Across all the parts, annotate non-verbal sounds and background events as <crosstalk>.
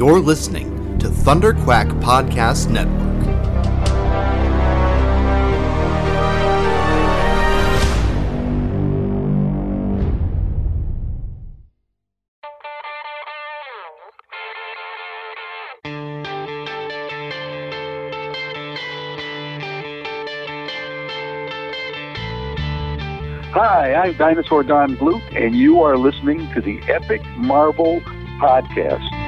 You're listening to Thunder Quack Podcast Network. Hi, I'm Dinosaur Don Glut, and you are listening to the Epic Marvel Podcast.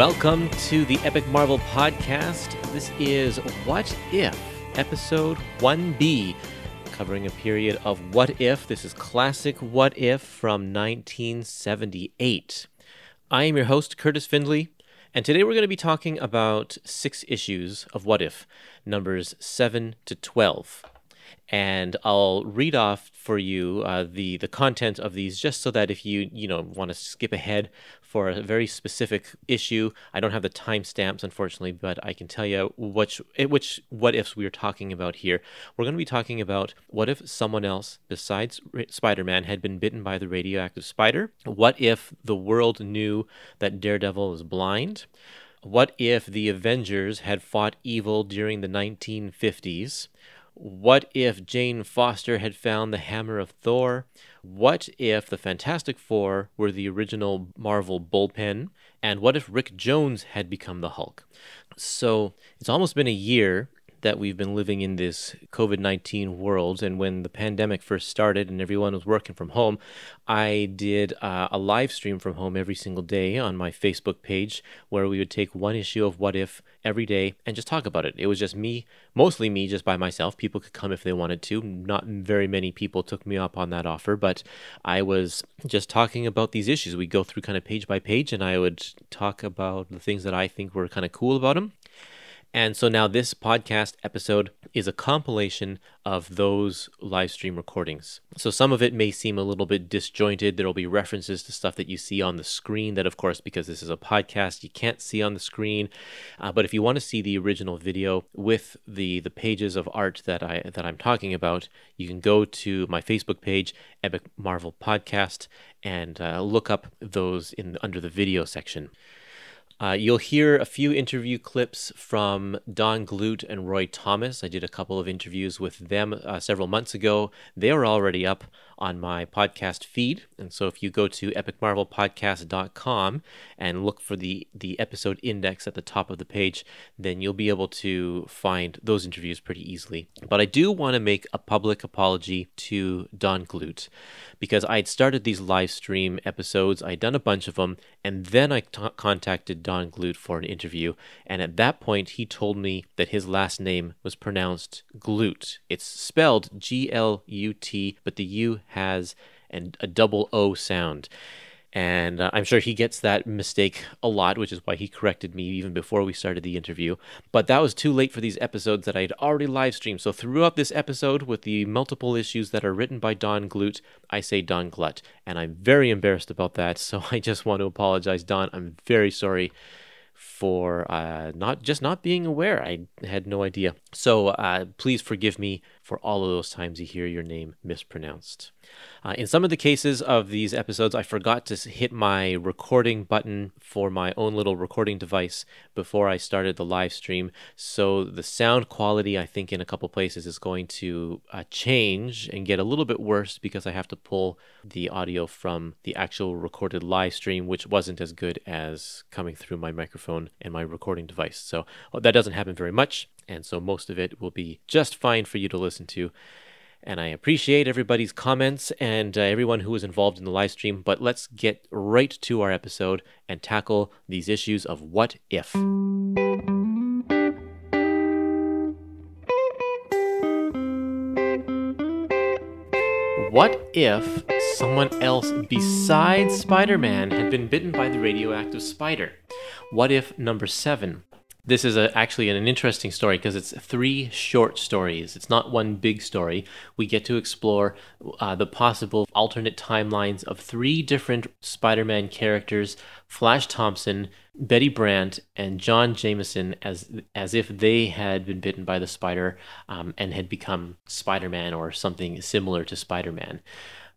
Welcome to the Epic Marvel Podcast. This is What If, episode 1B, covering a period of What If. This is classic What If from 1978. I am your host, Curtis Findley, and today we're going to be talking about six issues of What If, numbers 7 to 12 and I'll read off for you uh, the the content of these just so that if you you know want to skip ahead for a very specific issue, I don't have the timestamps unfortunately, but I can tell you which eh, which what ifs we are talking about here. We're going to be talking about what if someone else besides Spider-Man had been bitten by the radioactive spider? What if the world knew that Daredevil is blind? What if the Avengers had fought evil during the 1950s? What if Jane Foster had found the hammer of Thor? What if the Fantastic Four were the original Marvel bullpen? And what if Rick Jones had become the Hulk? So it's almost been a year that we've been living in this COVID 19 world. And when the pandemic first started and everyone was working from home, I did uh, a live stream from home every single day on my Facebook page where we would take one issue of What If every day and just talk about it. It was just me, mostly me, just by myself. People could come if they wanted to. Not very many people took me up on that offer, but I was just talking about these issues. We go through kind of page by page, and I would talk about the things that I think were kind of cool about them. And so now this podcast episode is a compilation of those live stream recordings. So some of it may seem a little bit disjointed. There will be references to stuff that you see on the screen that, of course, because this is a podcast, you can't see on the screen. Uh, but if you want to see the original video with the the pages of art that I that I'm talking about, you can go to my Facebook page, Epic Marvel Podcast, and uh, look up those in under the video section. Uh, you'll hear a few interview clips from Don Glut and Roy Thomas. I did a couple of interviews with them uh, several months ago. They are already up on my podcast feed. And so if you go to epicmarvelpodcast.com and look for the, the episode index at the top of the page, then you'll be able to find those interviews pretty easily. But I do want to make a public apology to Don Glut because I had started these live stream episodes, I'd done a bunch of them, and then I t- contacted Don Glut for an interview. And at that point, he told me that his last name was pronounced Glute. It's spelled G L U T, but the U has an, a double O sound. And uh, I'm sure he gets that mistake a lot, which is why he corrected me even before we started the interview. But that was too late for these episodes that I had already live streamed. So throughout this episode, with the multiple issues that are written by Don Glut, I say Don Glut. And I'm very embarrassed about that. <laughs> So I just want to apologize, Don. I'm very sorry for uh, not just not being aware. I had no idea. So uh, please forgive me for all of those times you hear your name mispronounced. Uh, in some of the cases of these episodes, I forgot to hit my recording button for my own little recording device before I started the live stream. So the sound quality, I think, in a couple places is going to uh, change and get a little bit worse because I have to pull the audio from the actual recorded live stream, which wasn't as good as coming through my microphone and my recording device. So that doesn't happen very much. And so most of it will be just fine for you to listen to. And I appreciate everybody's comments and uh, everyone who was involved in the live stream. But let's get right to our episode and tackle these issues of what if. What if someone else besides Spider Man had been bitten by the radioactive spider? What if number seven? This is a, actually an interesting story because it's three short stories. It's not one big story. We get to explore uh, the possible alternate timelines of three different Spider Man characters Flash Thompson, Betty Brant, and John Jameson as, as if they had been bitten by the spider um, and had become Spider Man or something similar to Spider Man.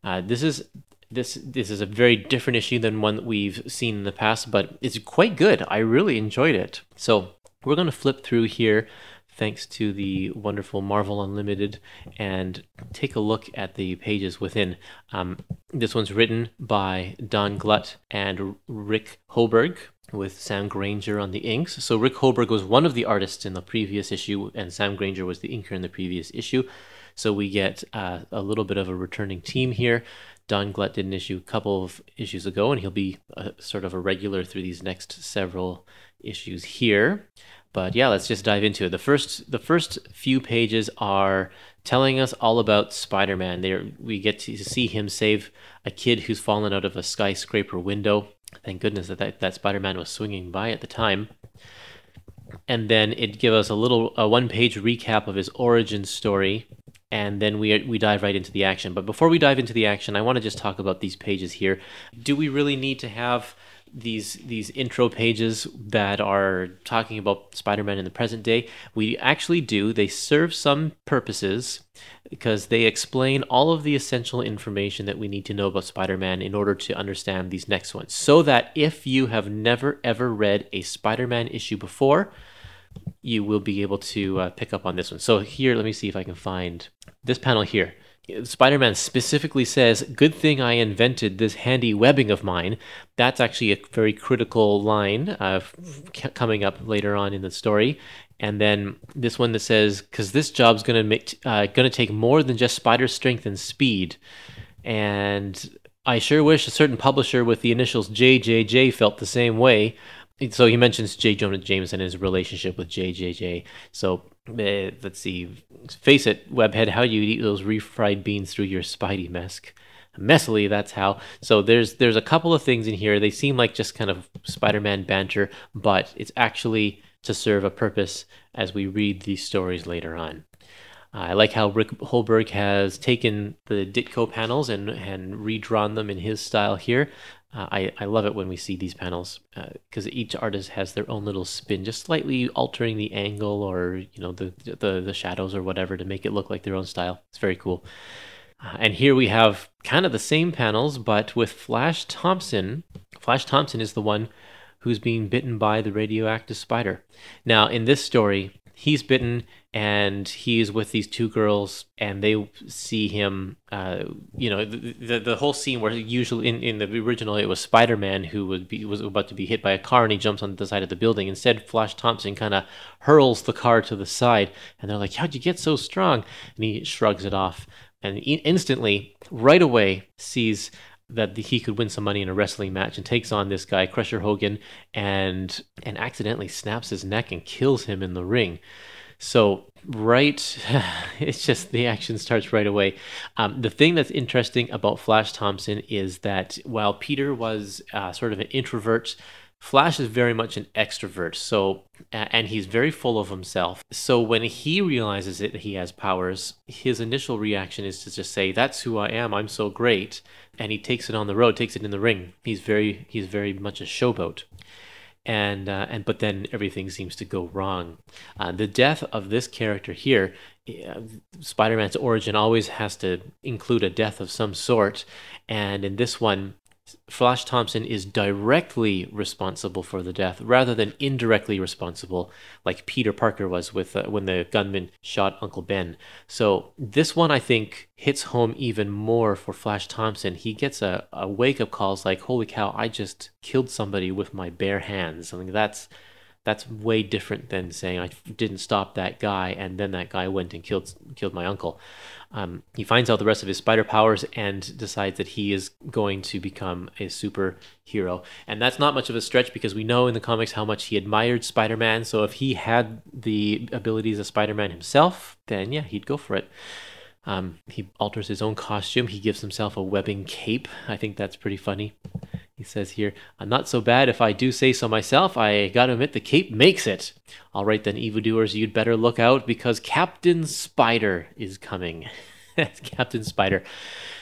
Uh, this is this this is a very different issue than one that we've seen in the past, but it's quite good. I really enjoyed it. So we're going to flip through here, thanks to the wonderful Marvel Unlimited, and take a look at the pages within. Um, this one's written by Don Glut and Rick Hoberg with Sam Grainger on the inks. So Rick Hoberg was one of the artists in the previous issue, and Sam Grainger was the inker in the previous issue. So we get uh, a little bit of a returning team here. Don Glut did an issue a couple of issues ago, and he'll be a, sort of a regular through these next several issues here. But yeah, let's just dive into it. The first the first few pages are telling us all about Spider-Man. There we get to see him save a kid who's fallen out of a skyscraper window. Thank goodness that that, that Spider-Man was swinging by at the time. And then it gives us a little a one-page recap of his origin story and then we we dive right into the action. But before we dive into the action, I want to just talk about these pages here. Do we really need to have these these intro pages that are talking about Spider-Man in the present day? We actually do. They serve some purposes because they explain all of the essential information that we need to know about Spider-Man in order to understand these next ones. So that if you have never ever read a Spider-Man issue before, you will be able to uh, pick up on this one. So here, let me see if I can find this panel here. Spider-Man specifically says, "Good thing I invented this handy webbing of mine." That's actually a very critical line uh, coming up later on in the story. And then this one that says, "Because this job's gonna make uh, gonna take more than just spider strength and speed," and I sure wish a certain publisher with the initials JJJ felt the same way so he mentions J. Jonah Jameson and his relationship with JJJ. So uh, let's see. Face it, Webhead, how you eat those refried beans through your Spidey mask? Messily, that's how. So there's there's a couple of things in here. They seem like just kind of Spider-Man banter, but it's actually to serve a purpose as we read these stories later on. I like how Rick Hoberg has taken the Ditko panels and, and redrawn them in his style here. Uh, I, I love it when we see these panels because uh, each artist has their own little spin, just slightly altering the angle or you know the, the the shadows or whatever to make it look like their own style. It's very cool. Uh, and here we have kind of the same panels, but with Flash Thompson. Flash Thompson is the one who's being bitten by the radioactive spider. Now, in this story, he's bitten and he's with these two girls and they see him uh, you know the, the, the whole scene where usually in, in the original it was spider-man who would be was about to be hit by a car and he jumps on the side of the building instead flash thompson kind of hurls the car to the side and they're like how'd you get so strong and he shrugs it off and instantly right away sees that he could win some money in a wrestling match and takes on this guy Crusher Hogan and and accidentally snaps his neck and kills him in the ring. So right, <laughs> it's just the action starts right away. Um, the thing that's interesting about Flash Thompson is that while Peter was uh, sort of an introvert. Flash is very much an extrovert, so and he's very full of himself. So when he realizes that he has powers, his initial reaction is to just say, "That's who I am. I'm so great." And he takes it on the road, takes it in the ring. He's very he's very much a showboat and uh, and but then everything seems to go wrong. Uh, the death of this character here, uh, Spider-Man's origin always has to include a death of some sort, and in this one, Flash Thompson is directly responsible for the death rather than indirectly responsible, like Peter Parker was with uh, when the gunman shot Uncle Ben. So this one, I think, hits home even more for Flash Thompson. He gets a, a wake up calls like, "Holy cow! I just killed somebody with my bare hands." I mean, that's that's way different than saying I didn't stop that guy and then that guy went and killed killed my uncle. Um, he finds out the rest of his spider powers and decides that he is going to become a superhero. And that's not much of a stretch because we know in the comics how much he admired Spider Man. So if he had the abilities of Spider Man himself, then yeah, he'd go for it. Um, he alters his own costume. He gives himself a webbing cape. I think that's pretty funny. He says here, I'm not so bad if I do say so myself. I gotta admit, the cape makes it. All right, then, evildoers, you'd better look out because Captain Spider is coming. <laughs> Captain Spider.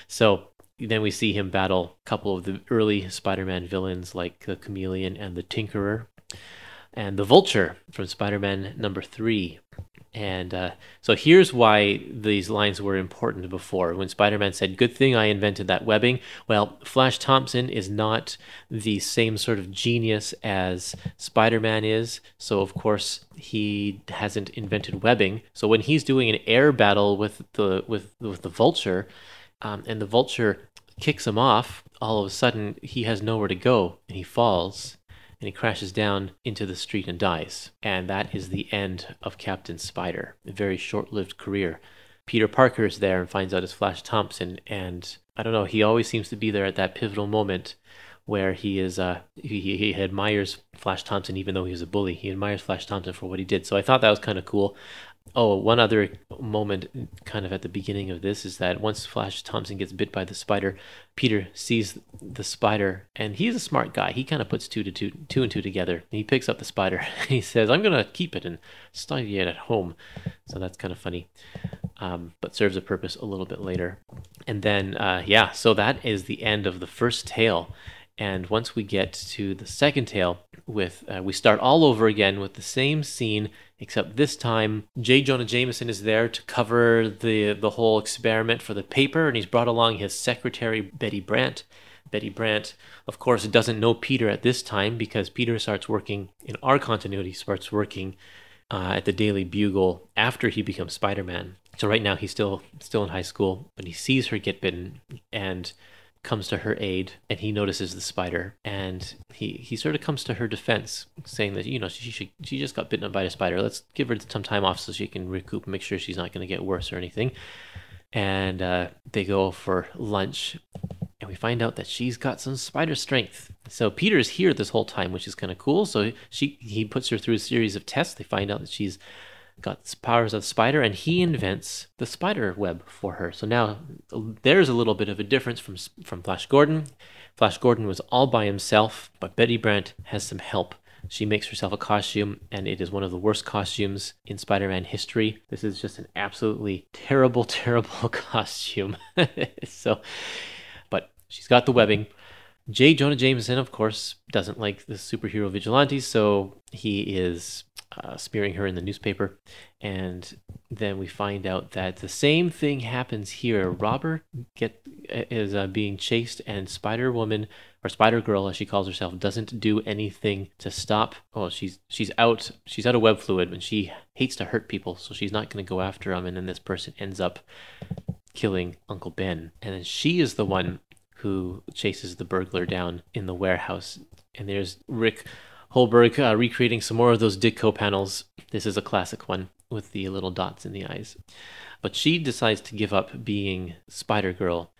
So then we see him battle a couple of the early Spider Man villains like the Chameleon and the Tinkerer, and the Vulture from Spider Man number three. And uh, so here's why these lines were important before. When Spider Man said, Good thing I invented that webbing. Well, Flash Thompson is not the same sort of genius as Spider Man is. So, of course, he hasn't invented webbing. So, when he's doing an air battle with the, with, with the Vulture, um, and the Vulture kicks him off, all of a sudden he has nowhere to go and he falls and he crashes down into the street and dies. And that is the end of Captain Spider, a very short lived career. Peter Parker is there and finds out it's Flash Thompson, and I don't know, he always seems to be there at that pivotal moment where he is uh he, he admires Flash Thompson even though he was a bully. He admires Flash Thompson for what he did. So I thought that was kind of cool. Oh, one other moment, kind of at the beginning of this, is that once Flash Thompson gets bit by the spider, Peter sees the spider, and he's a smart guy. He kind of puts two to two, two and two together. He picks up the spider, <laughs> he says, "I'm gonna keep it and study it at home." So that's kind of funny, um, but serves a purpose a little bit later. And then, uh, yeah, so that is the end of the first tale. And once we get to the second tale, with uh, we start all over again with the same scene, except this time J. Jonah Jameson is there to cover the the whole experiment for the paper, and he's brought along his secretary Betty Brant. Betty Brant, of course, doesn't know Peter at this time because Peter starts working in our continuity, starts working uh, at the Daily Bugle after he becomes Spider-Man. So right now he's still still in high school, but he sees her get bitten and comes to her aid and he notices the spider and he he sort of comes to her defense saying that you know she she, she just got bitten up by a spider. Let's give her some time off so she can recoup make sure she's not going to get worse or anything. And uh, they go for lunch and we find out that she's got some spider strength. So peter's here this whole time which is kind of cool. So she he puts her through a series of tests. They find out that she's got powers of spider and he invents the spider web for her. So now there's a little bit of a difference from from flash gordon. Flash gordon was all by himself but betty brant has some help. She makes herself a costume and it is one of the worst costumes in spider-man history. This is just an absolutely terrible <laughs> terrible costume. <laughs> So but she's got the webbing. J. Jonah Jameson, of course, doesn't like the superhero vigilantes, so he is uh, smearing her in the newspaper. And then we find out that the same thing happens here. Robert get is uh, being chased, and Spider Woman or Spider Girl, as she calls herself, doesn't do anything to stop. Oh, she's she's out. She's out of web fluid, and she hates to hurt people, so she's not going to go after them. And then this person ends up killing Uncle Ben, and then she is the one who chases the burglar down in the warehouse. And there's Rick Hoberg uh, recreating some more of those Ditko panels. This is a classic one with the little dots in the eyes. But she decides to give up being Spider Girl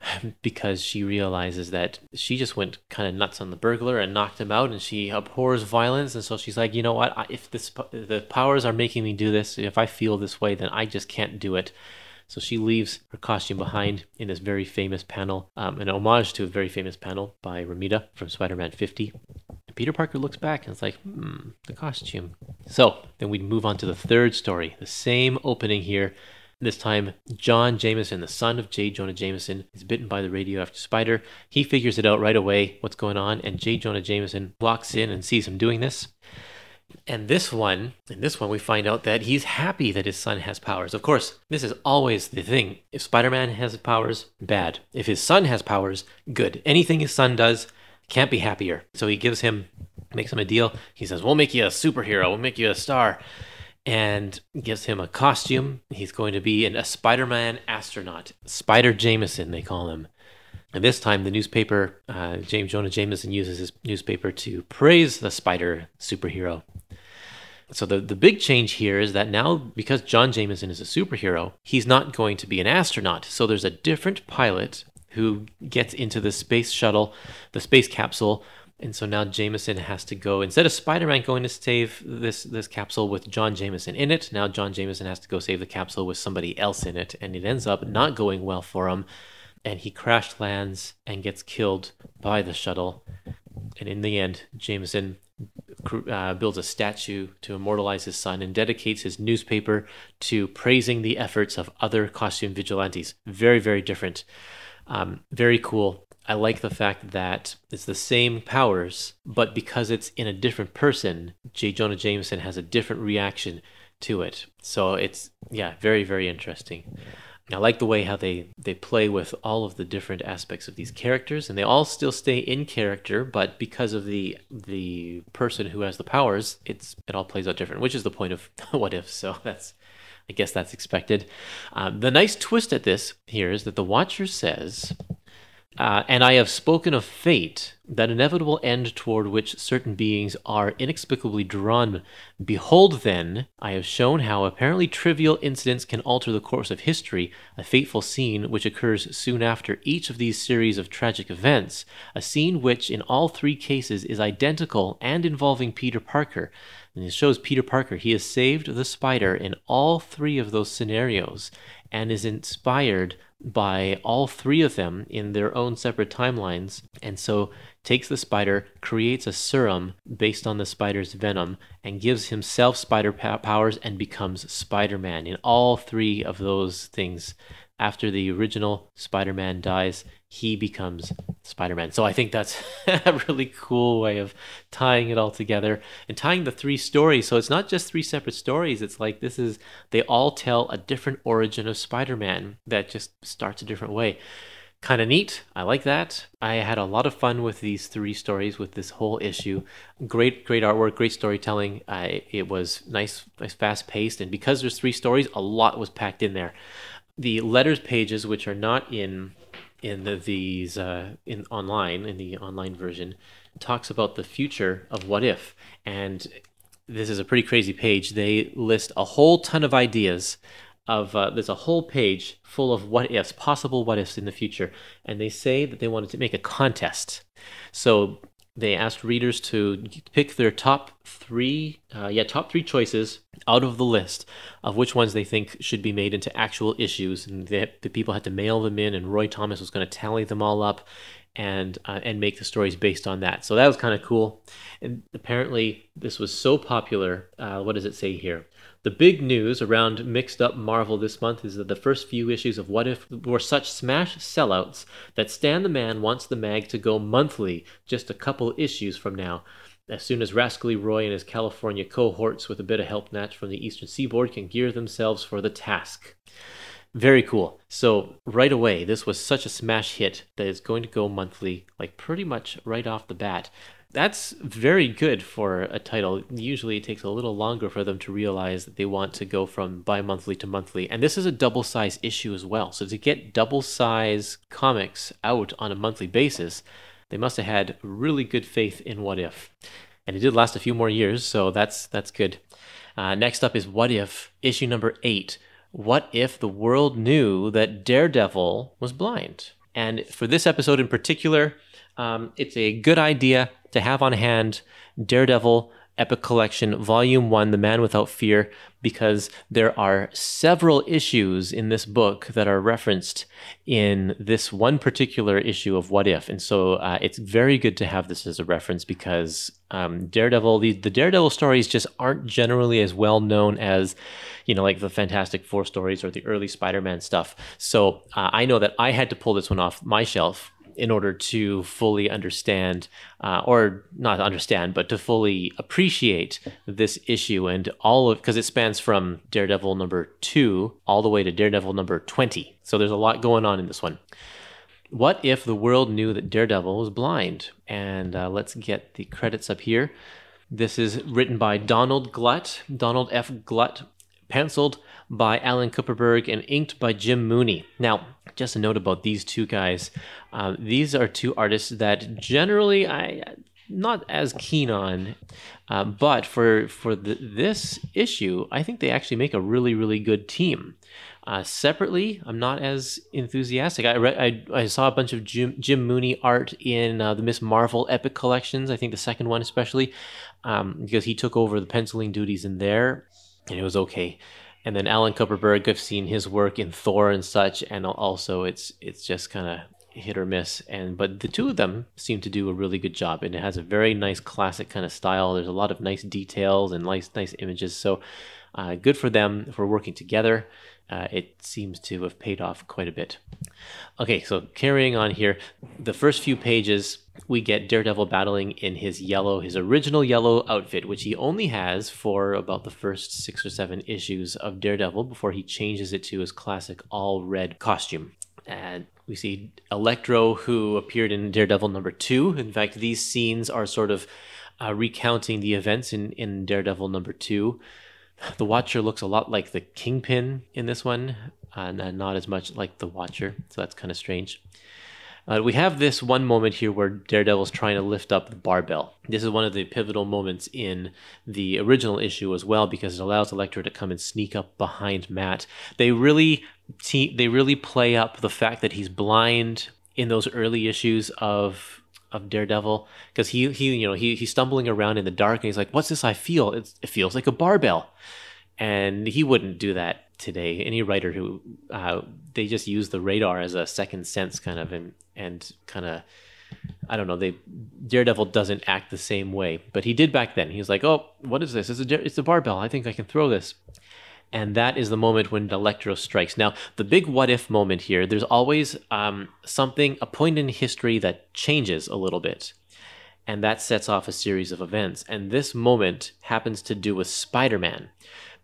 <sighs> because she realizes that she just went kind of nuts on the burglar and knocked him out and she abhors violence and so she's like you know what if this the powers are making me do this if i feel this way then i just can't do it so she leaves her costume behind in this very famous panel, um, an homage to a very famous panel by Romita from Spider Man 50. And Peter Parker looks back and it's like, hmm, the costume. So then we move on to the third story, the same opening here. This time, John Jameson, the son of J. Jonah Jameson, is bitten by the radioactive spider. He figures it out right away what's going on, and J. Jonah Jameson walks in and sees him doing this. And this one, in this one, we find out that he's happy that his son has powers. Of course, this is always the thing. If Spider Man has powers, bad. If his son has powers, good. Anything his son does, can't be happier. So he gives him, makes him a deal. He says, We'll make you a superhero, we'll make you a star. And gives him a costume. He's going to be an, a Spider Man astronaut. Spider Jameson, they call him. And this time, the newspaper, uh, James Jonah Jameson uses his newspaper to praise the spider superhero. So the, the big change here is that now, because John Jameson is a superhero, he's not going to be an astronaut. So there's a different pilot who gets into the space shuttle, the space capsule, and so now Jameson has to go instead of Spider-Man going to save this this capsule with John Jameson in it. Now John Jameson has to go save the capsule with somebody else in it, and it ends up not going well for him and he crash lands and gets killed by the shuttle. And in the end, Jameson uh, builds a statue to immortalize his son and dedicates his newspaper to praising the efforts of other costume vigilantes. Very, very different. Um, very cool. I like the fact that it's the same powers, but because it's in a different person, J. Jonah Jameson has a different reaction to it. So it's yeah, very very interesting. I like the way how they they play with all of the different aspects of these characters, and they all still stay in character, but because of the the person who has the powers, it's it all plays out different, which is the point of <laughs> what if. So that's I guess that's expected. Um, the nice twist at this here is that the Watcher says uh, and I have spoken of fate, that inevitable end toward which certain beings are inexplicably drawn. Behold, then, I have shown how apparently trivial incidents can alter the course of history, a fateful scene which occurs soon after each of these series of tragic events, a scene which, in all three cases, is identical and involving Peter Parker. And it shows Peter Parker. He has saved the spider in all three of those scenarios and is inspired by all three of them in their own separate timelines. And so takes the spider, creates a serum based on the spider's venom, and gives himself spider powers and becomes Spider Man in all three of those things. After the original Spider Man dies, he becomes Spider Man. So I think that's <laughs> a really cool way of tying it all together and tying the three stories. So it's not just three separate stories. It's like this is, they all tell a different origin of Spider Man that just starts a different way. Kind of neat. I like that. I had a lot of fun with these three stories, with this whole issue. Great, great artwork, great storytelling. I, it was nice, nice, fast paced. And because there's three stories, a lot was packed in there. The letters pages, which are not in in the, these uh, in online in the online version talks about the future of what if. And this is a pretty crazy page. They list a whole ton of ideas of uh, there's a whole page full of what ifs possible what ifs in the future. And they say that they wanted to make a contest. So they asked readers to pick their top three, uh, yeah, top three choices out of the list of which ones they think should be made into actual issues, and they, the people had to mail them in, and Roy Thomas was going to tally them all up, and uh, and make the stories based on that. So that was kind of cool. And apparently, this was so popular. Uh, what does it say here? The big news around Mixed Up Marvel this month is that the first few issues of What If were such smash sellouts that Stan the Man wants the mag to go monthly just a couple issues from now. As soon as Rascally Roy and his California cohorts, with a bit of help natch from the Eastern Seaboard, can gear themselves for the task. Very cool. So, right away, this was such a smash hit that it's going to go monthly, like pretty much right off the bat that's very good for a title. Usually it takes a little longer for them to realize that they want to go from bi monthly to monthly. And this is a double size issue as well. So to get double size comics out on a monthly basis, they must have had really good faith in What If. And it did last a few more years, so that's that's good. Uh, next up is What If, issue number eight. What if the world knew that Daredevil was blind? And for this episode in particular, um, it's a good idea to have on hand Daredevil Epic Collection, Volume 1, The Man Without Fear, because there are several issues in this book that are referenced in this one particular issue of What If. And so uh, it's very good to have this as a reference because um, Daredevil, the, the Daredevil stories just aren't generally as well known as, you know, like the Fantastic Four stories or the early Spider Man stuff. So uh, I know that I had to pull this one off my shelf in order to fully understand, uh, or not understand, but to fully appreciate this issue and all of, because it spans from Daredevil number two all the way to Daredevil number 20. So there's a lot going on in this one. What if the world knew that Daredevil was blind? And uh, let's get the credits up here. This is written by Donald Glut, Donald F. Glut, penciled by Alan Kupperberg and inked by Jim Mooney. Now, just a note about these two guys. Uh, these are two artists that generally I not as keen on, uh, but for for the, this issue, I think they actually make a really really good team. Uh, separately, I'm not as enthusiastic. I, read, I, I saw a bunch of Jim, Jim Mooney art in uh, the Miss Marvel Epic collections. I think the second one especially, um, because he took over the penciling duties in there, and it was okay. And then Alan Kupperberg, I've seen his work in Thor and such, and also it's it's just kind of hit or miss. And but the two of them seem to do a really good job, and it has a very nice classic kind of style. There's a lot of nice details and nice nice images. So uh, good for them for working together. Uh, it seems to have paid off quite a bit. Okay, so carrying on here, the first few pages we get Daredevil battling in his yellow, his original yellow outfit, which he only has for about the first six or seven issues of Daredevil before he changes it to his classic all red costume. And we see Electro, who appeared in Daredevil number two. In fact, these scenes are sort of uh, recounting the events in, in Daredevil number two. The Watcher looks a lot like the Kingpin in this one, and not as much like the Watcher, so that's kind of strange. Uh, we have this one moment here where Daredevil's trying to lift up the barbell. This is one of the pivotal moments in the original issue as well because it allows Electro to come and sneak up behind Matt. They really te- they really play up the fact that he's blind in those early issues of of Daredevil because he he you know he he's stumbling around in the dark and he's like, "What's this I feel? It's, it feels like a barbell," and he wouldn't do that today. Any writer who uh, they just use the radar as a second sense kind of and and kind of I don't know. They Daredevil doesn't act the same way, but he did back then. He was like, "Oh, what is this? It's a it's a barbell. I think I can throw this." And that is the moment when Electro strikes. Now, the big what if moment here, there's always um, something, a point in history that changes a little bit. And that sets off a series of events. And this moment happens to do with Spider Man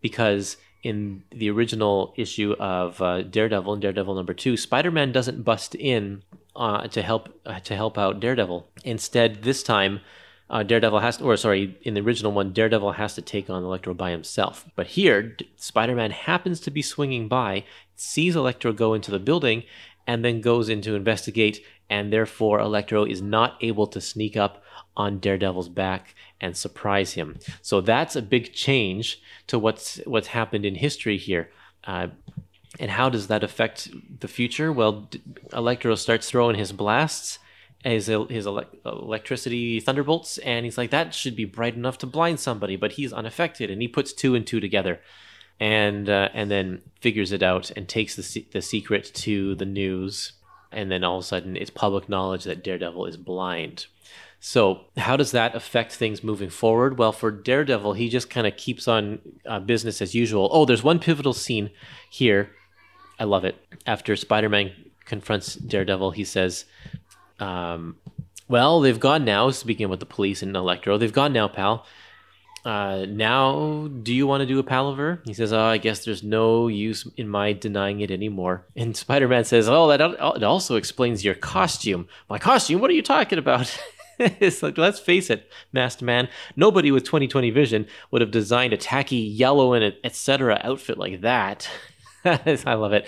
because in the original issue of uh, Daredevil and Daredevil number two, Spider-Man doesn't bust in uh, to help uh, to help out Daredevil. Instead, this time, uh, Daredevil has to, or sorry, in the original one, Daredevil has to take on Electro by himself. But here, D- Spider-Man happens to be swinging by, sees Electro go into the building, and then goes in to investigate, and therefore Electro is not able to sneak up on Daredevil's back and surprise him. So that's a big change to what's what's happened in history here. Uh, and how does that affect the future? Well, Electro starts throwing his blasts, his his electricity thunderbolts, and he's like, "That should be bright enough to blind somebody," but he's unaffected, and he puts two and two together, and uh, and then figures it out and takes the the secret to the news, and then all of a sudden, it's public knowledge that Daredevil is blind. So, how does that affect things moving forward? Well, for Daredevil, he just kind of keeps on uh, business as usual. Oh, there's one pivotal scene here. I love it. After Spider Man confronts Daredevil, he says, um, Well, they've gone now, speaking with the police and Electro, they've gone now, pal. Uh, now, do you want to do a palaver? He says, Oh, I guess there's no use in my denying it anymore. And <laughs> Spider Man says, Oh, that it also explains your costume. My costume? What are you talking about? <laughs> it's like let's face it, masked man. Nobody with 2020 vision would have designed a tacky yellow and etc. outfit like that. <laughs> I love it.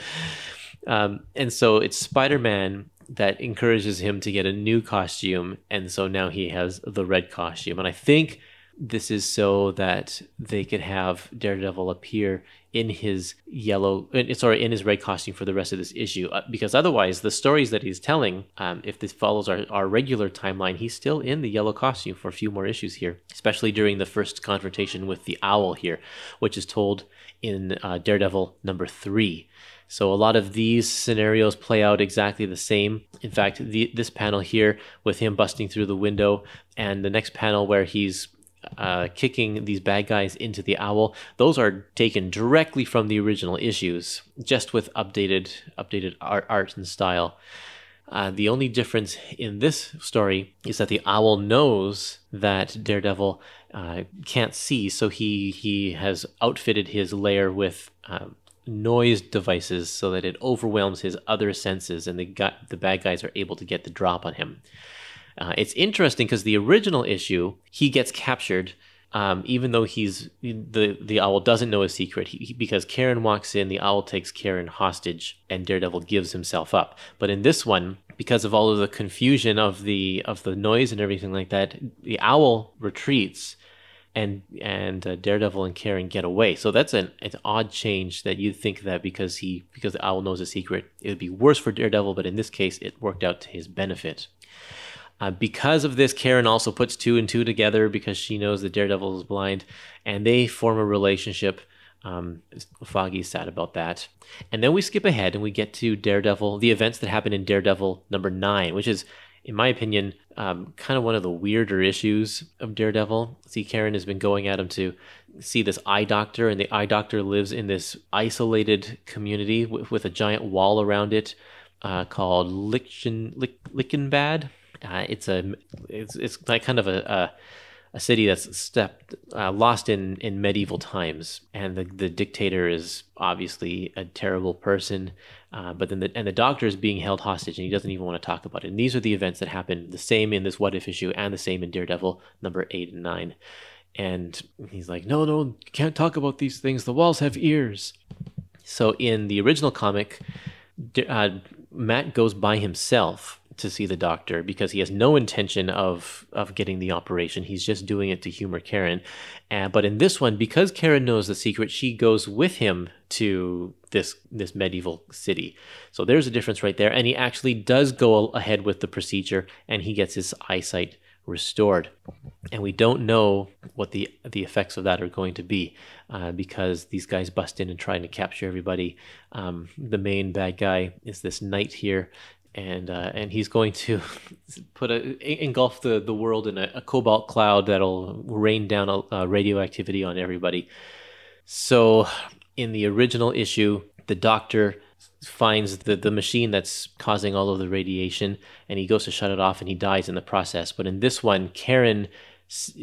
Um, and so it's Spider-Man that encourages him to get a new costume, and so now he has the red costume. And I think this is so that they could have Daredevil appear in his yellow, sorry, in his red costume for the rest of this issue. Uh, because otherwise, the stories that he's telling, um, if this follows our, our regular timeline, he's still in the yellow costume for a few more issues here, especially during the first confrontation with the owl here, which is told in uh, Daredevil number three. So a lot of these scenarios play out exactly the same. In fact, the, this panel here with him busting through the window, and the next panel where he's uh, kicking these bad guys into the owl. Those are taken directly from the original issues, just with updated updated art, art and style. Uh, the only difference in this story is that the owl knows that Daredevil uh, can't see, so he he has outfitted his lair with um, noise devices so that it overwhelms his other senses, and the the bad guys are able to get the drop on him. Uh, it's interesting because the original issue, he gets captured, um, even though he's the the owl doesn't know a secret. He, he, because Karen walks in, the owl takes Karen hostage, and Daredevil gives himself up. But in this one, because of all of the confusion of the of the noise and everything like that, the owl retreats, and and uh, Daredevil and Karen get away. So that's an, an odd change that you'd think that because he because the owl knows a secret, it would be worse for Daredevil. But in this case, it worked out to his benefit. Uh, because of this, Karen also puts two and two together because she knows that Daredevil is blind, and they form a relationship Um, Foggy's sad about that. And then we skip ahead and we get to Daredevil, the events that happen in Daredevil number nine, which is, in my opinion, um, kind of one of the weirder issues of Daredevil. See, Karen has been going at him to see this eye doctor, and the eye doctor lives in this isolated community with, with a giant wall around it uh, called Lichten, Lich, Lichenbad. Uh, it's a it's it's like kind of a, a a city that's stepped uh, lost in in medieval times, and the the dictator is obviously a terrible person. Uh, but then the and the doctor is being held hostage, and he doesn't even want to talk about it. And these are the events that happen. The same in this What If issue, and the same in Daredevil number eight and nine. And he's like, "No, no, can't talk about these things. The walls have ears." So in the original comic, uh, Matt goes by himself to see the doctor because he has no intention of of getting the operation. He's just doing it to humor Karen. But in this one, because Karen knows the secret, she goes with him to this this medieval city. So there's a difference right there. And he actually does go ahead with the procedure, and he gets his eyesight restored. And we don't know what the the effects of that are going to be uh, because these guys bust in and trying to capture everybody. Um, the main bad guy is this knight here, and uh, and he's going to <laughs> put a engulf the the world in a, a cobalt cloud that'll rain down a, a radioactivity on everybody. So, in the original issue, the Doctor finds the the machine that's causing all of the radiation, and he goes to shut it off, and he dies in the process. But in this one, Karen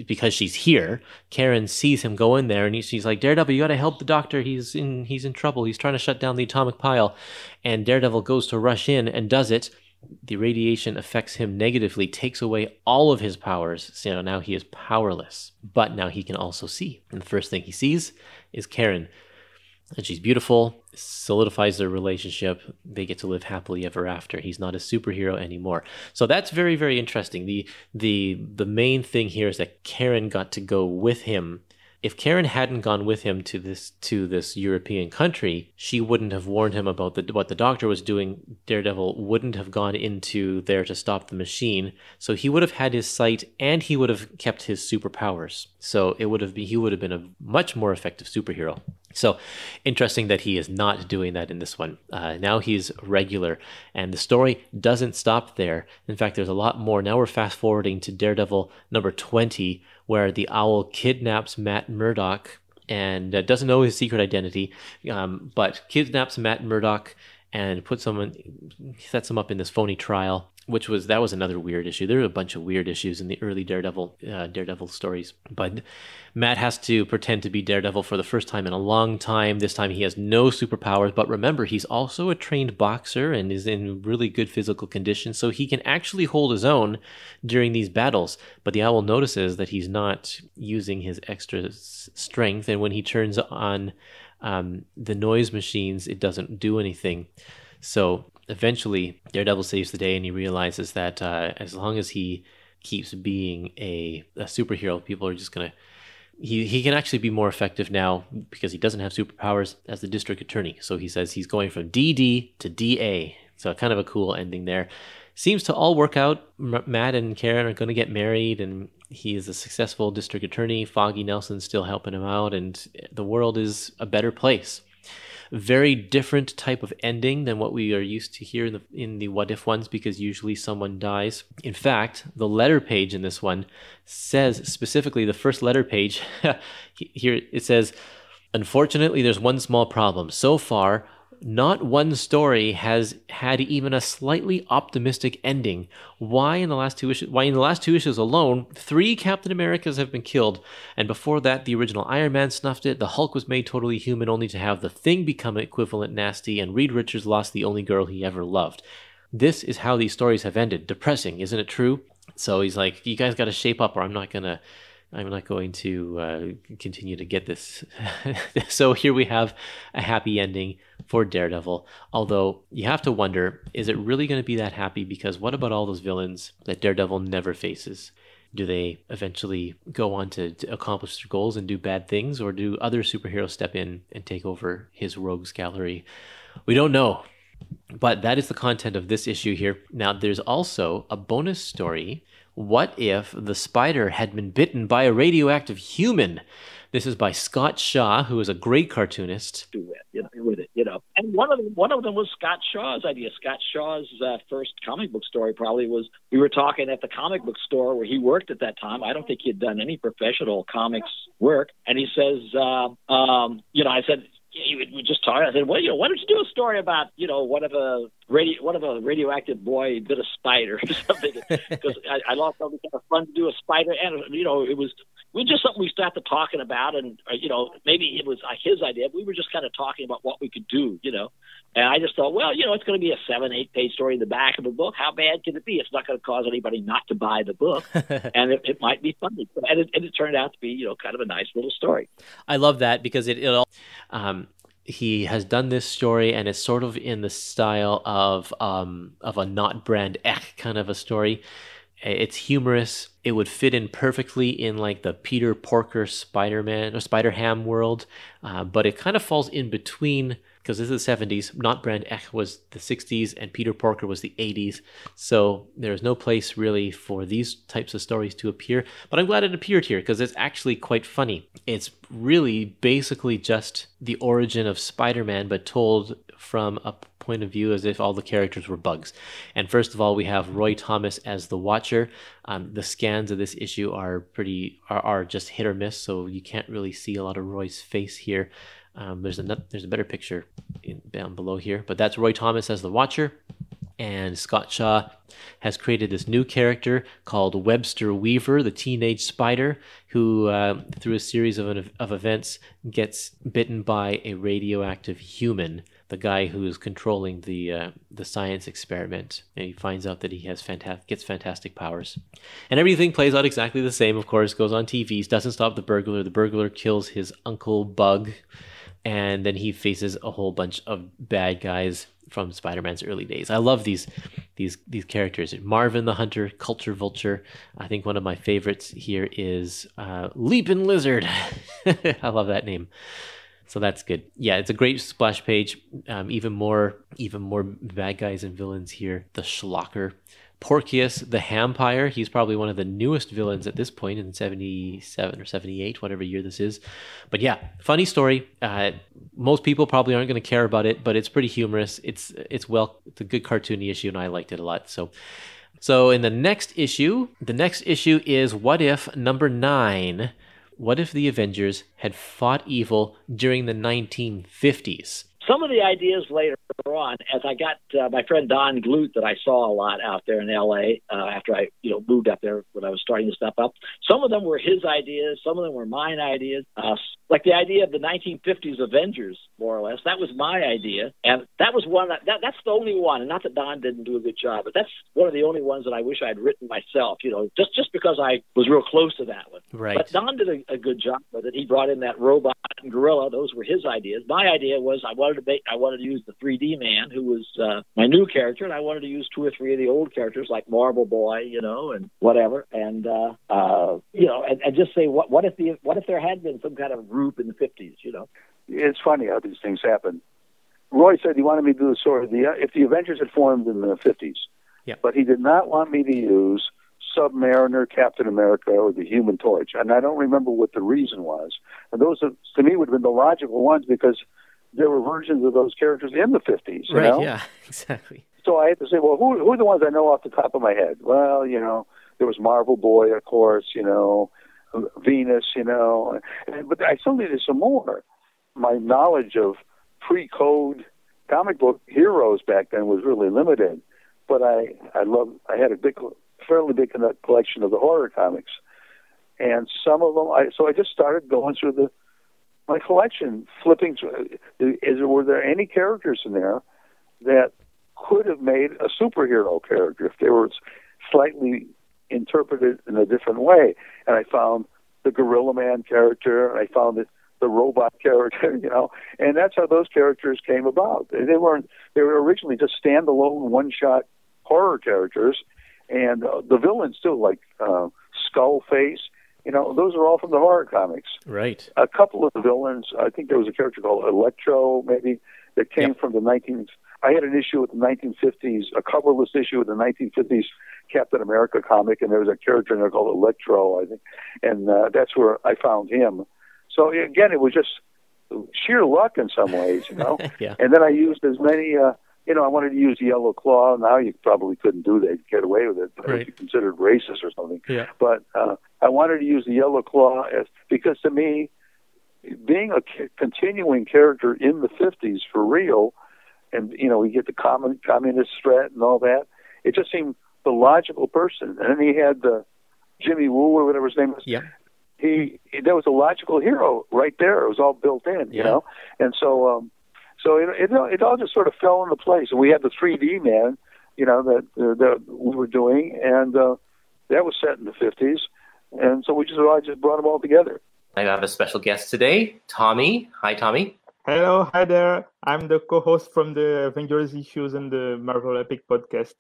because she's here, Karen sees him go in there, and she's like, "Daredevil, you got to help the doctor. He's in he's in trouble. He's trying to shut down the atomic pile." And Daredevil goes to rush in and does it. The radiation affects him negatively, takes away all of his powers. So now he is powerless, but now he can also see. And the first thing he sees is Karen and she's beautiful solidifies their relationship they get to live happily ever after he's not a superhero anymore so that's very very interesting the the the main thing here is that karen got to go with him if Karen hadn't gone with him to this to this European country, she wouldn't have warned him about the, what the doctor was doing. Daredevil wouldn't have gone into there to stop the machine, so he would have had his sight and he would have kept his superpowers. So it would have been he would have been a much more effective superhero. So interesting that he is not doing that in this one. Uh, now he's regular, and the story doesn't stop there. In fact, there's a lot more. Now we're fast forwarding to Daredevil number 20, where the owl kidnaps Matt Murdock and uh, doesn't know his secret identity, um, but kidnaps Matt Murdock and puts someone, sets him up in this phony trial which was that was another weird issue. There were a bunch of weird issues in the early Daredevil uh, Daredevil stories, but Matt has to pretend to be Daredevil for the first time in a long time. This time he has no superpowers, but remember he's also a trained boxer and is in really good physical condition, so he can actually hold his own during these battles. But the owl notices that he's not using his extra strength, and when he turns on um, the noise machines, it doesn't do anything. So eventually Daredevil saves the day and he realizes that uh, as long as he keeps being a, a superhero, people are just going to. He, he can actually be more effective now because he doesn't have superpowers as the district attorney. So he says he's going from DD to DA. So kind of a cool ending there. Seems to all work out. Matt and Karen are going to get married, and he is a successful district attorney. Foggy Nelson's still helping him out, and the world is a better place very different type of ending than what we are used to here in the in the what if ones because usually someone dies. In fact, the letter page in this one says specifically the first letter page <laughs> here it says unfortunately there's one small problem. So far, not one story has had even a slightly optimistic ending. Why in the last two issues? Why in the last two issues alone, three Captain Americas have been killed, and before that, the original Iron Man snuffed it. The Hulk was made totally human, only to have the Thing become equivalent nasty, and Reed Richards lost the only girl he ever loved. This is how these stories have ended. Depressing, isn't it true? So he's like, "You guys got to shape up, or I'm not gonna." I'm not going to uh, continue to get this. <laughs> so here we have a happy ending for Daredevil. Although you have to wonder, is it really going to be that happy? Because what about all those villains that Daredevil never faces? Do they eventually go on to, to accomplish their goals and do bad things, or do other superheroes step in and take over his rogues gallery? We don't know. But that is the content of this issue here. Now, there's also a bonus story what if the spider had been bitten by a radioactive human? This is by Scott Shaw, who is a great cartoonist. Do with you know, with it, you know. And one of them, one of them was Scott Shaw's idea. Scott Shaw's uh, first comic book story probably was. We were talking at the comic book store where he worked at that time. I don't think he had done any professional comics work, and he says, uh, um, you know, I said, we just talked. I said, well, you know, why don't you do a story about, you know, one of a radio, what if a radioactive boy bit a spider or <laughs> something? Because I, I lost all the kind of fun to do a spider, and you know, it was was just something we started talking about, and uh, you know, maybe it was uh, his idea. We were just kind of talking about what we could do, you know. And I just thought, well, you know, it's going to be a seven, eight page story in the back of a book. How bad can it be? It's not going to cause anybody not to buy the book, <laughs> and it, it might be funny. And it, and it turned out to be, you know, kind of a nice little story. I love that because it, it all. Um, he has done this story and it's sort of in the style of um, of a not brand Echh kind of a story. It's humorous. It would fit in perfectly in like the Peter Porker Spider Man or Spider Ham world, uh, but it kind of falls in between because this is the 70s. Not Brand Echh was the 60s, and Peter Porker was the 80s. So there's no place really for these types of stories to appear. But I'm glad it appeared here because it's actually quite funny. It's really basically just the origin of Spider Man, but told from a point of view as if all the characters were bugs. And first of all, we have Roy Thomas as the Watcher. Um, the scans of this issue are pretty are, are just hit or miss, so you can't really see a lot of Roy's face here. Um, there's a there's a better picture in, down below here, but that's Roy Thomas as the Watcher, and Scott Shaw has created this new character called Webster Weaver, the teenage spider, who uh, through a series of of events gets bitten by a radioactive human. The guy who is controlling the uh, the science experiment, and he finds out that he has fantastic gets fantastic powers, and everything plays out exactly the same. Of course, goes on TVs, doesn't stop the burglar. The burglar kills his uncle Bug and then he faces a whole bunch of bad guys from Spider-Man's early days. I love these these these characters. Marvin the Hunter, Culture Vulture. I think one of my favorites here is uh, Leaping Lizard. <laughs> I love that name. So that's good. Yeah, it's a great splash page. Um, even more even more bad guys and villains here. The Schlocker. Porcius the Hampire. He's probably one of the newest villains at this point in 77 or 78, whatever year this is. But yeah, funny story. Uh, most people probably aren't going to care about it, but it's pretty humorous. It's it's well, it's a good cartoony issue, and I liked it a lot. So. So in the next issue, the next issue is What If number 9. What if the Avengers had fought evil during the 1950s? Some of the ideas later on, as I got uh, my friend Don Glut that I saw a lot out there in L.A. Uh, after I, you know, moved up there when I was starting to step up. Some of them were his ideas. Some of them were mine ideas. Uh, like the idea of the 1950s Avengers, more or less. That was my idea, and that was one that, that that's the only one. And not that Don didn't do a good job, but that's one of the only ones that I wish I'd written myself. You know, just just because I was real close to that one. Right. But Don did a, a good job with it. He brought in that robot and gorilla. Those were his ideas. My idea was I wanted to make I wanted to use the 3D man, who was uh, my new character, and I wanted to use two or three of the old characters like Marvel Boy, you know, and whatever, and uh, uh, you know, and, and just say what what if the what if there had been some kind of group in the 50s you know. It's funny how these things happen. Roy said he wanted me to do the story the if the Avengers had formed in the 50s. Yeah. But he did not want me to use Submariner, Captain America, or the Human Torch. And I don't remember what the reason was. And those, are, to me, would have been the logical ones because there were versions of those characters in the 50s. right, know? yeah, <laughs> exactly. So I had to say, well, who, who are the ones I know off the top of my head? Well, you know, there was Marvel Boy, of course, you know, Venus, you know, but I still needed some more. My knowledge of pre-code comic book heroes back then was really limited, but I I love I had a big, fairly big collection of the horror comics, and some of them I so I just started going through the my collection, flipping through. Is were there any characters in there that could have made a superhero character if they were slightly interpreted in a different way. And I found the Gorilla Man character, and I found the, the robot character, <laughs> you know, and that's how those characters came about. They weren't, they were originally just standalone one shot horror characters, and uh, the villains too, like uh, Skullface, you know, those are all from the horror comics. Right. A couple of the villains, I think there was a character called Electro, maybe, that came yep. from the 19th. I had an issue with the 1950s, a coverless issue with the 1950s Captain America comic, and there was a character in there called Electro, I think, and uh, that's where I found him. so again, it was just sheer luck in some ways, you know. <laughs> yeah. And then I used as many. Uh, you know, I wanted to use Yellow Claw. Now you probably couldn't do that, get away with it, but Right. if you considered racist or something. Yeah. But uh, I wanted to use the Yellow Claw as because to me, being a c- continuing character in the '50s for real, and you know, we get the common communist threat and all that. It just seemed the logical person. And then he had the Jimmy Woo or whatever his name is Yeah. he, he there was a logical hero right there. It was all built in, you Yeah. know. And so um so it, it it all just sort of fell into place. And we had the 3D man, you know, that uh, that we were doing, and uh, that was set in the 50s. And so we just I just brought them all together. I have a special guest today, Tommy. Hi, Tommy. Hello, hi there. I'm the co-host from the Avengers issues and the Marvel Epic podcast.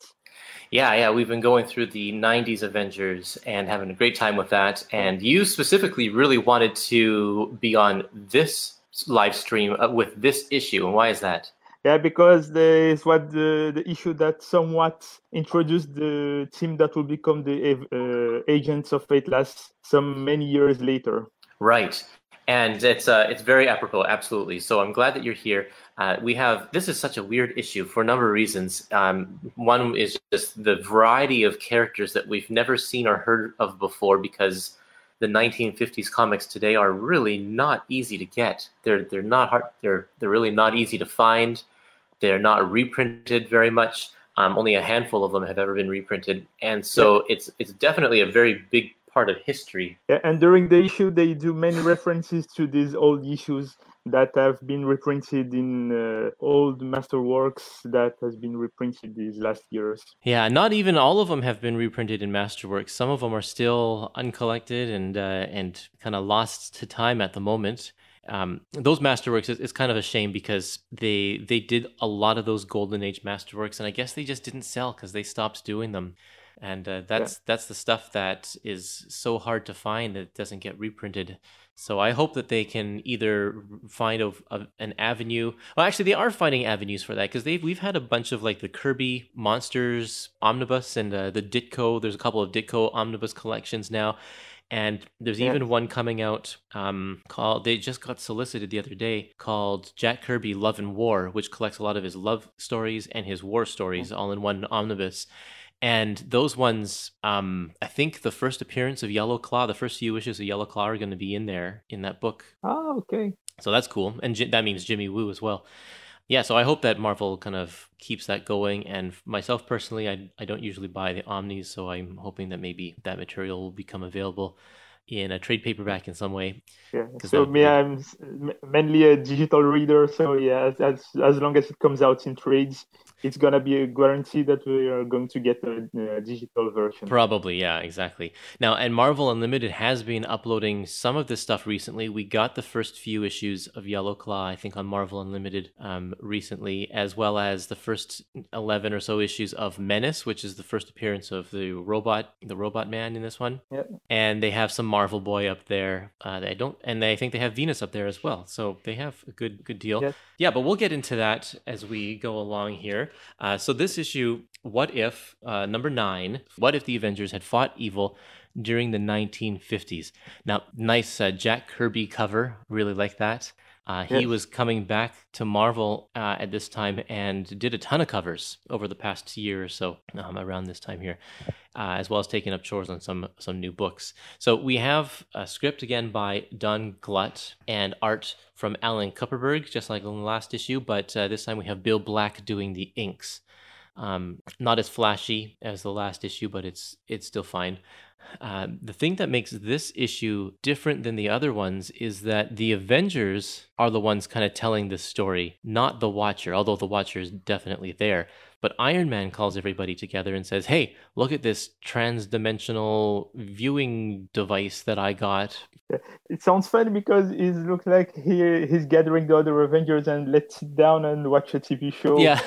Yeah, yeah, we've been going through the 90s Avengers and having a great time with that. And you specifically really wanted to be on this live stream uh, with this issue. And why is that? Yeah, because there is what the, the issue that somewhat introduced the team that will become the uh, agents of Atlas some many years later. Right. And it's uh, it's very apropos, absolutely. So I'm glad that you're here. Uh, we have this is such a weird issue for a number of reasons. Um, one is just the variety of characters that we've never seen or heard of before, because the 1950s comics today are really not easy to get. They're they're not hard. They're they're really not easy to find. They're not reprinted very much. Um, only a handful of them have ever been reprinted, and so it's it's definitely a very big part of history Yeah, and during the issue, they do many references to these old issues that have been reprinted in uh, old masterworks that has been reprinted these last years. Yeah, not even all of them have been reprinted in Masterworks. Some of them are still uncollected and uh, and kind of lost to time at the moment. Um, those Masterworks is, is kind of a shame because they they did a lot of those Golden Age Masterworks, and I guess they just didn't sell because they stopped doing them. And uh, that's that's the stuff that is so hard to find that it doesn't get reprinted. So I hope that they can either find a, a, an avenue. Well, actually, they are finding avenues for that because they've we've had a bunch of like the Kirby Monsters omnibus and uh, the Ditko. There's a couple of Ditko omnibus collections now, and there's Yeah. even one coming out um, called. They just got solicited the other day called Jack Kirby Love and War, which collects a lot of his love stories and his war stories all in one omnibus. And those ones, um, I think the first appearance of Yellow Claw, the first few issues of Yellow Claw are going to be in there in that book. Ah, okay. So that's cool. And Ji- that means Jimmy Woo as well. Yeah, so I hope that Marvel kind of keeps that going. And myself personally, I, I don't usually buy the Omnis, so I'm hoping that maybe that material will become available in a trade paperback in some way. Yeah. So that- me, I'm mainly a digital reader. So yeah, as, as long as it comes out in trades, it's gonna be a guarantee that we are going to get a, a digital version. Probably, yeah, exactly. Now, and Marvel Unlimited has been uploading some of this stuff recently. We got the first few issues of Yellow Claw, I think, on Marvel Unlimited um, recently, as well as the first eleven or so issues of Menace, which is the first appearance of the robot, the Robot Man in this one. Yeah. And they have some Marvel Boy up there. Uh, they don't, and I think they have Venus up there as well. So they have a good, good deal. Yes. Yeah, but we'll get into that as we go along here. Uh, so this issue, what if uh, number nine? What if the Avengers had fought evil during the 1950s? Now, nice uh, Jack Kirby cover. Really like that. Uh, he was coming back to Marvel uh, at this time and did a ton of covers over the past year or so um, around this time here, uh, as well as taking up chores on some some new books. So we have a script again by Don Glut and art from Alan Kupperberg, just like in the last issue, but uh, this time we have Bill Black doing the inks. Um, not as flashy as the last issue, but it's it's still fine. Uh, the thing that makes this issue different than the other ones is that the Avengers are the ones kind of telling this story, not the Watcher, although the Watcher is definitely there. But Iron Man calls everybody together and says, Hey, look at this trans-dimensional viewing device that I got. It sounds funny because it looks like he he's gathering the other Avengers and let's sit down and watch a TV show Yeah.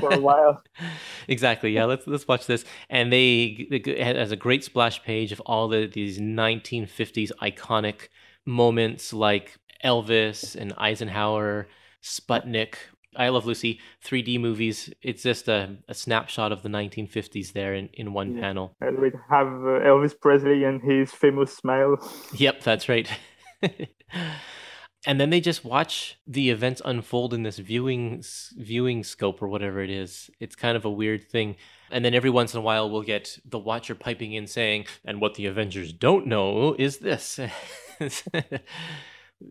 for a while. <laughs> exactly. Yeah, let's let's watch this. And they it has a great splash page of all the these 1950s iconic moments like Elvis and Eisenhower, Sputnik, I Love Lucy, 3D movies. It's just a, a snapshot of the 1950s there in, in one Yeah. panel. And we have uh, Elvis Presley and his famous smile. <laughs> Yep, that's right. <laughs> and then they just watch the events unfold in this viewing viewing scope or whatever it is. It's kind of a weird thing. And then every once in a while, we'll get the Watcher piping in saying, "And what the Avengers don't know is this." <laughs>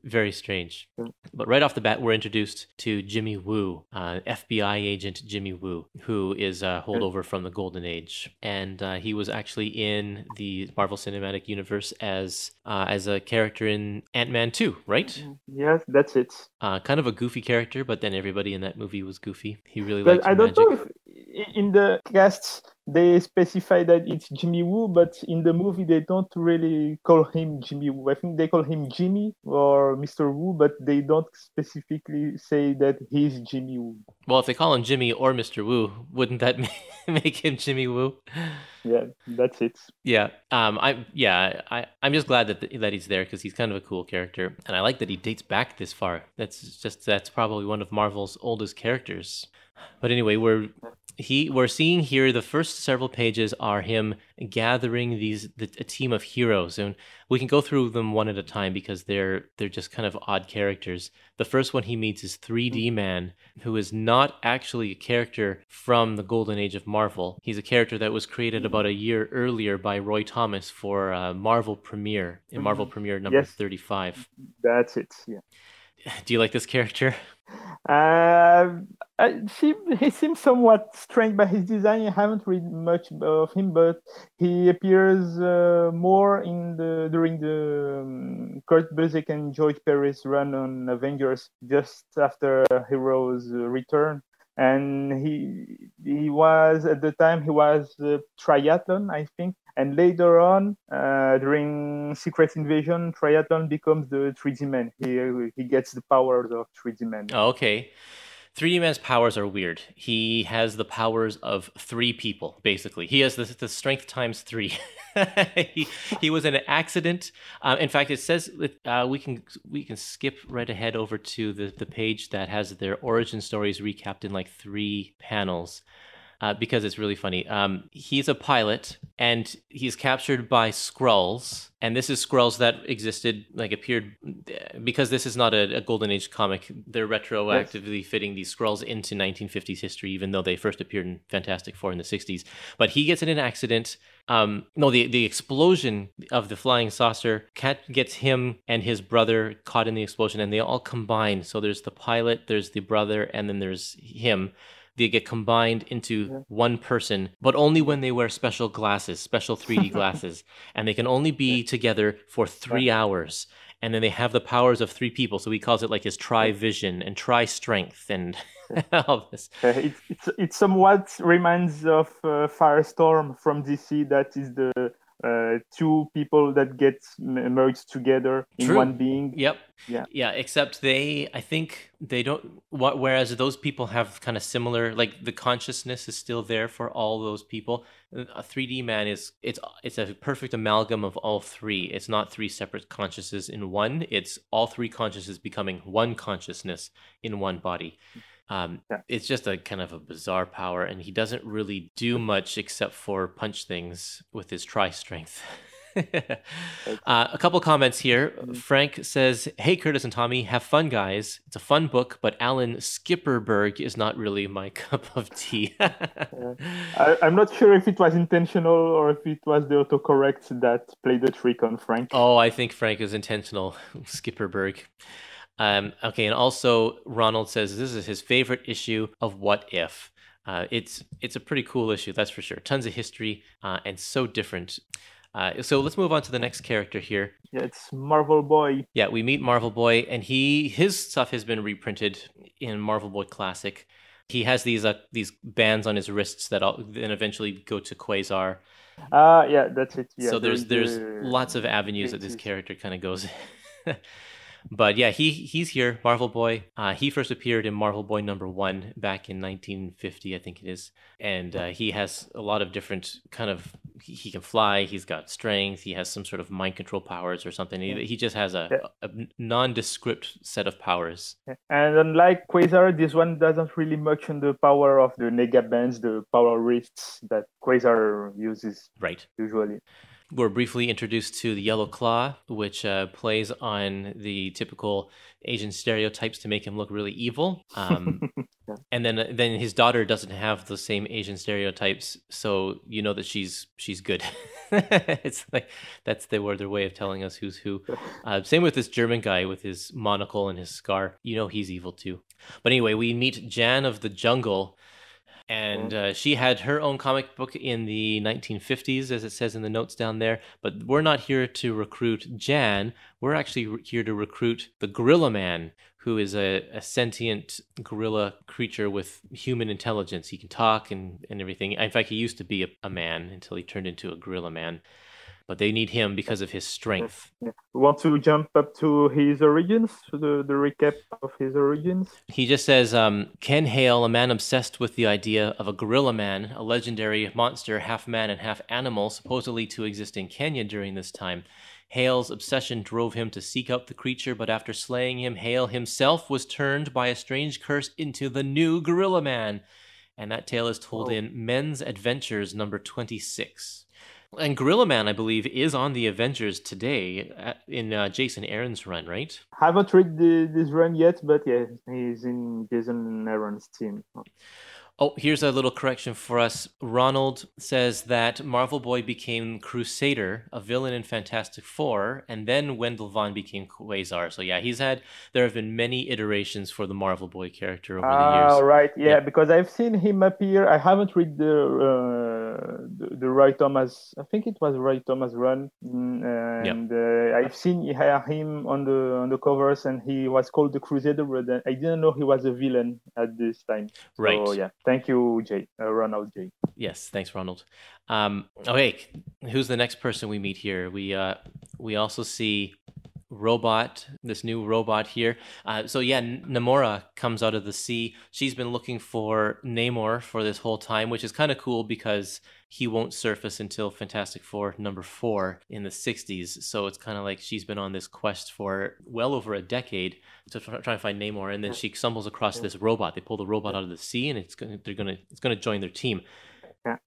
Very strange. But right off the bat, we're introduced to Jimmy Woo, uh, FBI agent Jimmy Woo, who is a holdover from the Golden Age, and uh, he was actually in the Marvel Cinematic Universe as uh, as a character in Ant Man Two, right? Yes, that's it. Uh, kind of a goofy character, but then everybody in that movie was goofy. He really But liked I don't magic. know if in the cast they specify that it's Jimmy Woo, but in the movie they don't really call him Jimmy Woo. I think they call him Jimmy or Mr. Woo, but they don't specifically say that he's Jimmy Woo. Well, if they call him Jimmy or Mr. Woo, wouldn't that <laughs> make him Jimmy Woo? Yeah, that's it. Yeah, um, I yeah, I I'm just glad that that he's there because he's kind of a cool character, and I like that he dates back this far. That's just that's probably one of Marvel's oldest characters. But anyway, we're he we're seeing here the first several pages are him gathering these the, a team of heroes, and we can go through them one at a time because they're they're just kind of odd characters. The first one he meets is 3D Man, who is not actually a character from the golden age of Marvel. He's a character that was created about a year earlier by Roy Thomas for uh, Marvel Premiere in Marvel Premiere number Yes. 35. That's it. Yeah. Do you like this character? Uh, <laughs> I, he, he seems somewhat strange by his design. I haven't read much of him, but he appears uh, more in the during the um, Kurt Busiek and George Perez run on Avengers just after Heroes uh, return. And he he was at the time he was uh, triathlon, I think, and later on uh, during Secret Invasion, triathlon becomes the 3D man. He he gets the powers of 3D man. Oh, okay. 3D Man's powers are weird. He has the powers of three people, basically. He has the, the strength times three. <laughs> he, he was in an accident. Uh, in fact, it says uh, we can we can skip right ahead over to the, the page that has their origin stories recapped in like three panels. Uh, because it's really funny. Um, he's a pilot, and he's captured by Skrulls, and this is Skrulls that existed, like appeared, because this is not a, a Golden Age comic. They're retroactively fitting these Skrulls into 1950s history, even though they first appeared in Fantastic Four in the 60s. But he gets in an accident. Um, no, the the explosion of the flying saucer cat gets him and his brother caught in the explosion, and they all combine. So there's the pilot, there's the brother, and then there's him they get combined into one person, but only when they wear special glasses, special 3D <laughs> glasses, and they can only be together for three hours. And then they have the powers of three people, so he calls it like his tri vision and tri strength and <laughs> all this. It, it's it somewhat reminds of uh, Firestorm from DC. That is the uh, two people that get merged together in True. one being. Yep. Yeah. Yeah. Except they, I think they don't. What? Whereas those people have kind of similar, like the consciousness is still there for all those people. A 3D man is it's it's a perfect amalgam of all three. It's not three separate consciousnesses in one. It's all three consciousnesses becoming one consciousness in one body. Um, Yeah. It's just a kind of a bizarre power, and he doesn't really do much except for punch things with his tri strength. <laughs> uh, a couple comments here. Frank says, "Hey Curtis and Tommy, have fun, guys. It's a fun book, but Alan Skipperberg is not really my <laughs> cup of tea." <laughs> I, I'm not sure if it was intentional or if it was the autocorrect that played the trick on Frank. oh, I think Frank is intentional. Skipperberg. Um, okay, and also Ronald says this is his favorite issue of What If. Uh, it's it's a pretty cool issue, that's for sure. Tons of history uh, and so different. Uh, so let's move on to the next character here. Yeah, it's Marvel Boy. Yeah, we meet Marvel Boy, and he his stuff has been reprinted in Marvel Boy Classic. He has these uh, these bands on his wrists that all, then eventually go to Quasar. Ah, yeah, that's it. Yeah, so there's there's the- lots of avenues that this character kind of goes. <laughs> but yeah, he he's here, Marvel Boy. Uh, he first appeared in Marvel Boy number one back in 1950, I think it is, and uh, he has a lot of different kind of. He, he can fly. He's got strength. He has some sort of mind control powers or something. He, he just has a, Yeah. a, nondescript set of powers. And unlike Quasar, this one doesn't really mention the power of the nega bands, the power wrists that Quasar uses Right. usually. We're briefly introduced to the Yellow Claw, which uh, plays on the typical Asian stereotypes to make him look really evil. Um, <laughs> yeah. And then then his daughter doesn't have the same Asian stereotypes, so you know that she's she's good. <laughs> it's like that's the word their way of telling us who's who. <laughs> Uh, same with this German guy with his monocle and his scar. You know he's evil too. But anyway, we meet Jan of the Jungle and uh, she had her own comic book in the 1950s, as it says in the notes down there. But we're not here to recruit Jan. We're actually here to recruit the Gorilla Man, who is a, a sentient gorilla creature with human intelligence. He can talk and, and everything. In fact, he used to be a, a man until he turned into a gorilla man but they need him because of his strength. Want to jump up to his origins, the, the recap of his origins? He just says um, Ken Hale, a man obsessed with the idea of a gorilla man, a legendary monster, half man and half animal, supposedly to exist in Kenya during this time. Hale's obsession drove him to seek out the creature, but after slaying him, Hale himself was turned by a strange curse into the new Gorilla Man. And that tale is told oh. in Men's Adventures number 26. And Gorilla Man, I believe, is on the Avengers today uh, in uh, Jason Aaron's run, right? I haven't read the, this run yet, but yeah, he's in Jason Aaron's team. Oh, here's a little correction for us. Ronald says that Marvel Boy became Crusader, a villain in Fantastic Four, and then Wendell Vaughn became Quasar. So yeah, he's had there have been many iterations for the Marvel Boy character over the years. Oh, right, yeah, yeah, because I've seen him appear. I haven't read the uh, the, the Roy Thomas. I think it was Roy Thomas run, mm, and uh, I've seen him on the on the covers, and he was called the Crusader, but I didn't know he was a villain at this time. So, right. Yeah. Thank you, Jay. Uh, Ronald Jay. Yes, thanks, Ronald. Um, okay, who's the next person we meet here? We uh, we also see robot, this new robot here. Uh, so yeah, Namora comes out of the sea. She's been looking for Namor for this whole time, which is kind of cool because he won't surface until Fantastic Four number four in the 60s. So it's kind of like she's been on this quest for well over a decade to try and find Namor, and then she stumbles across this robot. They pull the robot out of the sea, and it's gonna, they're gonna it's gonna join their team.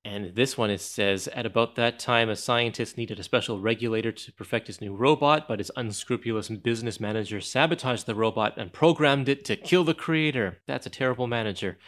And this one is says at about that time, a scientist needed a special regulator to perfect his new robot, but his unscrupulous business manager sabotaged the robot and programmed it to kill the creator. That's a terrible manager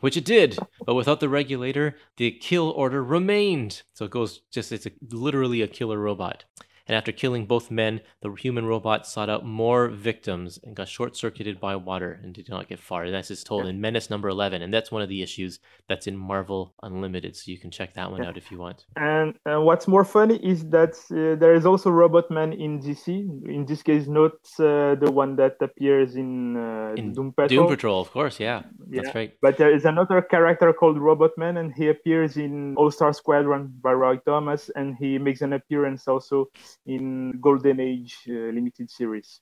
which it did. But without the regulator, the kill order remained. So it goes just, it's a, literally a killer robot and after killing both men, the human robot sought out more victims and got short circuited by water and did not get far. And that's is told yeah. in Menace number 11. And that's one of the issues that's in Marvel Unlimited. So you can check that one yeah. out if you want. And uh, what's more funny is that uh, there is also Robot Man in DC. In this case, not uh, the one that appears in, uh, in Doom Patrol. Doom Patrol, of course. Yeah, yeah, that's right. But there is another character called Robot Man, and he appears in All Star Squadron by Roy Thomas, and he makes an appearance also in Golden Age uh, limited series.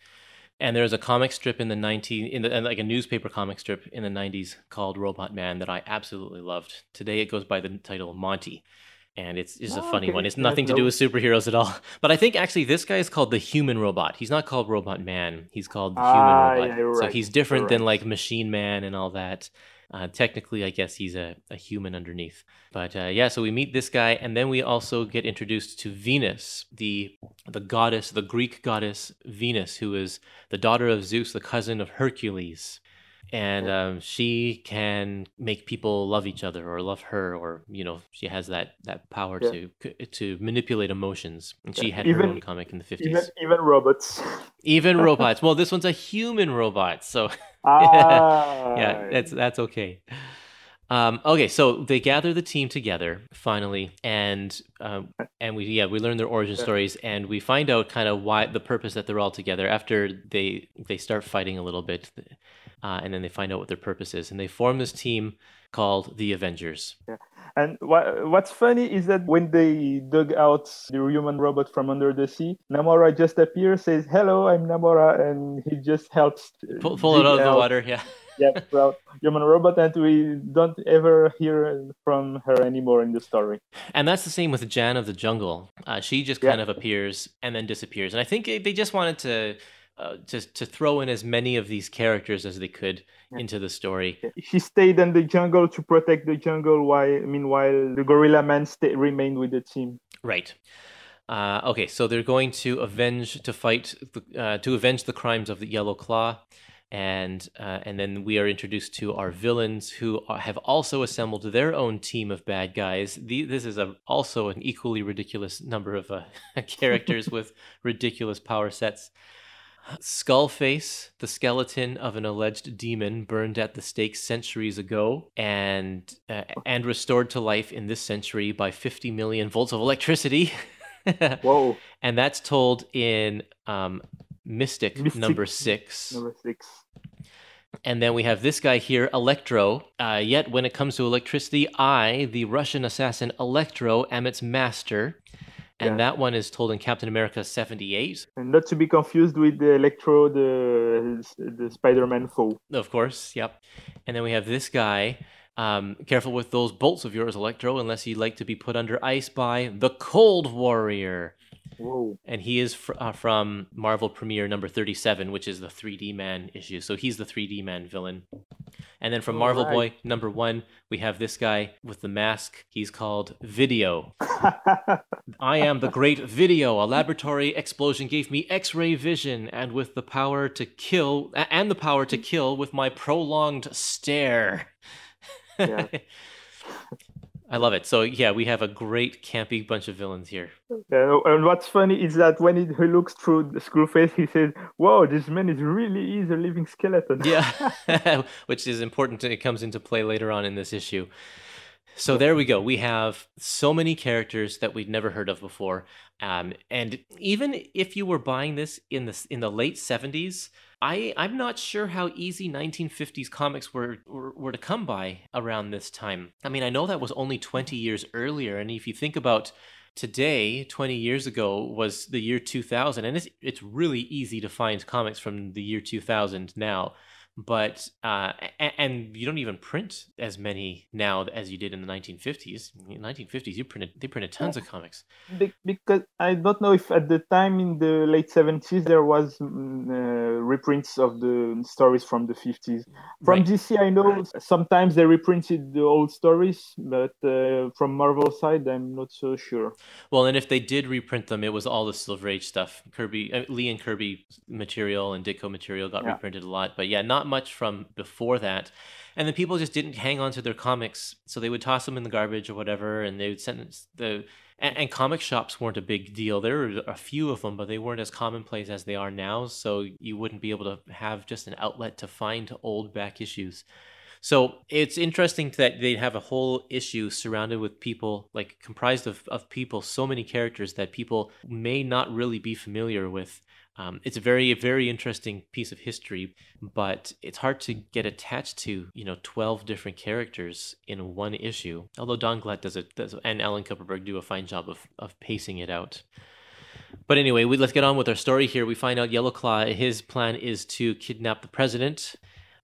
And there's a comic strip in the 90 in the like a newspaper comic strip in the 90s called Robot Man that I absolutely loved. Today it goes by the title Monty. And it's, it's oh, a funny okay. one. It's nothing to do with superheroes at all. <laughs> But I think actually this guy is called the Human Robot. He's not called Robot Man. He's called the Human ah, Robot. Yeah, right. So he's different right. than like Machine Man and all that. Uh, technically, I guess he's a, a human underneath. But uh, yeah, so we meet this guy, and then we also get introduced to Venus, the the goddess, the Greek goddess Venus, who is the daughter of Zeus, the cousin of Hercules. And um, she can make people love each other or love her or you know she has that that power yeah. to to manipulate emotions. And she had even, her own comic in the 50s even, even robots. Even <laughs> robots. Well this one's a human robot so <laughs> ah. yeah that's that's okay. Um, okay, so they gather the team together finally, and um, and we yeah we learn their origin stories, and we find out kind of why the purpose that they're all together after they they start fighting a little bit uh, and then they find out what their purpose is, and they form this team called the Avengers. Yeah. And what, what's funny is that when they dug out the human robot from under the sea, Namora just appears, says, "Hello, I'm Namora," and he just helps pull, pull it out of the water. Yeah. <laughs> yeah, well, human robot, and we don't ever hear from her anymore in the story. And that's the same with Jan of the Jungle. Uh, she just kind yeah. of appears and then disappears. And I think they just wanted to uh, to to throw in as many of these characters as they could yeah. into the story. She stayed in the jungle to protect the jungle, while meanwhile the Gorilla Man stay, remained with the team. Right. Uh, okay, so they're going to avenge to fight the, uh, to avenge the crimes of the Yellow Claw, and uh, and then we are introduced to our villains who are, have also assembled their own team of bad guys. The, this is a, also an equally ridiculous number of uh, <laughs> characters <laughs> with ridiculous power sets. Skullface, the skeleton of an alleged demon burned at the stake centuries ago and uh, and restored to life in this century by 50 million volts of electricity. <laughs> Whoa. And that's told in um, Mystic, Mystic number six. Number six. And then we have this guy here, Electro. Uh, yet when it comes to electricity, I, the Russian assassin Electro, am its master. And Yeah. that one is told in Captain America 78. And not to be confused with the Electro, the the Spider-Man foe. Of course, yep. And then we have this guy. Um, careful with those bolts of yours, Electro, unless you'd like to be put under ice by the Cold Warrior. Whoa. And he is fr- uh, from Marvel Premiere number 37, which is the 3D Man issue. So he's the 3D Man villain. And then from Marvel Alright. Boy number one, we have this guy with the mask. He's called Video. <laughs> I am the great Video. A laboratory explosion gave me X ray vision, and with the power to kill, and the power to kill with my prolonged stare. Yeah. <laughs> I love it. So, yeah, we have a great campy bunch of villains here. Yeah, and what's funny is that when he, he looks through the screw face, he says, "Whoa, this man is really is a living skeleton." Yeah, <laughs> <laughs> which is important. And it comes into play later on in this issue. So there we go. We have so many characters that we'd never heard of before, um, and even if you were buying this in the in the late seventies, I I'm not sure how easy 1950s comics were, were were to come by around this time. I mean, I know that was only 20 years earlier, and if you think about today 20 years ago was the year 2000 and it's it's really easy to find comics from the year 2000 now but uh and, you don't even print as many now as you did in the 1950s in the 1950s you printed they printed tons of comics Be- because I don't know if at the time in the late 70s there was mm, uh, reprints of the stories from the 50s. From Right. DC, I know sometimes they reprinted the old stories, but uh, from Marvel side, I'm not so sure. well and if they did reprint them it was all the silver age stuff kirby uh, lee and kirby material and ditko material got Yeah. reprinted a lot but yeah not much from before that. And the people just didn't hang on to their comics. So they would toss them in the garbage or whatever and they would send the and, and comic shops weren't a big deal. There were a few of them but they weren't as commonplace as they are now. So you wouldn't be able to have just an outlet to find old back issues. So it's interesting that they'd have a whole issue surrounded with people, like comprised of, of people, so many characters that people may not really be familiar with. Um, it's a very, very interesting piece of history, but it's hard to get attached to, you know, 12 different characters in one issue. Although Don Glut does it, does, and Alan Kupperberg do a fine job of, of pacing it out. But anyway, we, let's get on with our story here. We find out Yellow Claw, his plan is to kidnap the president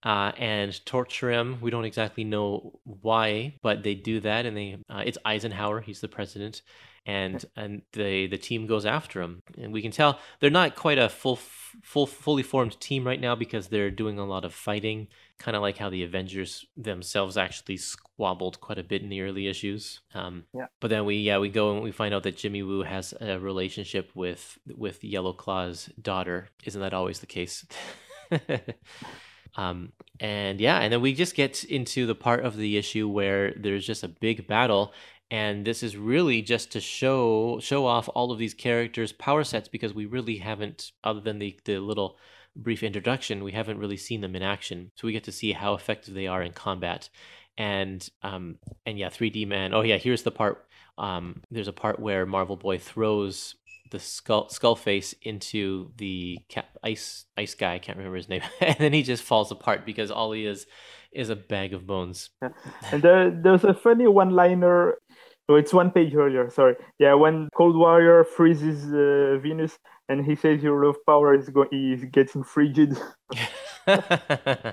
uh, and torture him. We don't exactly know why, but they do that, and they uh, it's Eisenhower. He's the president, and and the the team goes after him, and we can tell they're not quite a full full fully formed team right now because they're doing a lot of fighting, kind of like how the Avengers themselves actually squabbled quite a bit in the early issues. Um, Yeah. But then we yeah we go and we find out that Jimmy Woo has a relationship with with Yellow Claw's daughter. Isn't that always the case? <laughs> Um, and yeah, and then we just get into the part of the issue where there's just a big battle, and this is really just to show show off all of these characters' power sets because we really haven't, other than the the little brief introduction, we haven't really seen them in action. So we get to see how effective they are in combat. And um and yeah, 3D man. Oh yeah, here's the part. Um, there's a part where Marvel Boy throws the skull skull face into the ca- ice ice guy. I can't remember his name, <laughs> and then he just falls apart because all he is is a bag of bones. And there, there's a funny one-liner. Oh, it's one page earlier. Sorry. Yeah, when Cold Warrior freezes uh, Venus, and he says your love power is going is getting frigid. <laughs> <laughs> yeah,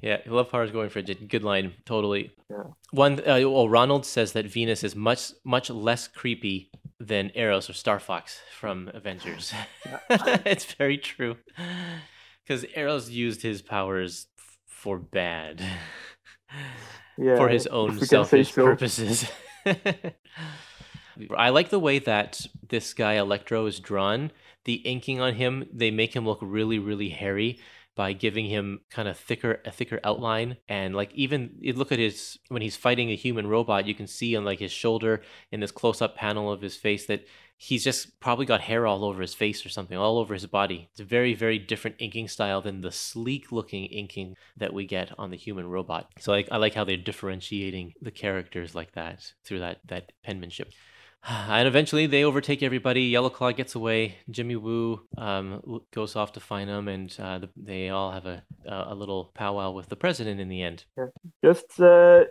your love power is going frigid. Good line, totally. Yeah. One, uh, well, Ronald says that Venus is much much less creepy than Eros or Star Fox from Avengers. <laughs> it's very true, because Eros used his powers f- for bad, Yeah, for his own we can say selfish so. purposes. <laughs> I like the way that this guy Electro is drawn. The inking on him, they make him look really, really hairy by giving him kind of thicker a thicker outline. And like even you look at his when he's fighting a human robot you can see on like his shoulder in this close up panel of his face that he's just probably got hair all over his face or something all over his body. It's a very very different inking style than the sleek looking inking that we get on the human robot. So I, I like how they're differentiating the characters like that through that that penmanship <sighs> and eventually they overtake everybody. Yellow Claw gets away. Jimmy Woo um, goes off to find them, and uh, the, they all have a a little powwow with the president in the end. Yeah. Just uh,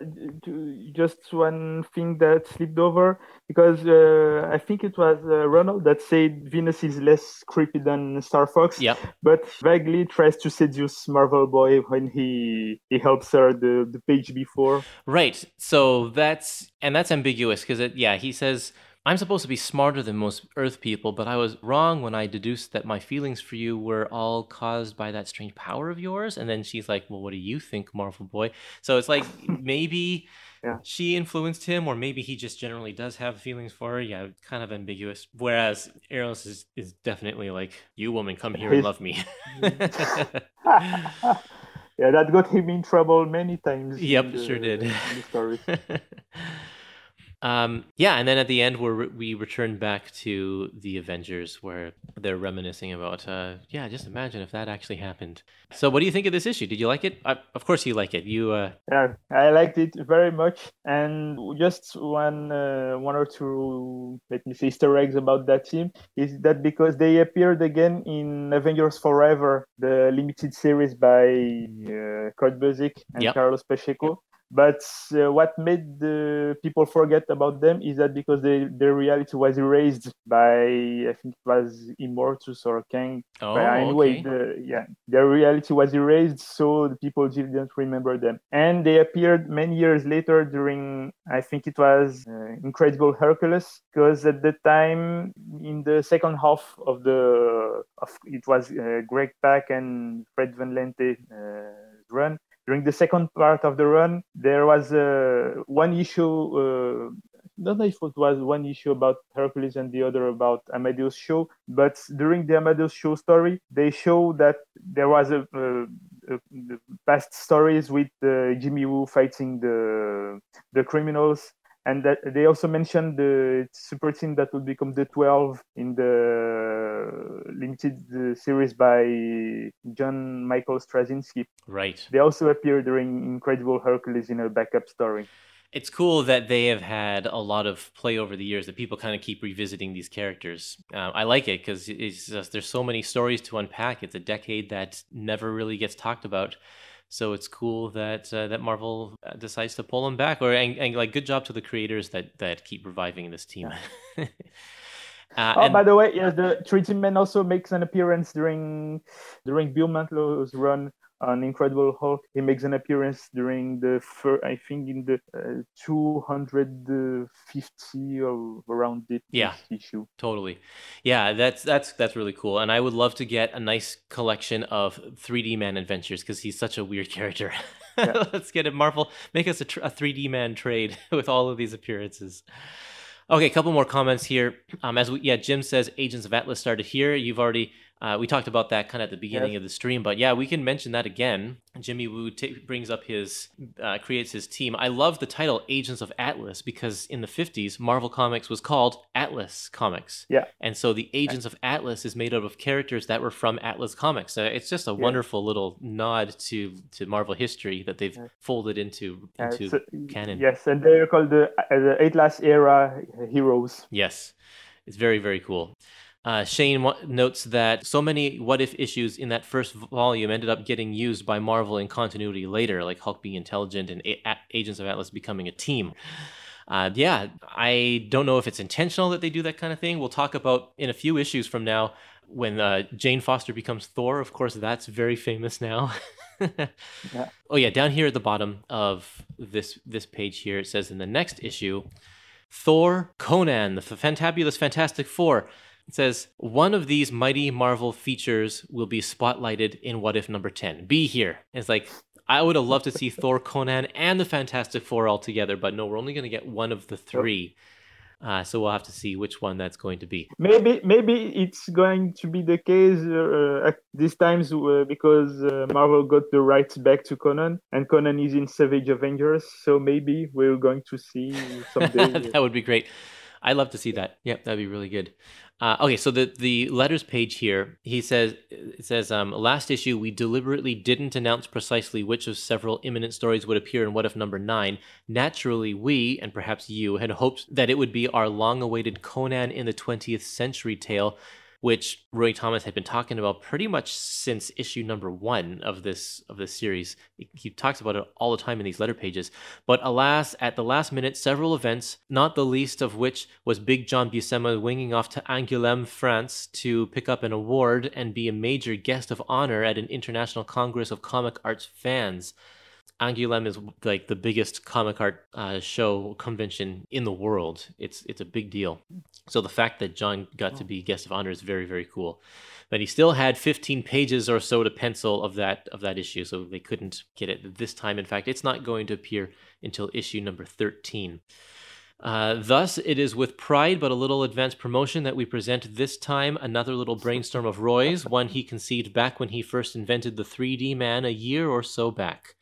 just one thing that slipped over because uh, I think it was uh, Ronald that said Venus is less creepy than Star Fox. Yeah. But vaguely tries to seduce Marvel Boy when he he helps her the the page before. Right. So that's and that's ambiguous because yeah he says I'm supposed to be smarter than most Earth people, but I was wrong when I deduced that my feelings for you were all caused by that strange power of yours. And then she's like, Well, what do you think, Marvel Boy? So it's like <laughs> maybe yeah. she influenced him, or maybe he just generally does have feelings for her. Yeah, kind of ambiguous. Whereas Eros is, is definitely like, You woman, come here and love me. <laughs> <laughs> yeah, that got him in trouble many times. Yep, the, sure did. Um, yeah, and then at the end, where we return back to the Avengers, where they're reminiscing about, uh, yeah, just imagine if that actually happened. So, what do you think of this issue? Did you like it? I, of course, you like it. You, uh... yeah, I liked it very much. And just one, uh, one or two, let me say, Easter eggs about that team is that because they appeared again in Avengers Forever, the limited series by uh, Kurt Busiek and yep. Carlos Pacheco. But uh, what made the people forget about them is that because they, their reality was erased by I think it was Immortus or Kang. Oh, but anyway, okay. the, yeah, their reality was erased, so the people didn't remember them. And they appeared many years later during I think it was uh, Incredible Hercules, because at the time in the second half of the of it was uh, Greg Pak and Fred Van Lente uh, run during the second part of the run, there was uh, one issue. Uh, not know if it was one issue about Hercules and the other about Amadeus Cho, but during the Amadeus Cho story, they show that there was a, a past stories with uh, Jimmy Woo fighting the the criminals and that they also mentioned the super team that will become the 12 in the limited series by John Michael Straczynski. Right. They also appear during Incredible Hercules in a backup story. It's cool that they have had a lot of play over the years that people kind of keep revisiting these characters. Uh, I like it because there's so many stories to unpack. It's a decade that never really gets talked about. So it's cool that uh, that Marvel uh, decides to pull them back, or and, and, like good job to the creators that that keep reviving this team. Yeah. <laughs> uh, oh, and... by the way, yeah, the Three Team Men also makes an appearance during during Bill Mantlo's run on Incredible Hulk. He makes an appearance during the fir- I think in the uh, 250 or around it yeah, issue. Totally. Yeah, that's that's that's really cool. And I would love to get a nice collection of 3D Man adventures because he's such a weird character. Yeah. <laughs> Let's get it, Marvel. Make us a, tr- a 3D Man trade <laughs> with all of these appearances. Okay, a couple more comments here. Um, as we, yeah, Jim says Agents of Atlas started here. You've already uh, we talked about that kind of at the beginning yes. of the stream, but yeah, we can mention that again. Jimmy Woo t- brings up his, uh, creates his team. I love the title Agents of Atlas because in the 50s, Marvel Comics was called Atlas Comics. Yeah. And so the Agents of Atlas is made up of characters that were from Atlas Comics. Uh, it's just a yeah. wonderful little nod to, to Marvel history that they've yeah. folded into, into so, canon. Yes, and they're called the, uh, the Atlas era heroes. Yes. It's very, very cool. Uh, Shane w- notes that so many what if issues in that first volume ended up getting used by Marvel in continuity later, like Hulk being intelligent and A- Agents of Atlas becoming a team. Uh, yeah, I don't know if it's intentional that they do that kind of thing. We'll talk about in a few issues from now when uh, Jane Foster becomes Thor. Of course, that's very famous now. <laughs> yeah. Oh yeah, down here at the bottom of this this page here, it says in the next issue, Thor, Conan, the Fantabulous Fantastic Four it says, one of these mighty Marvel features will be spotlighted in What If number 10. Be here. it's like, I would have loved to see Thor, Conan, and the Fantastic Four all together, but no, we're only going to get one of the three. Uh, so we'll have to see which one that's going to be. Maybe maybe it's going to be the case uh, at these times uh, because uh, Marvel got the rights back to Conan, and Conan is in Savage Avengers. So maybe we're going to see <laughs> someday. that would be great. I'd love to see that. Yep, that'd be really good. Uh, okay, so the the letters page here, he says it says um, last issue we deliberately didn't announce precisely which of several imminent stories would appear in What If number nine. Naturally, we and perhaps you had hoped that it would be our long-awaited Conan in the 20th century tale which Roy Thomas had been talking about pretty much since issue number one of this of this series. He talks about it all the time in these letter pages. But alas, at the last minute, several events, not the least of which was Big John Buscema winging off to Angoulême, France, to pick up an award and be a major guest of honor at an international congress of comic arts fans. Angoulême is like the biggest comic art uh, show convention in the world. It's it's a big deal. So the fact that John got to be guest of honor is very very cool. But he still had 15 pages or so to pencil of that of that issue, so they couldn't get it this time. In fact, it's not going to appear until issue number 13. Uh, thus, it is with pride but a little advanced promotion that we present this time another little brainstorm of Roy's, one he conceived back when he first invented the 3D man a year or so back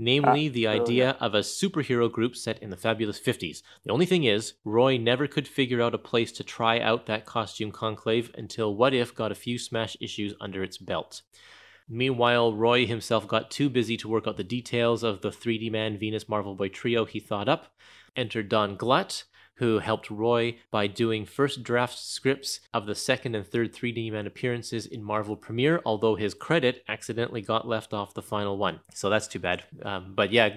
namely the idea of a superhero group set in the fabulous 50s. The only thing is, Roy never could figure out a place to try out that costume conclave until What If got a few smash issues under its belt. Meanwhile, Roy himself got too busy to work out the details of the 3D Man Venus Marvel Boy trio he thought up. Enter Don Glut, who helped Roy by doing first draft scripts of the second and third 3D Man appearances in Marvel Premiere, although his credit accidentally got left off the final one. So that's too bad. Um, but yeah.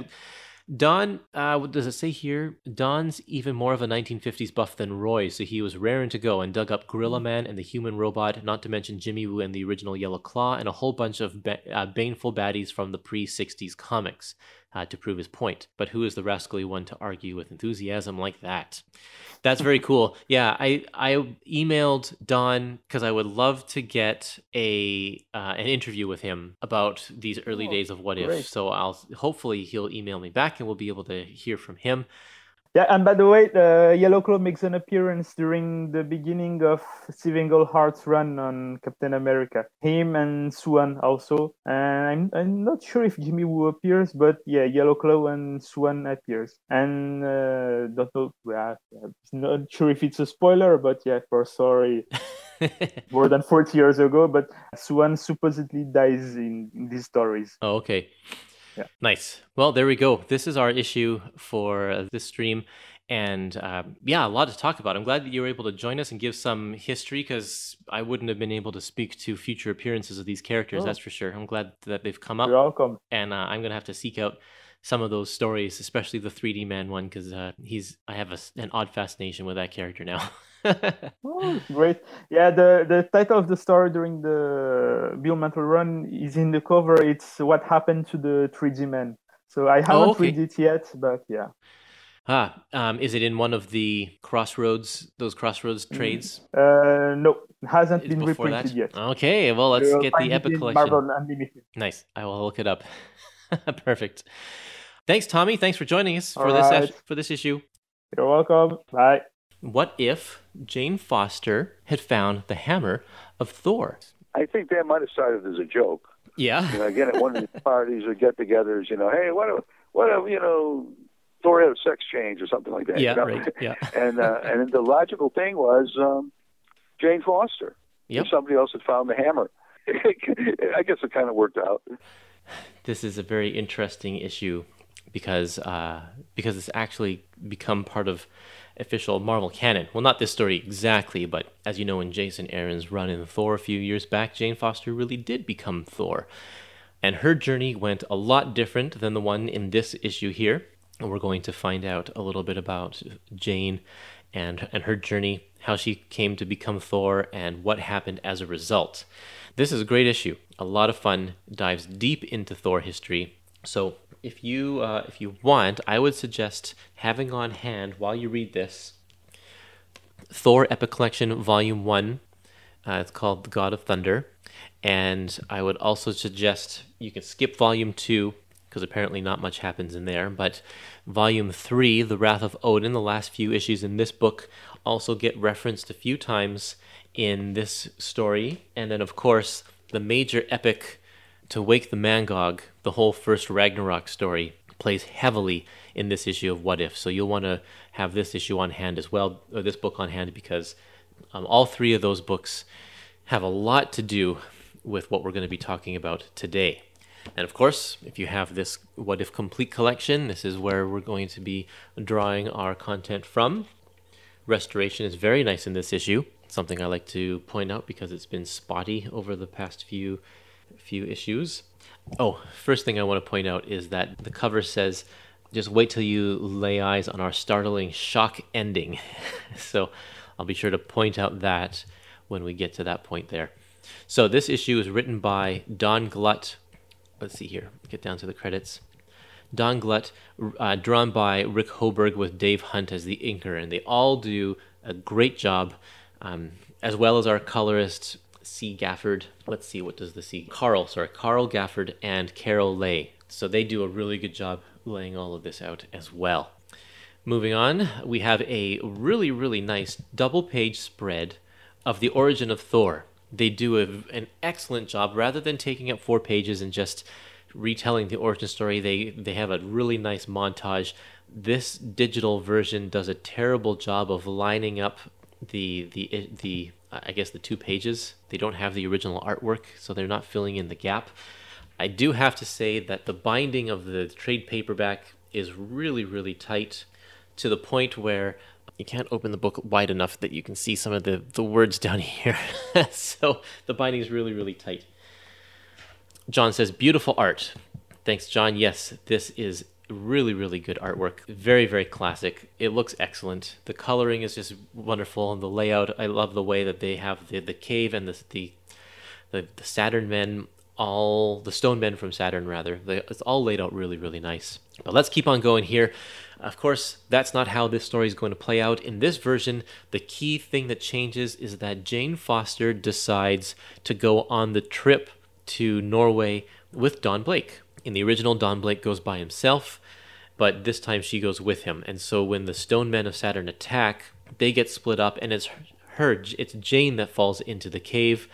Don, uh, what does it say here? Don's even more of a 1950s buff than Roy, so he was raring to go and dug up Gorilla Man and the Human Robot, not to mention Jimmy Woo and the original Yellow Claw, and a whole bunch of ba- uh, baneful baddies from the pre 60s comics uh, to prove his point. But who is the rascally one to argue with enthusiasm like that? That's very <laughs> cool. Yeah, I I emailed Don because I would love to get a uh, an interview with him about these early oh, days of What great. If. So I'll hopefully he'll email me back and we'll be able to hear from him. Yeah, and by the way, the Yellow Claw makes an appearance during the beginning of Steve Englehart's run on Captain America. Him and Suwan also. And I'm, I'm not sure if Jimmy Woo appears, but yeah, Yellow Claw and Suwan appears. And uh, don't know, well, I'm not sure if it's a spoiler, but yeah, for sorry. <laughs> more than 40 years ago, but Suwan supposedly dies in, in these stories. Oh, okay. Yeah. Nice. Well, there we go. This is our issue for uh, this stream. And um, yeah, a lot to talk about. I'm glad that you were able to join us and give some history because I wouldn't have been able to speak to future appearances of these characters, oh. that's for sure. I'm glad that they've come up. You're welcome. And uh, I'm going to have to seek out some of those stories, especially the 3D man one, because uh, he's I have a, an odd fascination with that character now. <laughs> oh, great! Yeah, the the title of the story during the Bill Mantlo run is in the cover. It's what happened to the 3D man. So I haven't oh, okay. read it yet, but yeah. Ah, um, is it in one of the crossroads, those crossroads mm, trades? Uh, no, it hasn't it's been reprinted that? yet. Okay, well, let's You'll get the Epic collection. Marvel Unlimited. Nice. I will look it up. <laughs> Perfect. Thanks, Tommy. Thanks for joining us for this right. for this issue. You're welcome. Bye. What if Jane Foster had found the hammer of Thor? I think they might have started as a joke. Yeah. You know, again, at one of these <laughs> parties or get-togethers, you know, hey, what if, what if, you know, Thor had a sex change or something like that. Yeah, you know? right. Yeah. <laughs> and uh, and the logical thing was um, Jane Foster. Yep. Somebody else had found the hammer. <laughs> I guess it kind of worked out. This is a very interesting issue because uh, because it's actually become part of official Marvel canon. Well, not this story exactly, but as you know, in Jason Aaron's run in Thor a few years back, Jane Foster really did become Thor. And her journey went a lot different than the one in this issue here. We're going to find out a little bit about Jane and, and her journey, how she came to become Thor, and what happened as a result. This is a great issue. A lot of fun, dives deep into Thor history. So if you uh, if you want, I would suggest having on hand while you read this Thor Epic Collection Volume One. Uh, it's called The God of Thunder, and I would also suggest you can skip Volume Two because apparently not much happens in there. But volume three, The Wrath of Odin, the last few issues in this book also get referenced a few times in this story. And then, of course, the major epic to wake the Mangog, the whole first Ragnarok story, plays heavily in this issue of What If. So you'll want to have this issue on hand as well, or this book on hand, because um, all three of those books have a lot to do with what we're going to be talking about today. And of course, if you have this What If Complete collection, this is where we're going to be drawing our content from. Restoration is very nice in this issue, something I like to point out because it's been spotty over the past few few issues. Oh, first thing I want to point out is that the cover says just wait till you lay eyes on our startling shock ending. <laughs> so I'll be sure to point out that when we get to that point there. So this issue is written by Don Glut. Let's see here, get down to the credits. Don Glut, uh, drawn by Rick Hoberg with Dave Hunt as the inker, and they all do a great job, um, as well as our colorist C. Gafford. Let's see, what does the C? Carl, sorry, Carl Gafford and Carol Lay. So they do a really good job laying all of this out as well. Moving on, we have a really, really nice double page spread of the origin of Thor. They do a, an excellent job rather than taking up four pages and just retelling the origin story. They they have a really nice montage. This digital version does a terrible job of lining up the the the I guess the two pages. They don't have the original artwork, so they're not filling in the gap. I do have to say that the binding of the trade paperback is really really tight to the point where you can't open the book wide enough that you can see some of the, the words <laughs> down here. <laughs> so the binding is really, really tight. John says, beautiful art. Thanks, John. Yes, this is really, really good artwork. Very, very classic. It looks excellent. The coloring is just wonderful, and the layout. I love the way that they have the, the cave and the, the the, the Saturn men, all the stone men from Saturn, rather. They, it's all laid out really, really nice. But let's keep on going here. Of course, that's not how this story is going to play out. In this version, the key thing that changes is that Jane Foster decides to go on the trip to Norway with Don Blake. In the original, Don Blake goes by himself, but this time she goes with him. And so when the Stone Men of Saturn attack, they get split up, and it's her, it's Jane that falls into the cave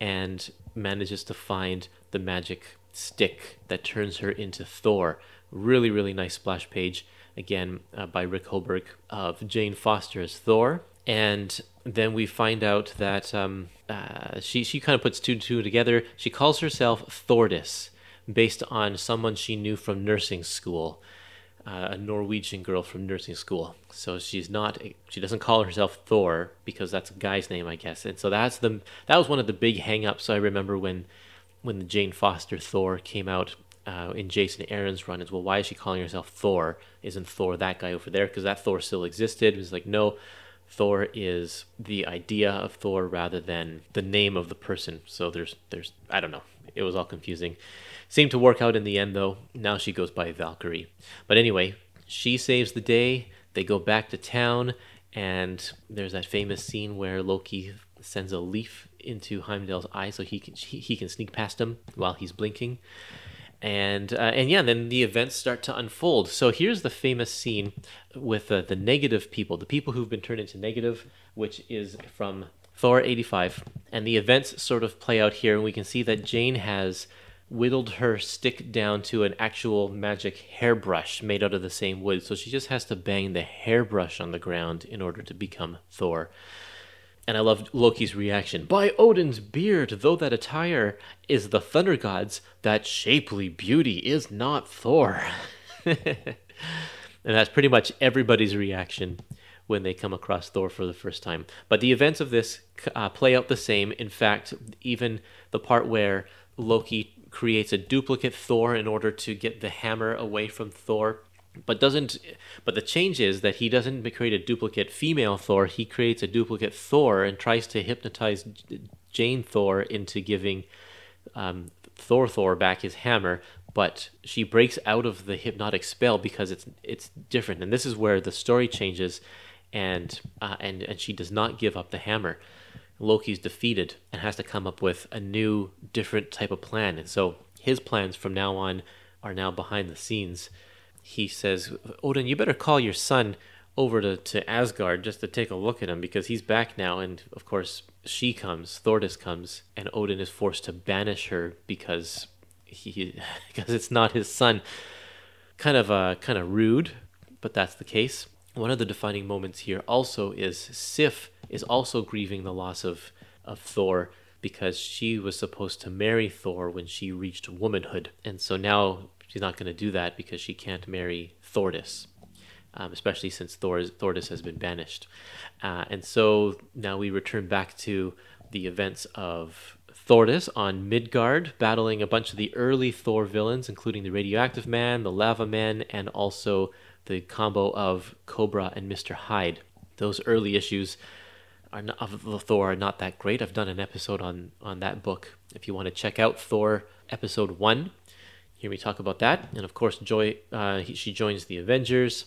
and manages to find the magic stick that turns her into Thor. Really, really nice splash page again uh, by Rick Hoberg, of Jane Foster as Thor. And then we find out that um, uh, she, she kind of puts two and two together. She calls herself Thordis, based on someone she knew from nursing school, uh, a Norwegian girl from nursing school. So she's not, she doesn't call herself Thor because that's a guy's name, I guess. And so that's the, that was one of the big hangups I remember when, when the Jane Foster Thor came out uh, in Jason Aaron's run is well, why is she calling herself Thor? Isn't Thor that guy over there? Because that Thor still existed. It was like, no, Thor is the idea of Thor rather than the name of the person. So there's, there's, I don't know. It was all confusing. Seemed to work out in the end, though. Now she goes by Valkyrie. But anyway, she saves the day. They go back to town, and there's that famous scene where Loki sends a leaf into Heimdall's eye so he can he, can sneak past him while he's blinking and uh, and yeah, then the events start to unfold. So here's the famous scene with uh, the negative people, the people who've been turned into negative, which is from Thor 85, and the events sort of play out here, and we can see that Jane has whittled her stick down to an actual magic hairbrush made out of the same wood. So she just has to bang the hairbrush on the ground in order to become Thor. And I love Loki's reaction. By Odin's beard, though that attire is the thunder god's, that shapely beauty is not Thor. <laughs> and that's pretty much everybody's reaction when they come across Thor for the first time. But the events of this uh, play out the same. In fact, even the part where Loki creates a duplicate Thor in order to get the hammer away from Thor. But doesn't but the change is that he doesn't create a duplicate female thor. He creates a duplicate thor and tries to hypnotize jane thor into giving um, thor thor back his hammer but she breaks out of the hypnotic spell because it's it's different. And this is where the story changes and uh, and and she does not give up the hammer loki's defeated and has to come up with a new different type of plan and so his plans from now on are now behind the scenes. He says, Odin, you better call your son over to, to Asgard just to take a look at him because he's back now. And of course, she comes, Thordis comes, and Odin is forced to banish her because he <laughs> because it's not his son. Kind of uh, kind of rude, but that's the case. One of the defining moments here also is Sif is also grieving the loss of of Thor because she was supposed to marry Thor when she reached womanhood, and so now she's not going to do that because she can't marry Thordis um, especially since Thor, Thordis has been banished. Uh, and so now we return back to the events of Thordis on Midgard, battling a bunch of the early Thor villains, including the Radioactive Man, the Lava Man, and also the combo of Cobra and Mr. Hyde. Those early issues are not, of Thor are not that great. I've done an episode on on that book. If you want to check out Thor episode one, hear me talk about that. And of course, Joy uh, he, she joins the Avengers.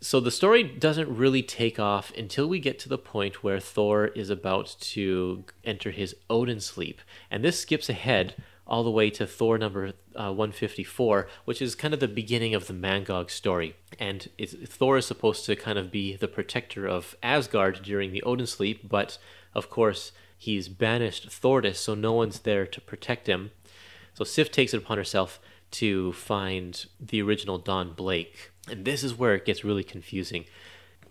So the story doesn't really take off until we get to the point where Thor is about to enter his Odin sleep. And this skips ahead all the way to Thor number uh, 154, which is kind of the beginning of the Mangog story. And Thor is supposed to kind of be the protector of Asgard during the Odin sleep, but of course he's banished Thordis, so no one's there to protect him. So Sif takes it upon herself to find the original Don Blake and this is where it gets really confusing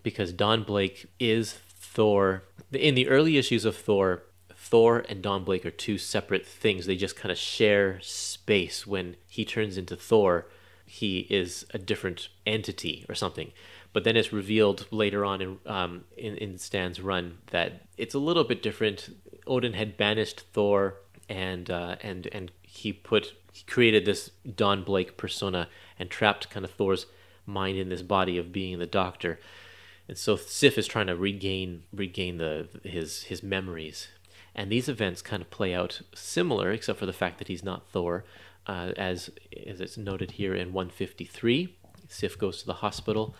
because Don Blake is Thor. In the early issues of Thor, Thor and Don Blake are two separate things. They just kind of share space. When he turns into Thor, he is a different entity or something. But then it's revealed later on in um, in, in Stan's run that it's a little bit different. Odin had banished Thor, and uh, and and he put he created this Don Blake persona and trapped kind of Thor's mind in this body of being the doctor. And so Sif is trying to regain regain the his his memories. And these events kind of play out similar, except for the fact that he's not Thor, uh, as as it's noted here in 153. Sif goes to the hospital,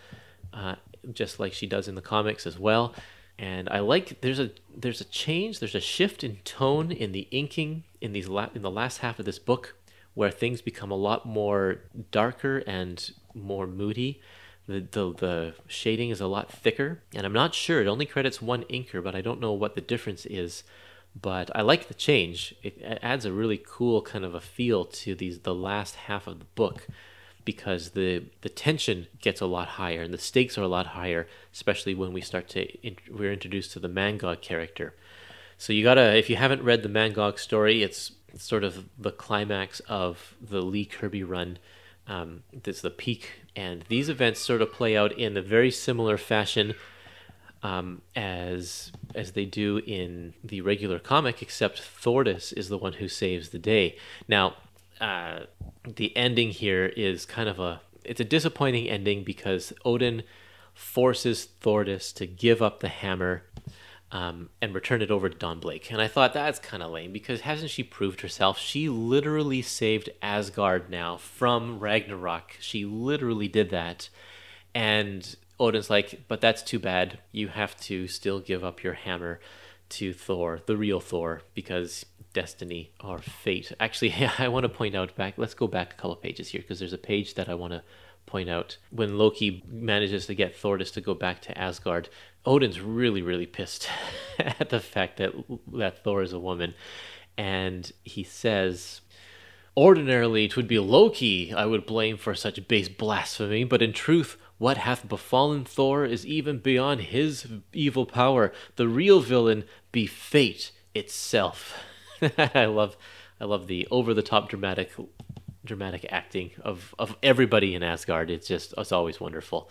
uh, just like she does in the comics as well. And I like there's a there's a change, there's a shift in tone in the inking in these la- in the last half of this book, where things become a lot more darker and more moody. The, the, the shading is a lot thicker, and I'm not sure. It only credits one inker, but I don't know what the difference is. But I like the change. It, adds a really cool kind of a feel to these the last half of the book because the the tension gets a lot higher and the stakes are a lot higher, especially when we start to we're introduced to the Mangog character. So you gotta if you haven't read the Mangog story, it's, it's sort of the climax of the Lee Kirby run um, this is the peak, and these events sort of play out in a very similar fashion um, as as they do in the regular comic, except Thordis is the one who saves the day. Now, uh, the ending here is kind of a it's a disappointing ending because Odin forces Thordis to give up the hammer um, and return it over to Don Blake. And I thought that's kind of lame because hasn't she proved herself? She literally saved Asgard now from Ragnarok. She literally did that. And Odin's like, but that's too bad. You have to still give up your hammer to Thor, the real Thor, because destiny or fate. Actually, <laughs> I want to point out back, let's go back a couple pages here because there's a page that I want to point out when Loki manages to get Thordis to go back to Asgard. Odin's really, really pissed <laughs> at the fact that that Thor is a woman, and he says, "Ordinarily, it would be Loki I would blame for such base blasphemy, but in truth." What hath befallen Thor is even beyond his evil power. The real villain be fate itself. <laughs> I love I love the over the top dramatic dramatic acting of, of everybody in Asgard. It's just, it's always wonderful.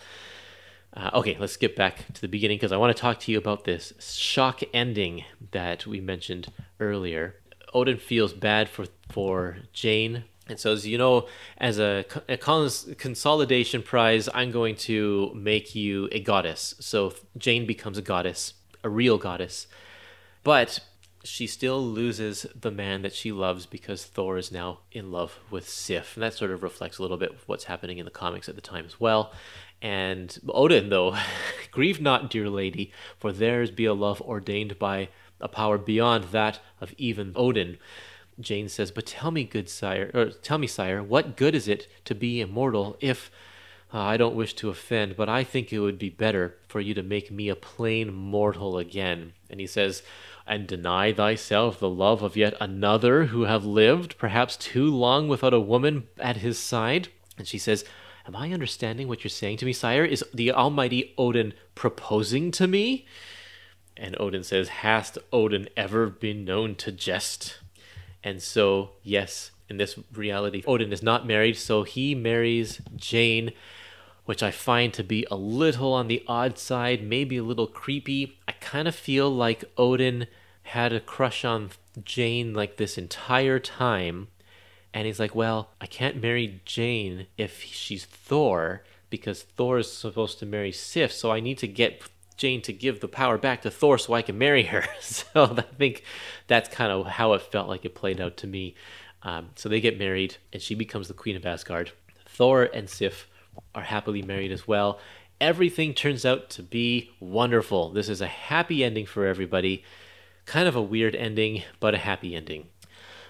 Uh, okay, let's get back to the beginning because I want to talk to you about this shock ending that we mentioned earlier. Odin feels bad for, for Jane and so, as you know, as a, a consolidation prize, I'm going to make you a goddess. So Jane becomes a goddess, a real goddess. But she still loses the man that she loves because Thor is now in love with Sif. And that sort of reflects a little bit what's happening in the comics at the time as well. And Odin, though, <laughs> grieve not, dear lady, for theirs be a love ordained by a power beyond that of even Odin. Jane says, But tell me, good sire, or tell me, sire, what good is it to be immortal if. Uh, I don't wish to offend, but I think it would be better for you to make me a plain mortal again. And he says, And deny thyself the love of yet another who have lived, perhaps too long without a woman at his side? And she says, Am I understanding what you're saying to me, sire? Is the almighty Odin proposing to me? And Odin says, Hast Odin ever been known to jest? And so, yes, in this reality, Odin is not married, so he marries Jane, which I find to be a little on the odd side, maybe a little creepy. I kind of feel like Odin had a crush on Jane like this entire time. And he's like, Well, I can't marry Jane if she's Thor because Thor is supposed to marry Sif, so I need to get Jane to give the power back to Thor so I can marry her. <laughs> so I think that's kind of how it felt like it played out to me. Um, so they get married, and she becomes the queen of Asgard. Thor and Sif are happily married as well. Everything turns out to be wonderful. This is a happy ending for everybody. Kind of a weird ending, but a happy ending.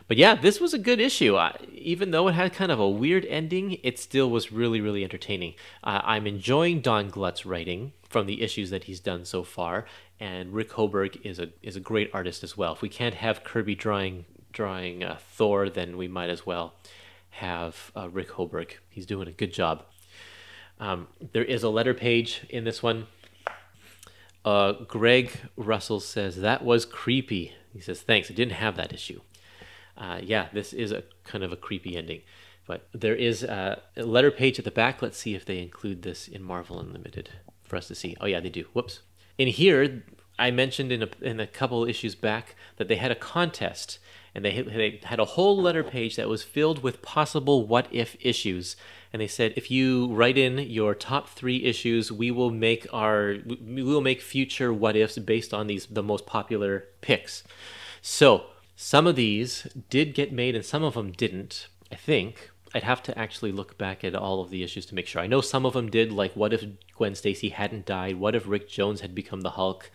But yeah, this was a good issue. Even though it had kind of a weird ending, it still was really, really entertaining. Uh, I'm enjoying Don Glut's writing from the issues that he's done so far, and Rick Hoberg is a is a great artist as well. If we can't have Kirby drawing drawing uh, Thor, then we might as well have uh, Rick Hoberg. He's doing a good job. Um, there is a letter page in this one. Uh, Greg Russell says that was creepy. He says thanks. I didn't have that issue uh, yeah, this is a kind of a creepy ending. But there is a letter page at the back. Let's see if they include this in Marvel Unlimited for us to see. Oh yeah, they do. Whoops. In here, I mentioned in a, in a couple issues back that they had a contest, and they they had a whole letter page that was filled with possible what if issues. And they said, if you write in your top three issues, we will make our we will make future what ifs based on these the most popular picks. So some of these did get made and some of them didn't, I think. I'd have to actually look back at all of the issues to make sure. I know some of them did, like what if Gwen Stacy hadn't died? What if Rick Jones had become the Hulk?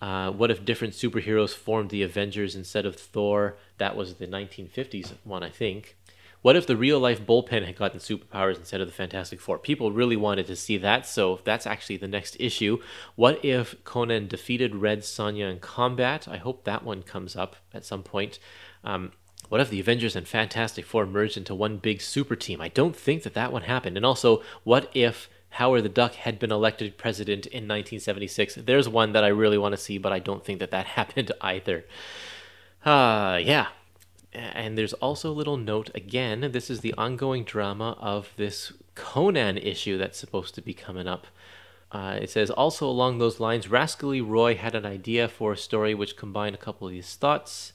Uh, what if different superheroes formed the Avengers instead of Thor? That was the 1950s one, I think. What if the real life bullpen had gotten superpowers instead of the Fantastic Four? People really wanted to see that, so that's actually the next issue. What if Conan defeated Red Sonja in combat? I hope that one comes up at some point. Um, what if the Avengers and Fantastic Four merged into one big super team? I don't think that that one happened. And also, what if Howard the Duck had been elected president in 1976? There's one that I really want to see, but I don't think that that <laughs> happened either. Uh, yeah, and there's also a little note again. This is the ongoing drama of this Conan issue that's supposed to be coming up. Uh, it says also along those lines, Rascally Roy had an idea for a story which combined a couple of these thoughts.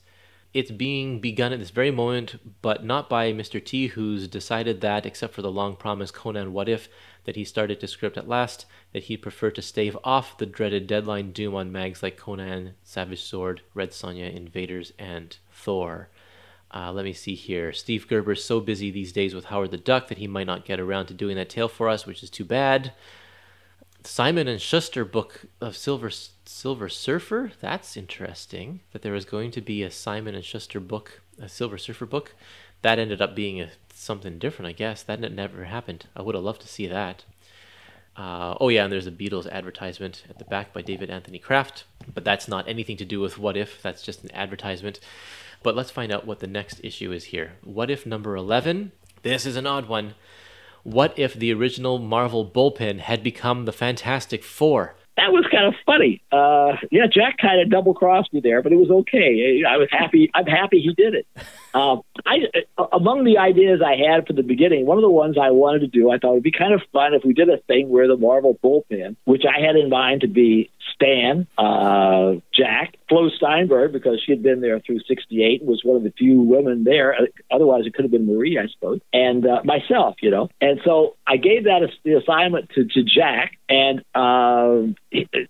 It's being begun at this very moment, but not by Mr. T, who's decided that, except for the long promised Conan What If that he started to script at last, that he'd prefer to stave off the dreaded deadline doom on mags like Conan, Savage Sword, Red Sonja, Invaders, and Thor. Uh, let me see here. Steve Gerber's so busy these days with Howard the Duck that he might not get around to doing that tale for us, which is too bad. Simon and Schuster book of Silver Silver Surfer. That's interesting. That there was going to be a Simon and Schuster book, a Silver Surfer book. That ended up being a, something different, I guess. That never happened. I would have loved to see that. Uh, oh yeah, and there's a Beatles advertisement at the back by David Anthony Kraft, but that's not anything to do with What If. That's just an advertisement. But let's find out what the next issue is here. What if number 11? This is an odd one. What if the original Marvel bullpen had become the Fantastic Four? That was kind of funny. Uh, yeah, Jack kind of double crossed me there, but it was okay. I was happy. I'm happy he did it. <laughs> Um, I uh, among the ideas I had for the beginning, one of the ones I wanted to do, I thought it would be kind of fun if we did a thing where the Marvel bullpen, which I had in mind to be Stan, uh, Jack, Flo Steinberg, because she had been there through 68 and was one of the few women there. Otherwise, it could have been Marie, I suppose, and uh, myself, you know. And so I gave that as the assignment to, to Jack, and uh,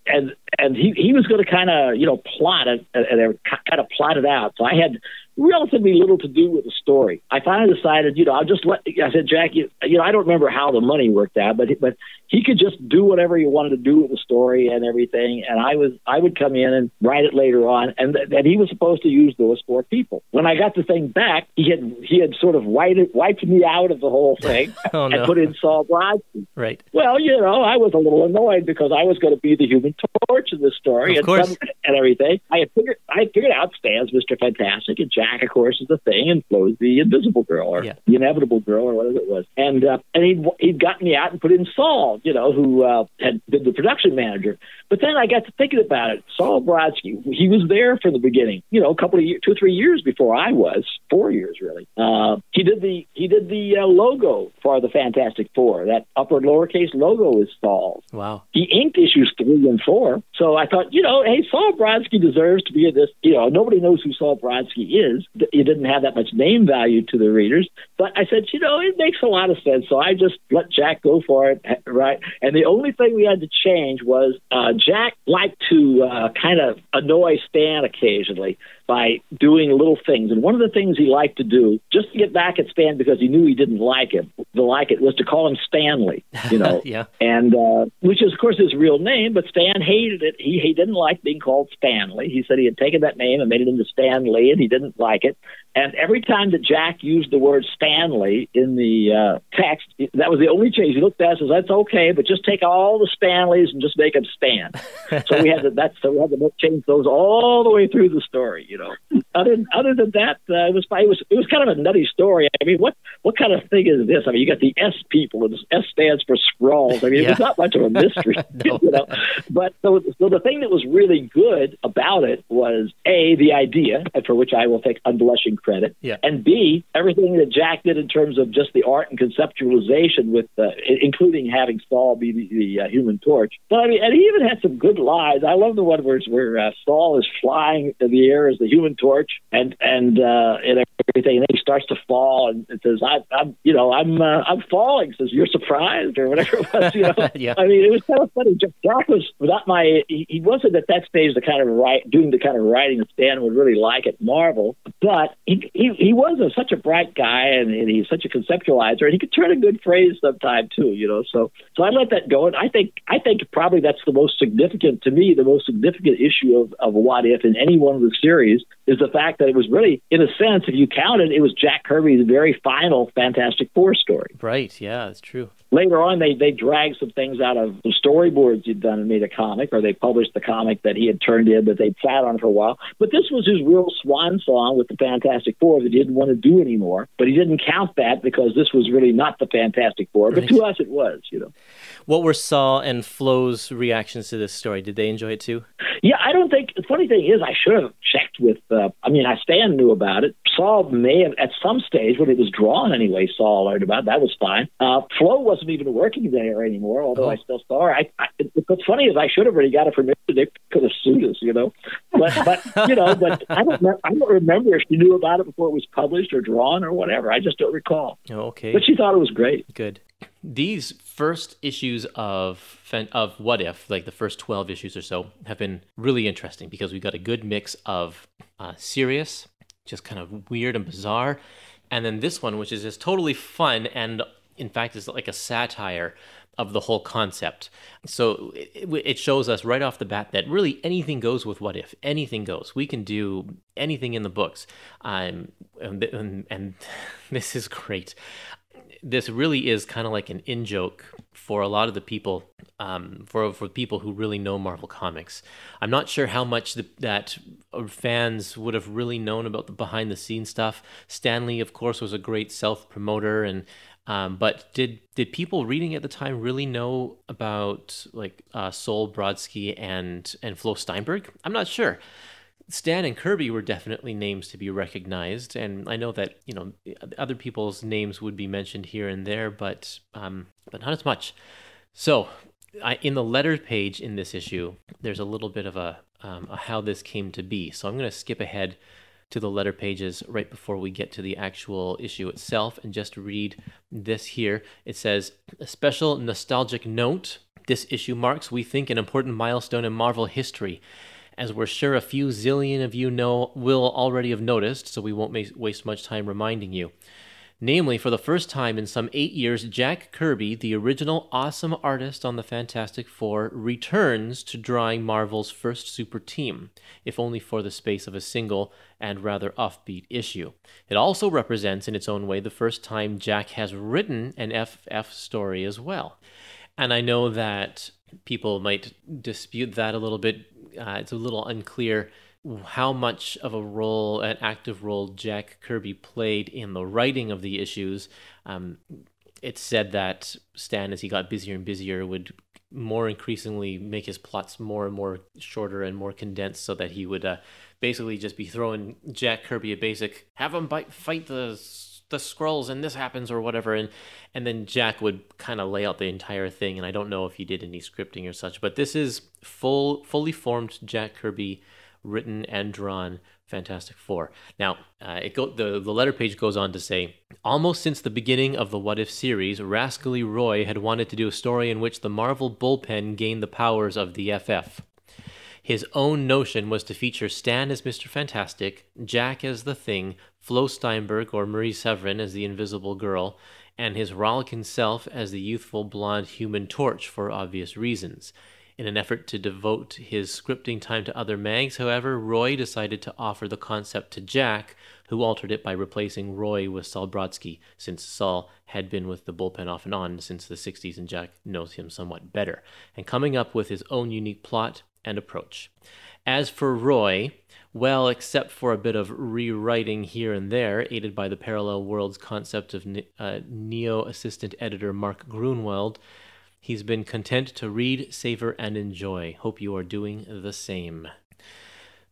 and and he he was going to kind of you know plot it and, and kind of plot it out. So I had relatively little to do with the story. I finally decided, you know, I'll just let. I said, Jack, you, you know, I don't remember how the money worked out, but but he could just do whatever he wanted to do with the story and everything. And I was I would come in and write it later on, and that he was supposed to use those four people. When I got the thing back, he had he had sort of wiped wiped me out of the whole thing <laughs> oh, and no. put in Sol Brodsky. Right. Well, you know, I was a little annoyed because I was going to be the Human Torch in this story Of and some- and everything. I had figured I had figured out Stan's Mister Fantastic and Jack, of course, is the thing, and Flo's the Invisible Girl or Yeah. the Inevitable Girl or whatever it was. And uh, and he'd he'd gotten me out and put in Sol, you know, who uh, had been the production manager. But then I got to thinking about it. Sol Brodsky, he was there from the beginning, you know, a couple of years, two or three years before I was, four years really. Uh, he did the he did the uh, logo for the Fantastic Four. That upper lowercase logo is Sol's. Wow. He inked issues three and four. So I thought, you know, hey, Sol Brodsky deserves to be in this. You know, nobody knows who Sol Brodsky is. He didn't have that much name value to the readers. But I said, you know, it makes a lot of sense. So I just let Jack go for it, right? And the only thing we had to change was uh, Jack liked to uh, kind of annoy Stan occasionally by doing little things. And one of the things he liked to do, just to get back at Stan because he knew he didn't like him, to like it, was to call him Stanley. You know, <laughs> Yeah. and uh, which is of course his real name, but Stan hated it. He he didn't like being called Stanley. He said he had taken that name and made it into Stanley, and he didn't like it. And every time that Jack used the word Stanley in the uh, text, that was the only change. He looked at us and says, "That's okay, but just take all the Stanleys and just make them Stan." <laughs> so we had to that's so we had to change those all the way through the story. You know, other other than that, uh, it was it was it was kind of a nutty story. I mean, what what kind of thing is this? I mean, you got the S people, and S stands for scrawls. I mean, it was not much of a mystery, <laughs> <laughs> No. you know. But so, so the thing that was really good about it was a the idea, and for which I will take unblushing credit, Yeah. and b everything that Jack did in terms of just the art and conceptualization, with uh, including having Sol be the, the uh, Human Torch. But I mean, and he even had some good lies. I love the one where, where uh, Sol is flying in the air as the Human Torch, and and uh, and everything, and then he starts to fall, and it says, I, "I'm, you know, I'm, uh, I'm falling." Says, "You're surprised," or whatever it was. You know, <laughs> Yeah. I mean, it was kind of funny. Jack was not my. He, he wasn't at that stage the kind of write doing the kind of writing that Stan would really like at Marvel, but he he, was a, such a bright guy, and, and he's such a conceptualizer, and he could turn a good phrase sometime too. You know, so so I let that go, and I think I think probably that's the most significant to me. The most significant issue of of What If in any one of the series is the fact that it was really, in a sense, if you counted, it was Jack Kirby's very final Fantastic Four story. Right. Yeah, that's true. Later on, they they dragged some things out of the storyboards he'd done and made a comic, or they published the comic that he had turned in that they'd sat on for a while. But this was his real swan song with the Fantastic Four that he didn't want to do anymore. But he didn't count that because this was really not the Fantastic Four. But Right. to us, it was. You know. What were Sol and Flo's reactions to this story? Did they enjoy it too? Yeah, I don't think the funny thing is I should have checked with. Uh, I mean, I Stan knew about it. Sol may have at some stage when it was drawn anyway. Sol learned about it. that was fine. Uh, Flo wasn't even working there anymore, although Oh. I still saw her. I, I, what's funny is I should have already got a permission. They could have sued us, you know. But but you know, but <laughs> I don't I don't remember if she knew about it before it was published or drawn or whatever. I just don't recall. Oh, okay. But she thought it was great. Good. These first issues of of What If, like the first twelve issues or so, have been really interesting because we got a good mix of uh, serious, just kind of weird and bizarre, and then this one, which is just totally fun and in fact is like a satire of the whole concept. So it, it shows us right off the bat that really anything goes with What If. Anything goes. We can do anything in the books. Um, and, and, and <laughs> this is great this really is kind of like an in joke for a lot of the people, um, for for people who really know Marvel comics. I'm not sure how much the, that fans would have really known about the behind the scenes stuff. Stanley, of course, was a great self promoter, and um, but did did people reading at the time really know about like uh, Sol Brodsky and and Flo Steinberg? I'm not sure. Stan and Kirby were definitely names to be recognized, and I know that you know other people's names would be mentioned here and there, but um, but not as much. So, I, in the letter page in this issue, there's a little bit of a, um, a how this came to be. So I'm going to skip ahead to the letter pages right before we get to the actual issue itself, and just read this here. It says a special nostalgic note. This issue marks, we think, an important milestone in Marvel history as we're sure a few zillion of you know will already have noticed, so we won't waste much time reminding you. Namely, for the first time in some eight years, Jack Kirby, the original awesome artist on the Fantastic Four, returns to drawing Marvel's first super team, if only for the space of a single and rather offbeat issue. It also represents, in its own way, the first time Jack has written an FF story as well. And I know that people might dispute that a little bit. Uh, it's a little unclear how much of a role, an active role, Jack Kirby played in the writing of the issues. Um, it's said that Stan, as he got busier and busier, would more increasingly make his plots more and more shorter and more condensed so that he would uh, basically just be throwing Jack Kirby a basic, have him bite, fight the the scrolls and this happens or whatever and and then Jack would kind of lay out the entire thing and I don't know if he did any scripting or such but this is full fully formed Jack Kirby written and drawn Fantastic Four. Now, uh, it go the the letter page goes on to say, almost since the beginning of the What If series, Rascally Roy had wanted to do a story in which the Marvel bullpen gained the powers of the FF. His own notion was to feature Stan as Mr. Fantastic, Jack as the Thing, Flo Steinberg or Marie Severin as the Invisible Girl, and his rollicking self as the youthful blonde Human Torch for obvious reasons. In an effort to devote his scripting time to other mags, however, Roy decided to offer the concept to Jack, who altered it by replacing Roy with Sol Brodsky, since Sol had been with the bullpen off and on since the 60s and Jack knows him somewhat better, and coming up with his own unique plot and approach. As for Roy, well, except for a bit of rewriting here and there, aided by the Parallel Worlds concept of uh, Neo assistant editor Mark Gruenwald, He's been content to read, savor, and enjoy. Hope you are doing the same.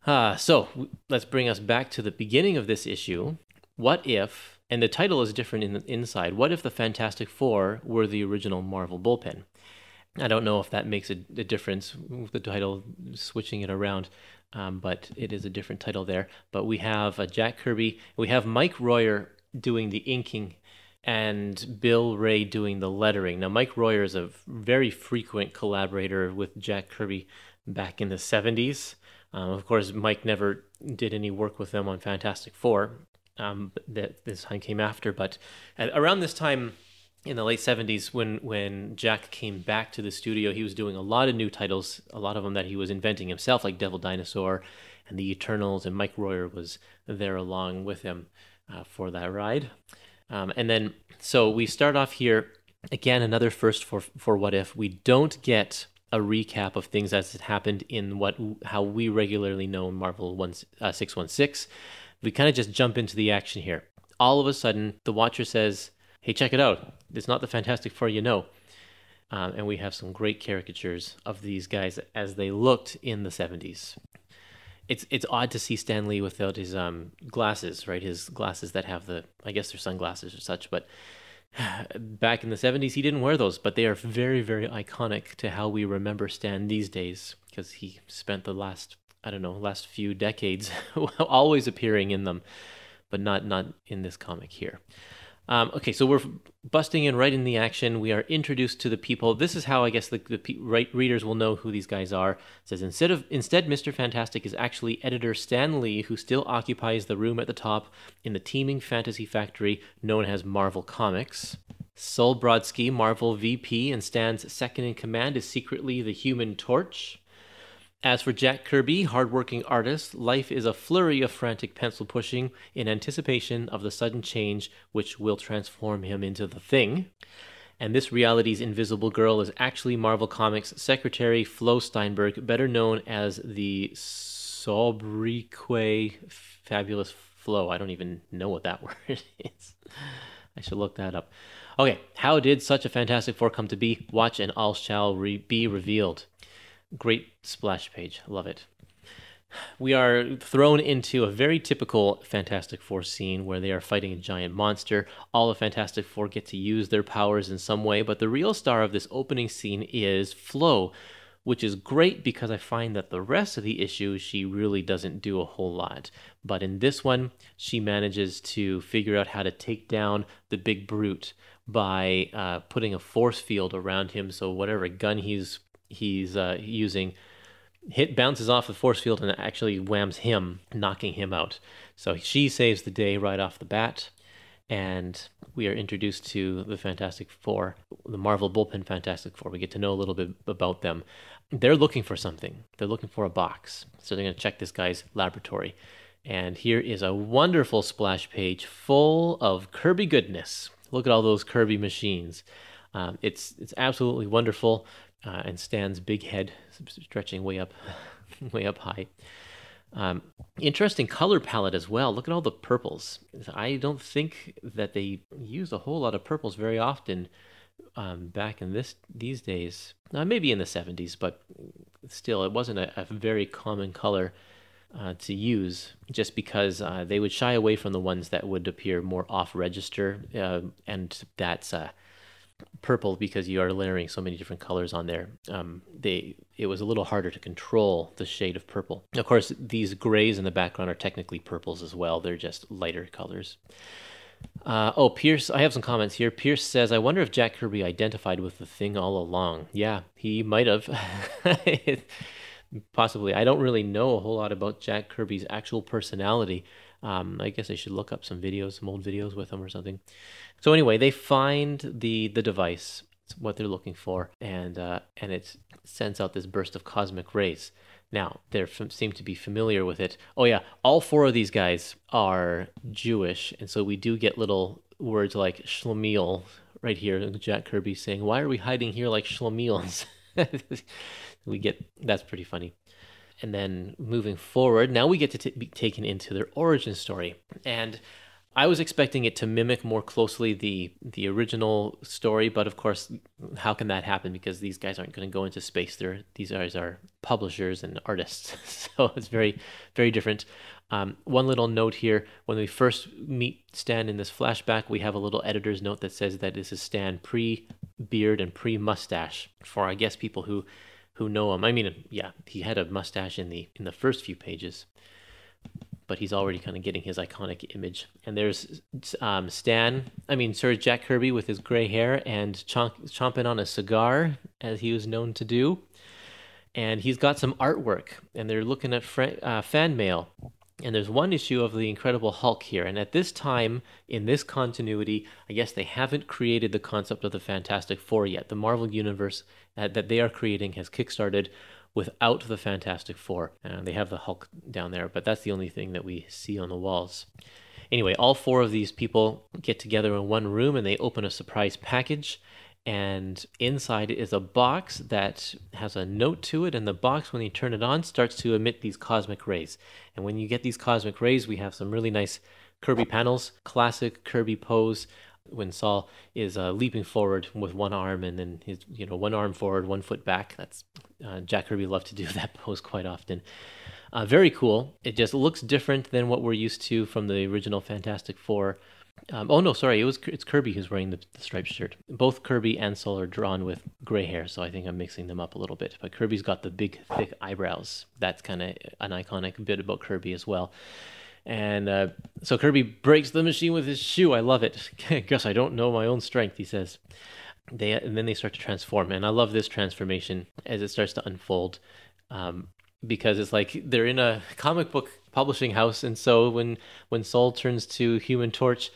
Ah, so let's bring us back to the beginning of this issue. What if, and the title is different in the inside, what if the Fantastic Four were the original Marvel bullpen? I don't know if that makes a, a difference with the title, switching it around, um, but it is a different title there. But we have uh, Jack Kirby, we have Mike Royer doing the inking and Bill Ray doing the lettering. Now, Mike Royer is a very frequent collaborator with Jack Kirby back in the 70s. Um, of course, Mike never did any work with them on Fantastic Four. Um, that this time came after, but around this time in the late 70s, when when Jack came back to the studio, he was doing a lot of new titles, a lot of them that he was inventing himself, like Devil Dinosaur and the Eternals, and Mike Royer was there along with him uh, for that ride. Um, and then, so we start off here again, another first for for what if we don't get a recap of things as it happened in what how we regularly know Marvel one uh, six one six. We kind of just jump into the action here. All of a sudden, the Watcher says, "Hey, check it out! It's not the Fantastic Four you know." Um, and we have some great caricatures of these guys as they looked in the 70s it's it's odd to see Stan Lee without his um glasses, right? His glasses that have the I guess they're sunglasses or such, but <sighs> back in the 70s he didn't wear those, but they are very very iconic to how we remember Stan these days because he spent the last I don't know, last few decades <laughs> always appearing in them, but not not in this comic here. Um, okay, so we're busting in right in the action. We are introduced to the people. This is how I guess the, the right readers will know who these guys are. It says instead of instead, Mr. Fantastic is actually editor Stan Lee, who still occupies the room at the top in the teeming fantasy factory known as Marvel Comics. Sol Brodsky, Marvel VP and Stan's second in command, is secretly the Human Torch. As for Jack Kirby, hardworking artist, life is a flurry of frantic pencil pushing in anticipation of the sudden change which will transform him into the thing. And this reality's invisible girl is actually Marvel Comics secretary Flo Steinberg, better known as the Sobriquet Fabulous Flo. I don't even know what that <laughs> word is. I should look that up. Okay, how did such a Fantastic Four come to be? Watch and all shall re- be revealed. Great splash page. Love it. We are thrown into a very typical Fantastic Four scene where they are fighting a giant monster. All the Fantastic Four get to use their powers in some way, but the real star of this opening scene is Flo, which is great because I find that the rest of the issue she really doesn't do a whole lot. But in this one, she manages to figure out how to take down the big brute by uh, putting a force field around him. So whatever gun he's he's uh, using hit bounces off the force field and actually whams him, knocking him out. So she saves the day right off the bat. And we are introduced to the Fantastic Four, the Marvel bullpen Fantastic Four. We get to know a little bit about them. They're looking for something. They're looking for a box. So they're going to check this guy's laboratory. And here is a wonderful splash page full of Kirby goodness. Look at all those Kirby machines. Um, it's it's absolutely wonderful. Uh, and Stan's big head stretching way up, <laughs> way up high. Um, interesting color palette as well. Look at all the purples. I don't think that they use a whole lot of purples very often um, back in this these days. Uh, maybe in the 70s, but still, it wasn't a, a very common color uh, to use just because uh, they would shy away from the ones that would appear more off register. Uh, and that's uh, purple because you are layering so many different colors on there. Um, they it was a little harder to control the shade of purple. Of course, these grays in the background are technically purples as well. They're just lighter colors. Uh, oh, Pierce, I have some comments here. Pierce says, I wonder if Jack Kirby identified with the thing all along. Yeah, he might have. <laughs> Possibly. I don't really know a whole lot about Jack Kirby's actual personality. Um, I guess I should look up some videos, some old videos with him or something. So anyway, they find the the device, It's what they're looking for, and uh, and it sends out this burst of cosmic rays. Now they seem to be familiar with it. Oh yeah, all four of these guys are Jewish, and so we do get little words like schlemiel right here. Jack Kirby saying, "Why are we hiding here like schlemiels?" <laughs> we get that's pretty funny. And then moving forward, now we get to t- be taken into their origin story. And I was expecting it to mimic more closely the the original story, but of course, how can that happen? Because these guys aren't going to go into space. They're these guys are publishers and artists, <laughs> so it's very very different. Um, one little note here: when we first meet Stan in this flashback, we have a little editor's note that says that this is Stan pre beard and pre mustache. For I guess people who who know him. I mean, yeah, he had a mustache in the in the first few pages, but he's already kind of getting his iconic image. And there's um, Stan, I mean, Sir Jack Kirby with his gray hair and chomp- chomping on a cigar, as he was known to do. And he's got some artwork, and they're looking at fr- uh, fan mail. And there's one issue of the Incredible Hulk here. And at this time, in this continuity, I guess they haven't created the concept of the Fantastic Four yet. The Marvel Universe uh, that they are creating has kickstarted without the Fantastic Four. And they have the Hulk down there, but that's the only thing that we see on the walls. Anyway, all four of these people get together in one room and they open a surprise package and inside is a box that has a note to it and the box when you turn it on starts to emit these cosmic rays and when you get these cosmic rays we have some really nice kirby panels classic kirby pose when sol is uh, leaping forward with one arm and then his you know one arm forward one foot back that's uh, jack kirby loved to do <laughs> that pose quite often uh, very cool it just looks different than what we're used to from the original fantastic four um, oh no, sorry, it was it's Kirby who's wearing the, the, striped shirt. Both Kirby and Sol are drawn with gray hair, so I think I'm mixing them up a little bit. But Kirby's got the big, thick eyebrows. That's kind of an iconic bit about Kirby as well. And uh, so Kirby breaks the machine with his shoe. I love it. <laughs> Guess I don't know my own strength, he says. They and then they start to transform, and I love this transformation as it starts to unfold. Um, because it's like they're in a comic book publishing house and so when when Sol turns to Human Torch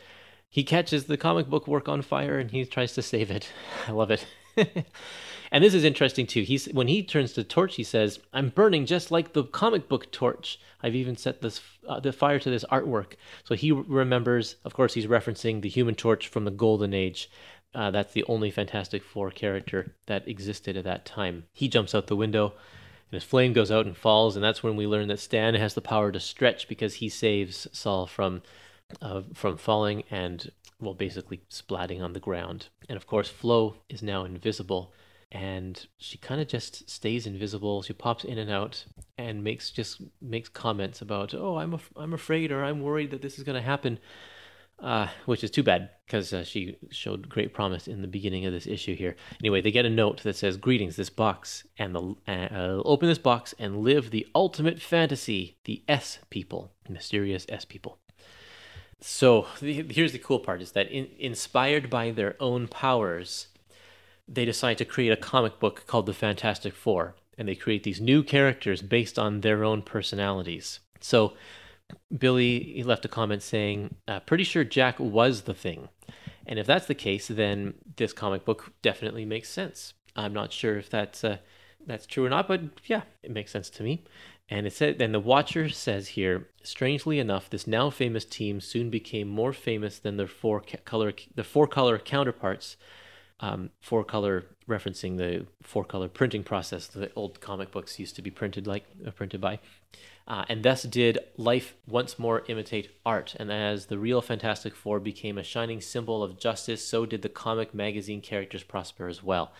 he catches the comic book work on fire and he tries to save it. <laughs> I love it. <laughs> and this is interesting too. He's when he turns to torch, he says, "I'm burning just like the comic book torch. I've even set this uh, the fire to this artwork." So he remembers. Of course, he's referencing the Human Torch from the Golden Age. Uh, that's the only Fantastic Four character that existed at that time. He jumps out the window, and his flame goes out and falls. And that's when we learn that Stan has the power to stretch because he saves sol from uh, from falling and, well, basically splatting on the ground. And of course, Flo is now invisible and she kind of just stays invisible. She pops in and out and makes just makes comments about, "Oh, I'm af- I'm afraid or I'm worried that this is going to happen," uh, which is too bad because uh, she showed great promise in the beginning of this issue here. Anyway, they get a note that says, "Greetings, this box and the uh, open this box and live the ultimate fantasy, the S people, mysterious S people." So the, here's the cool part: is that in, inspired by their own powers, they decide to create a comic book called the Fantastic Four. and they create these new characters based on their own personalities. So Billy he left a comment saying, uh, "Pretty sure Jack was the thing." And if that's the case, then this comic book definitely makes sense. I'm not sure if that's uh, that's true or not, but yeah, it makes sense to me. And it said, and the Watcher says here, strangely enough, this now famous team soon became more famous than their four color the four color counterparts. Um, four color referencing the four color printing process the old comic books used to be printed like uh, printed by uh, and thus did life once more imitate art. And as the real Fantastic Four became a shining symbol of justice, so did the comic magazine characters prosper as well.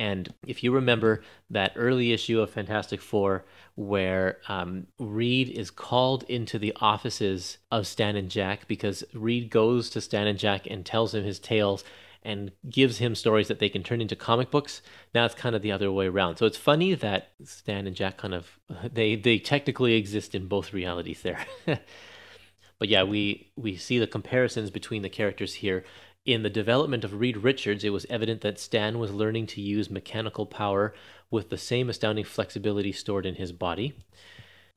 And if you remember that early issue of Fantastic Four, where um, Reed is called into the offices of Stan and Jack because Reed goes to Stan and Jack and tells him his tales and gives him stories that they can turn into comic books. Now it's kind of the other way around. So it's funny that Stan and Jack kind of <laughs> they they technically exist in both realities there. <laughs> but yeah, we we see the comparisons between the characters here. In the development of Reed Richards, it was evident that Stan was learning to use mechanical power with the same astounding flexibility stored in his body.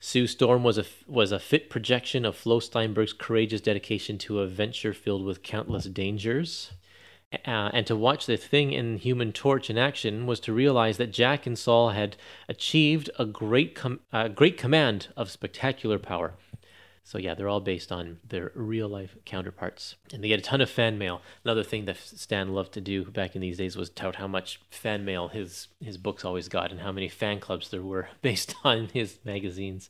Sue Storm was a was a fit projection of Flo Steinberg's courageous dedication to a venture filled with countless dangers. Uh, and to watch the thing in Human Torch in action was to realize that Jack and Sol had achieved a great com- uh, great command of spectacular power. So yeah, they're all based on their real life counterparts, and they get a ton of fan mail. Another thing that Stan loved to do back in these days was tout how much fan mail his his books always got, and how many fan clubs there were <laughs> based on his magazines.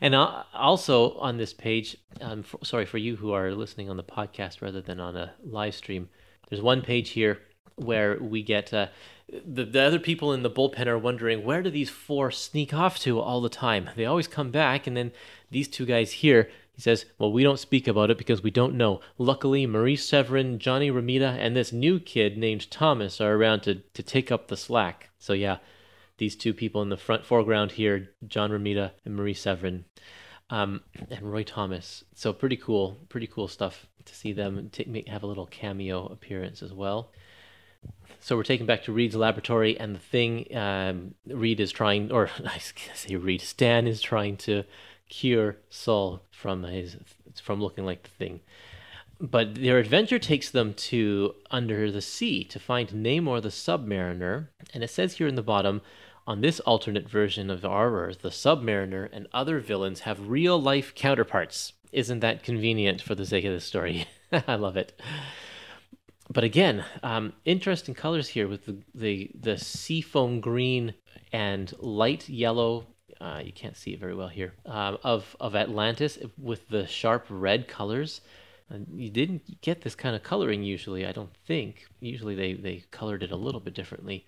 And uh, also on this page, um, for, sorry for you who are listening on the podcast rather than on a live stream. There's one page here where we get uh, the, the other people in the bullpen are wondering where do these four sneak off to all the time? They always come back, and then these two guys here. He says, Well, we don't speak about it because we don't know. Luckily, Marie Severin, Johnny Romita, and this new kid named Thomas are around to, to take up the slack. So, yeah, these two people in the front foreground here, John Romita and Marie Severin, um, and Roy Thomas. So, pretty cool, pretty cool stuff to see them have a little cameo appearance as well. So we're taken back to Reed's laboratory, and the thing um, Reed is trying, or <laughs> I say Reed, Stan is trying to cure Sol from his from looking like the thing. But their adventure takes them to under the sea to find Namor the Submariner, and it says here in the bottom, on this alternate version of Earth, the Submariner and other villains have real life counterparts. Isn't that convenient for the sake of the story? <laughs> I love it. But again, um, interesting colors here with the, the, the seafoam green and light yellow. Uh, you can't see it very well here um, of of Atlantis with the sharp red colors. And you didn't get this kind of coloring usually, I don't think. Usually they, they colored it a little bit differently.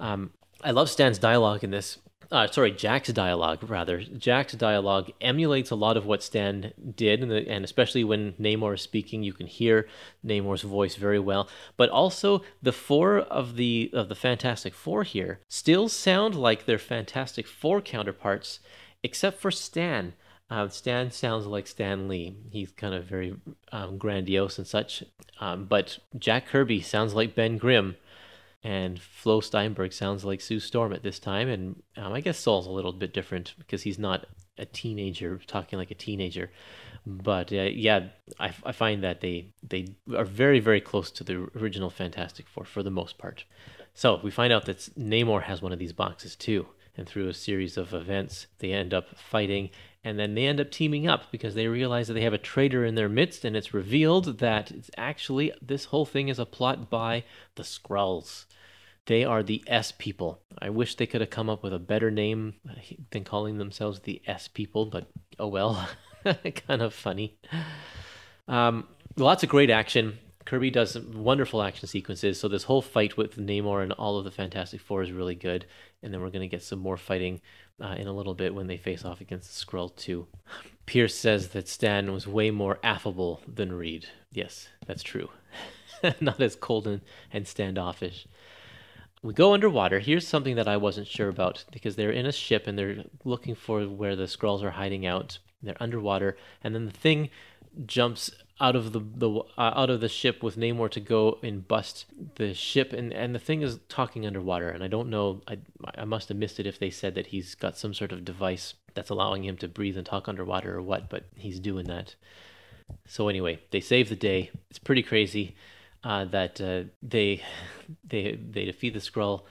Um, I love Stan's dialogue in this uh, sorry, Jack's dialogue, rather. Jack's dialogue emulates a lot of what Stan did, and, the, and, especially when Namor is speaking, you can hear Namor's voice very well. But also, the four of the of the Fantastic Four here still sound like their Fantastic Four counterparts, except for Stan. Uh, Stan sounds like Stan Lee. He's kind of very um, grandiose and such. Um, but Jack Kirby sounds like Ben Grimm and Flo Steinberg sounds like Sue Storm at this time, and um, I guess Sol's a little bit different because he's not a teenager talking like a teenager. But uh, yeah, I, I find that they they are very very close to the original Fantastic Four for the most part. So we find out that Namor has one of these boxes too, and through a series of events, they end up fighting, and then they end up teaming up because they realize that they have a traitor in their midst, and it's revealed that it's actually this whole thing is a plot by the Skrulls. They are the S people. I wish they could have come up with a better name than calling themselves the S people, but oh well. <laughs> kind of funny. Um, lots of great action. Kirby does wonderful action sequences. So this whole fight with Namor and all of the Fantastic Four is really good. And then we're going to get some more fighting uh, in a little bit when they face off against the Skrull too. Pierce says that Stan was way more affable than Reed. Yes, that's true. <laughs> Not as cold and, and standoffish we go underwater. Here's something that I wasn't sure about because they're in a ship and they're looking for where the Skrulls are hiding out. They're underwater, and then the thing jumps out of the the uh, out of the ship with Namor to go and bust the ship, and and the thing is talking underwater, and I don't know, I I must have missed it if they said that he's got some sort of device that's allowing him to breathe and talk underwater or what, but he's doing that. So anyway, they save the day. It's pretty crazy uh, that uh, they <laughs> they they defeat the Skrull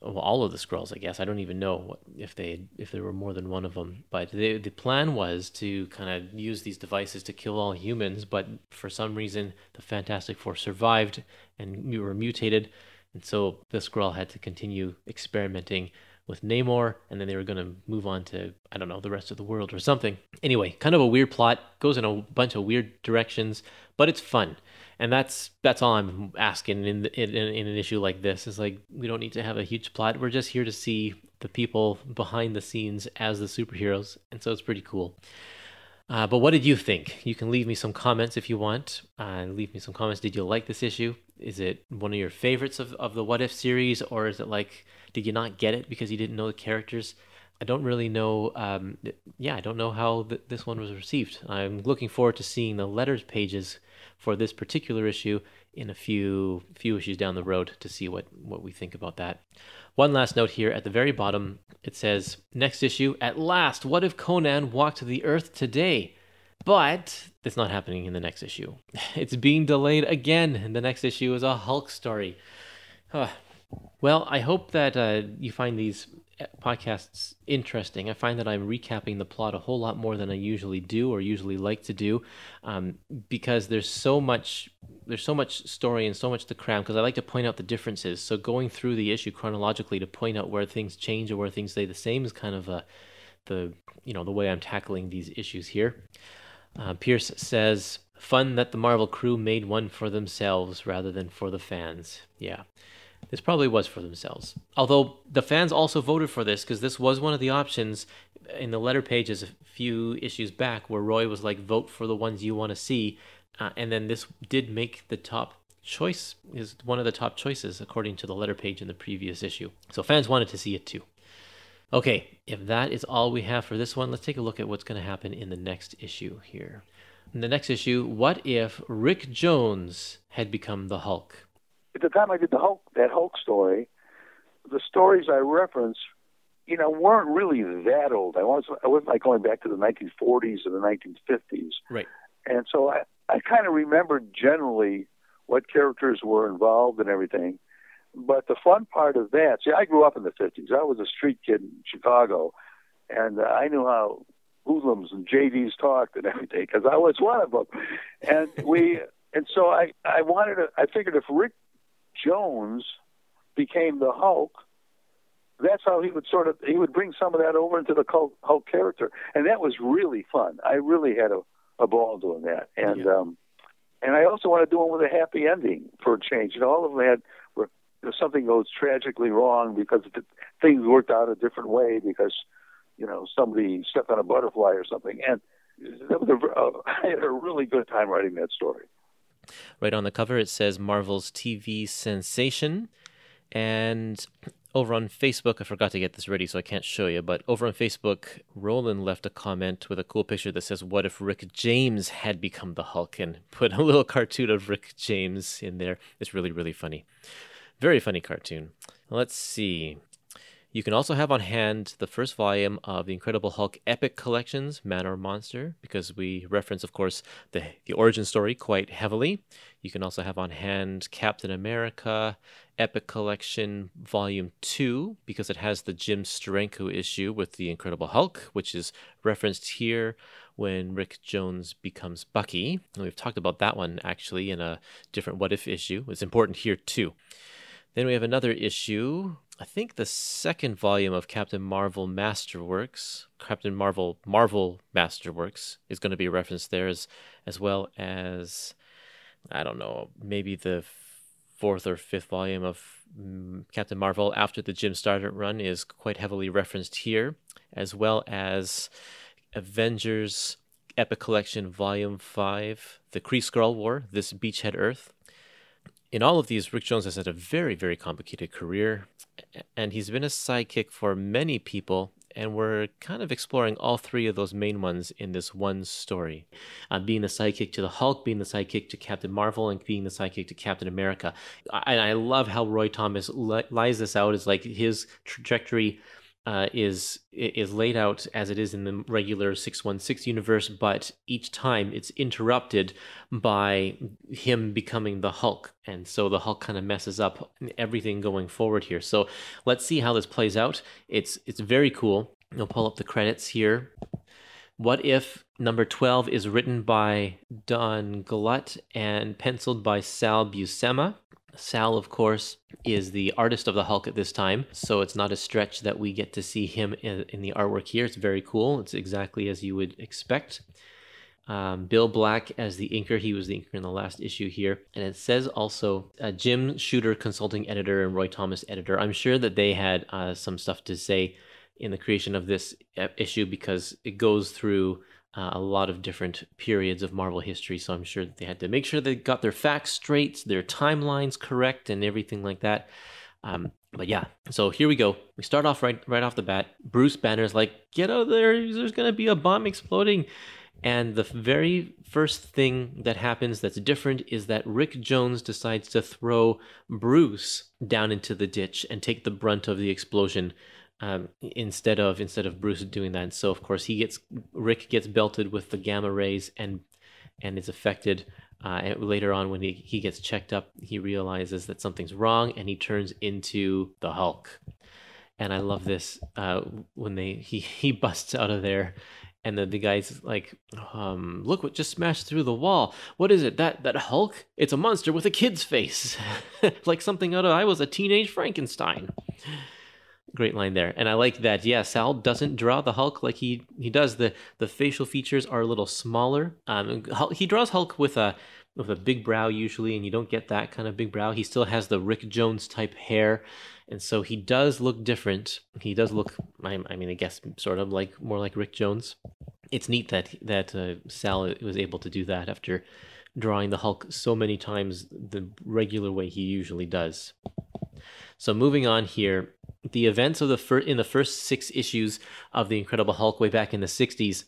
well, all of the Skrulls, I guess. I don't even know if they if there were more than one of them. But they, the plan was to kind of use these devices to kill all humans. But for some reason, the Fantastic Four survived and were mutated, and so the Skrull had to continue experimenting with Namor, and then they were going to move on to I don't know the rest of the world or something. Anyway, kind of a weird plot, goes in a bunch of weird directions, but it's fun and that's that's all I'm asking in, in in an issue like this is like we don't need to have a huge plot. We're just here to see the people behind the scenes as the superheroes, and so it's pretty cool. Uh, but what did you think? You can leave me some comments if you want. Uh, leave me some comments. Did you like this issue? Is it one of your favorites of, of the What If series, or is it like, did you not get it because you didn't know the characters? I don't really know. Um, yeah, I don't know how th- this one was received. I'm looking forward to seeing the letters pages for this particular issue in a few few issues down the road to see what what we think about that. One last note here at the very bottom. It says next issue at last. What if Conan walked the earth today? But it's not happening in the next issue. <laughs> It's being delayed again. The next issue is a Hulk story. <sighs> Well, I hope that uh, you find these podcasts interesting. I find that I'm recapping the plot a whole lot more than I usually do or usually like to do, um, because there's so much there's so much story and so much to cram. Because I like to point out the differences. So going through the issue chronologically to point out where things change or where things stay the same is kind of a the you know the way I'm tackling these issues here. Uh, Pierce says, "Fun that the Marvel crew made one for themselves rather than for the fans." Yeah. This probably was for themselves. Although the fans also voted for this because this was one of the options in the letter pages a few issues back where Roy was like, vote for the ones you want to see. Uh, and then this did make the top choice, is one of the top choices according to the letter page in the previous issue. So fans wanted to see it too. Okay, if that is all we have for this one, let's take a look at what's going to happen in the next issue here. In the next issue, what if Rick Jones had become the Hulk? At the time I did the Hulk that Hulk story, the stories I reference, you know, weren't really that old. I was I wasn't like going back to the 1940s or the 1950s. Right. And so I I kind of remembered generally what characters were involved and everything. But the fun part of that, see, I grew up in the 50s. I was a street kid in Chicago, and uh, I knew how hoodlums and JDs talked and everything because I was one of them. And we, and so I, I wanted to, I figured if Rick Jones became the Hulk, that's how he would sort of he would bring some of that over into the Hulk character, and that was really fun. I really had a, a ball doing that, and yeah. um, and I also want to do one with a happy ending for a change. You know, all of them had where something goes tragically wrong because things worked out a different way because you know somebody stepped on a butterfly or something, and that was a, uh, <laughs> I had a really good time writing that story. Right on the cover, it says Marvel's TV sensation. And over on Facebook, I forgot to get this ready, so I can't show you. But over on Facebook, Roland left a comment with a cool picture that says, What if Rick James had become the Hulk? And <laughs> put a little cartoon of Rick James in there. It's really, really funny. Very funny cartoon. Let's see. You can also have on hand the first volume of the Incredible Hulk Epic Collections, Man or Monster, because we reference, of course, the, the origin story quite heavily. You can also have on hand Captain America Epic Collection Volume 2, because it has the Jim Steranko issue with the Incredible Hulk, which is referenced here when Rick Jones becomes Bucky. And we've talked about that one actually in a different What If issue. It's important here too. Then we have another issue I think the second volume of Captain Marvel Masterworks, Captain Marvel Marvel Masterworks, is going to be referenced there as as well as I don't know, maybe the fourth or fifth volume of mm, Captain Marvel after the Jim Starlin run is quite heavily referenced here, as well as Avengers Epic Collection Volume 5, The Kree Skrull War, This Beachhead Earth. In all of these, Rick Jones has had a very, very complicated career and he's been a sidekick for many people and we're kind of exploring all three of those main ones in this one story. Uh, being the sidekick to the Hulk, being the sidekick to Captain Marvel, and being the sidekick to Captain America. And I love how Roy Thomas lies this out as like his trajectory uh, is is laid out as it is in the regular 616 universe, but each time it's interrupted by him becoming the Hulk. And so the Hulk kind of messes up everything going forward here. So let's see how this plays out. It's it's very cool. I'll pull up the credits here. What if number 12 is written by Don Glut and penciled by Sal Buscema? Sal, of course, is the artist of the Hulk at this time, so it's not a stretch that we get to see him in, in the artwork here. It's very cool. It's exactly as you would expect. Um, Bill Black as the inker. He was the inker in the last issue here. And it says also uh, Jim Shooter, consulting editor, and Roy Thomas, editor. I'm sure that they had uh, some stuff to say in the creation of this uh, issue because it goes through uh, a lot of different periods of Marvel history. So I'm sure that they had to make sure they got their facts straight, their timelines correct, and everything like that. Um, but yeah, so here we go. We start off right right off the bat. Bruce Banner's like, "Get out of there! There's gonna be a bomb exploding." And the very first thing that happens that's different is that Rick Jones decides to throw Bruce down into the ditch and take the brunt of the explosion um, instead of instead of Bruce doing that. And so of course he gets Rick gets belted with the gamma rays and and is affected. Uh, and later on, when he, he gets checked up, he realizes that something's wrong and he turns into the Hulk. And I love this uh, when they <laughs> he he busts out of there and the, the guy's like um, look what just smashed through the wall what is it that that hulk it's a monster with a kid's face <laughs> like something out of i was a teenage frankenstein Great line there, and I like that. Yeah, Sal doesn't draw the Hulk like he he does. the The facial features are a little smaller. Um, he draws Hulk with a with a big brow usually, and you don't get that kind of big brow. He still has the Rick Jones type hair, and so he does look different. He does look, I, I mean, I guess sort of like more like Rick Jones. It's neat that that uh, Sal was able to do that after drawing the Hulk so many times the regular way he usually does. So moving on here, the events of the fir- in the first six issues of the Incredible Hulk way back in the '60s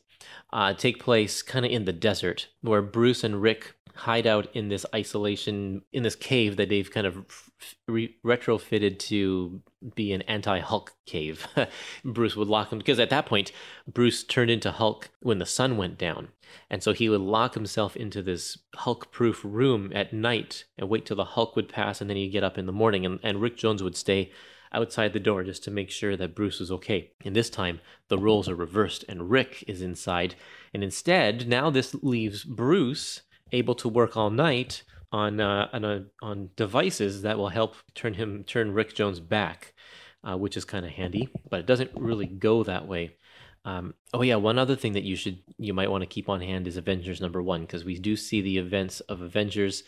uh, take place kind of in the desert, where Bruce and Rick hide out in this isolation in this cave that they've kind of re- retrofitted to be an anti-Hulk cave. <laughs> Bruce would lock him because at that point Bruce turned into Hulk when the sun went down. And so he would lock himself into this Hulk-proof room at night and wait till the Hulk would pass and then he'd get up in the morning and, and Rick Jones would stay outside the door just to make sure that Bruce was okay. And this time, the roles are reversed and Rick is inside. And instead, now this leaves Bruce able to work all night on uh, on, a, on devices that will help turn him turn Rick Jones back, uh, which is kind of handy. But it doesn't really go that way. Um, oh yeah, one other thing that you should you might want to keep on hand is Avengers number one because we do see the events of Avengers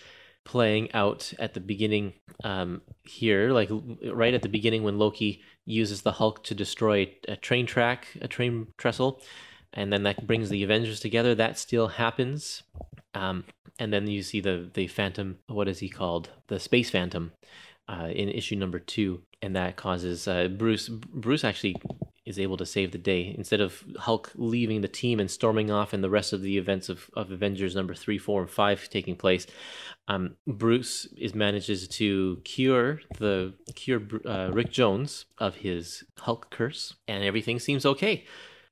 playing out at the beginning um, here, like right at the beginning when Loki uses the Hulk to destroy a train track, a train trestle, and then that brings the Avengers together. That still happens, um, and then you see the the Phantom. What is he called? The Space Phantom uh, in issue number two, and that causes uh, Bruce. Bruce actually is able to save the day instead of Hulk leaving the team and storming off, and the rest of the events of, of Avengers number three, four, and five taking place. Um, Bruce is manages to cure the cure uh, Rick Jones of his Hulk curse, and everything seems okay.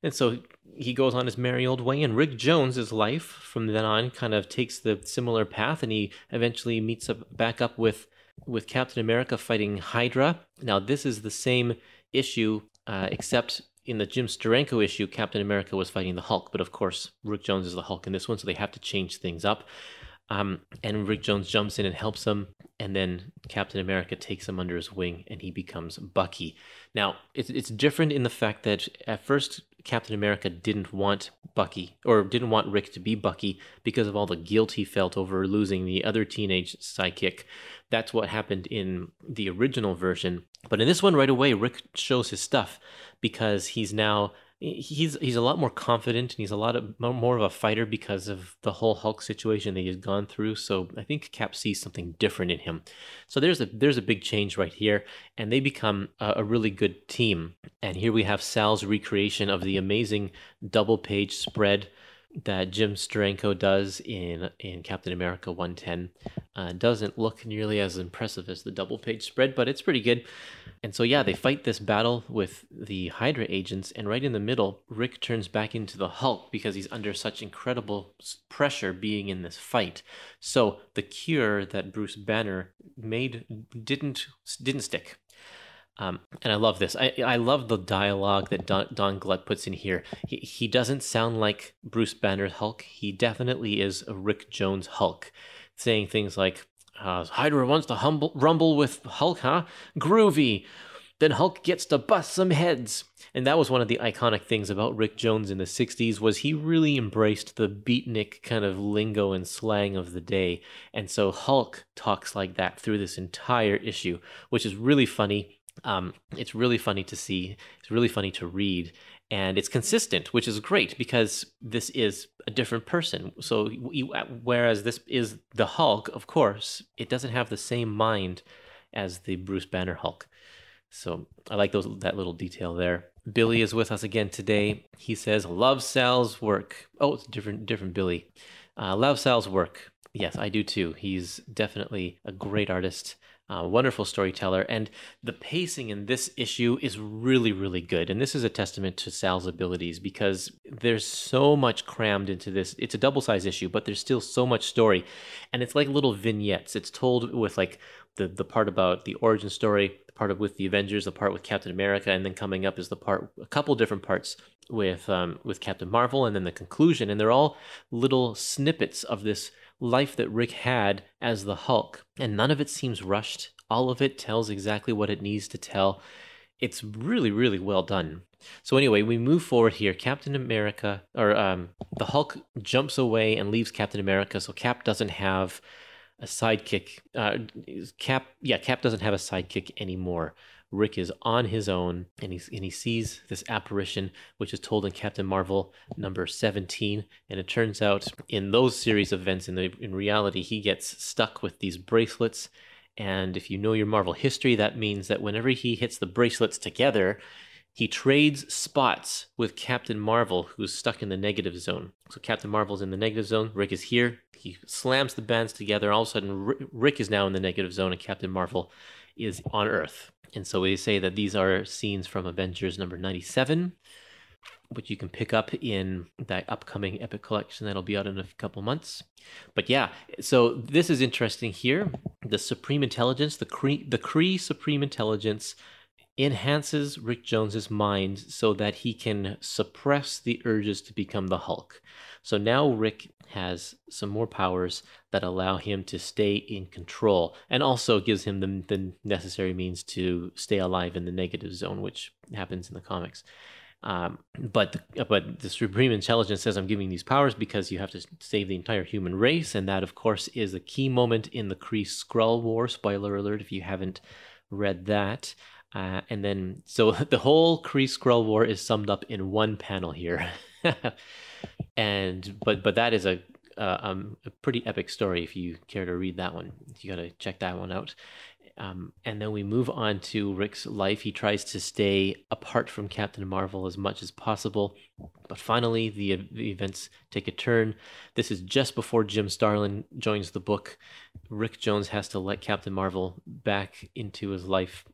And so he goes on his merry old way, and Rick Jones's life from then on kind of takes the similar path, and he eventually meets up back up with with Captain America fighting Hydra. Now, this is the same issue, uh, except in the Jim Steranko issue, Captain America was fighting the Hulk, but of course, Rick Jones is the Hulk in this one, so they have to change things up. Um, and Rick Jones jumps in and helps him, and then Captain America takes him under his wing, and he becomes Bucky. Now, it's it's different in the fact that at first Captain America didn't want Bucky or didn't want Rick to be Bucky because of all the guilt he felt over losing the other teenage psychic. That's what happened in the original version. But in this one, right away, Rick shows his stuff because he's now he's he's a lot more confident and he's a lot of more of a fighter because of the whole Hulk situation that he's gone through. So I think Cap sees something different in him. So there's a there's a big change right here, and they become a, a really good team. And here we have Sal's recreation of the amazing double page spread that Jim Steranko does in in Captain America 110 uh, doesn't look nearly as impressive as the double page spread, but it's pretty good. And so yeah, they fight this battle with the Hydra agents, and right in the middle, Rick turns back into the Hulk because he's under such incredible pressure being in this fight. So the cure that Bruce Banner made didn't didn't stick. Um, and I love this. I, I love the dialogue that Don, Don Glut puts in here. He, he doesn't sound like Bruce Banner's Hulk. He definitely is a Rick Jones Hulk, saying things like, uh, Hydra wants to humble, rumble with Hulk, huh? Groovy. Then Hulk gets to bust some heads. And that was one of the iconic things about Rick Jones in the 60s was he really embraced the beatnik kind of lingo and slang of the day. And so Hulk talks like that through this entire issue, which is really funny um, it's really funny to see. It's really funny to read, and it's consistent, which is great because this is a different person. So, whereas this is the Hulk, of course, it doesn't have the same mind as the Bruce Banner Hulk. So, I like those that little detail there. Billy is with us again today. He says, "Love Sal's work." Oh, it's different, different Billy. Uh, love Sal's work. Yes, I do too. He's definitely a great artist. Wonderful storyteller, and the pacing in this issue is really, really good. And this is a testament to Sal's abilities because there's so much crammed into this. It's a double size issue, but there's still so much story, and it's like little vignettes. It's told with like the the part about the origin story, the part with the Avengers, the part with Captain America, and then coming up is the part a couple different parts with um, with Captain Marvel, and then the conclusion, and they're all little snippets of this life that Rick had as the Hulk, and none of it seems rushed. All of it tells exactly what it needs to tell. It's really, really well done. So anyway, we move forward here. Captain America, or um, the Hulk, jumps away and leaves Captain America. So Cap doesn't have a sidekick. Uh, Cap, yeah, Cap doesn't have a sidekick anymore. Rick is on his own and, he's, and he sees this apparition, which is told in Captain Marvel number 17. And it turns out in those series of events, in, the, in reality, he gets stuck with these bracelets. And if you know your Marvel history, that means that whenever he hits the bracelets together, he trades spots with Captain Marvel, who's stuck in the negative zone. So Captain Marvel's in the negative zone. Rick is here. He slams the bands together. All of a sudden, Rick is now in the negative zone, and Captain Marvel is on Earth. And so we say that these are scenes from Avengers number 97, which you can pick up in that upcoming Epic collection that'll be out in a couple months. But yeah, so this is interesting here. The Supreme Intelligence, the Kree, the Kree Supreme Intelligence enhances Rick Jones's mind so that he can suppress the urges to become the Hulk. So now Rick has some more powers that allow him to stay in control and also gives him the, the necessary means to stay alive in the negative zone, which happens in the comics. Um, but the, but the supreme intelligence says I'm giving these powers because you have to save the entire human race, and that of course is a key moment in the Kree Skrull War. Spoiler alert if you haven't read that. Uh, and then so <laughs> the whole Kree Skrull War is summed up in one panel here. <laughs> <laughs> and but but that is a uh, um, a pretty epic story if you care to read that one. You got to check that one out. Um, and then we move on to Rick's life. He tries to stay apart from Captain Marvel as much as possible. But finally, the, the, events take a turn. This is just before Jim Starlin joins the book. Rick Jones has to let Captain Marvel back into his life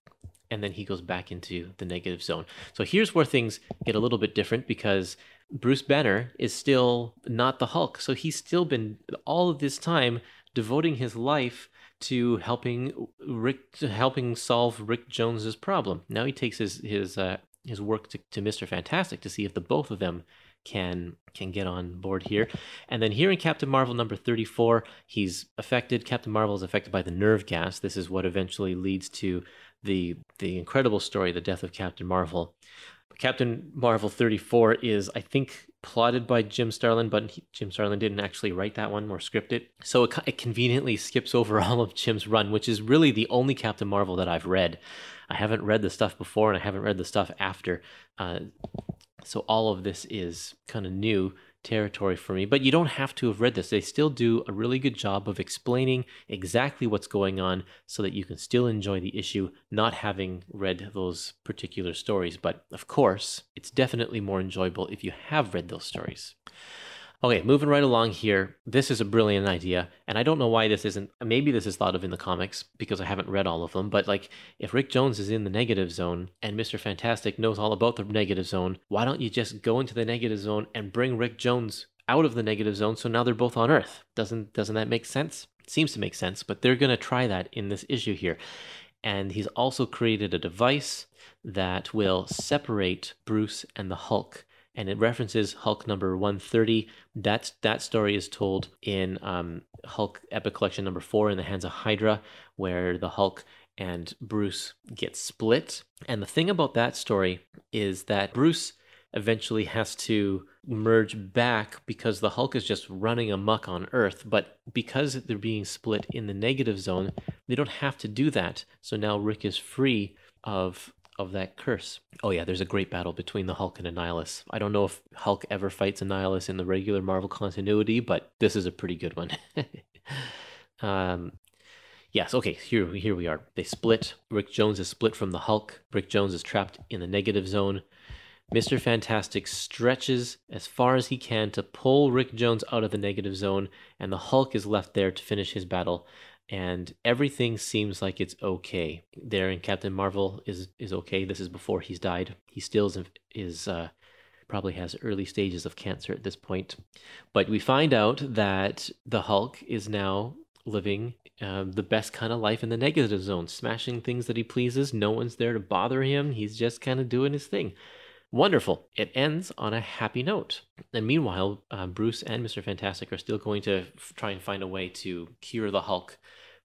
and then he goes back into the negative zone. So here's where things get a little bit different because Bruce Banner is still not the Hulk. So he's still been all of this time devoting his life to helping Rick to helping solve Rick Jones's problem. Now he takes his his uh, his work to, to Mr. Fantastic to see if the both of them can can get on board here. And then here in Captain Marvel number 34, he's affected Captain Marvel is affected by the nerve gas. This is what eventually leads to the the incredible story, the death of Captain Marvel. Captain Marvel 34 is, I think, plotted by Jim Starlin, but he, Jim Starlin didn't actually write that one or script it. So it, it, conveniently skips over <laughs> all of Jim's run, which is really the only Captain Marvel that I've read. I haven't read the stuff before and I haven't read the stuff after. Uh, So all of this is kind of new territory for me, but you don't have to have read this. They still do a really good job of explaining exactly what's going on so that you can still enjoy the issue, not having read those particular stories. But of course, it's definitely more enjoyable if you have read those stories. Okay, moving right along here. This is a brilliant idea, and I don't know why this isn't. Maybe this is thought of in the comics because I haven't read all of them. But like, if Rick Jones is in the negative zone and Mister Fantastic knows all about the negative zone, why don't you just go into the negative zone and bring Rick Jones out of the negative zone? So now they're both on Earth. Doesn't doesn't that make sense? It seems to make sense, but they're gonna try that in this issue here. And he's also created a device that will separate Bruce and the Hulk and it references Hulk number 130. That's, that story is told in um, Hulk Epic Collection number four in the hands of Hydra, where the Hulk and Bruce get split. And the thing about that story is that Bruce eventually has to merge back because the Hulk is just running amuck on Earth. But because they're being split in the negative zone, they don't have to do that. So now Rick is free of of that curse. Oh yeah, there's a great battle between the Hulk and Annihilus. I don't know if Hulk ever fights Annihilus in the regular Marvel continuity, but this is a pretty good one. <laughs> um, yes, okay, here here we are. They split. Rick Jones is split from the Hulk. Rick Jones is trapped in the negative zone. Mr. Fantastic stretches as far as he can to pull Rick Jones out of the negative zone, and the Hulk is left there to finish his battle and everything seems like it's okay. There in Captain Marvel is is okay. This is before he's died. He still is, uh, probably has early stages of cancer at this point. But we find out that the Hulk is now living um, the best kind of life in the negative zone, smashing things that he pleases. No one's there to bother him. He's just kind of doing his thing. Wonderful. It ends on a happy note. And meanwhile, uh, Bruce and Mr. Fantastic are still going to f- try and find a way to cure the Hulk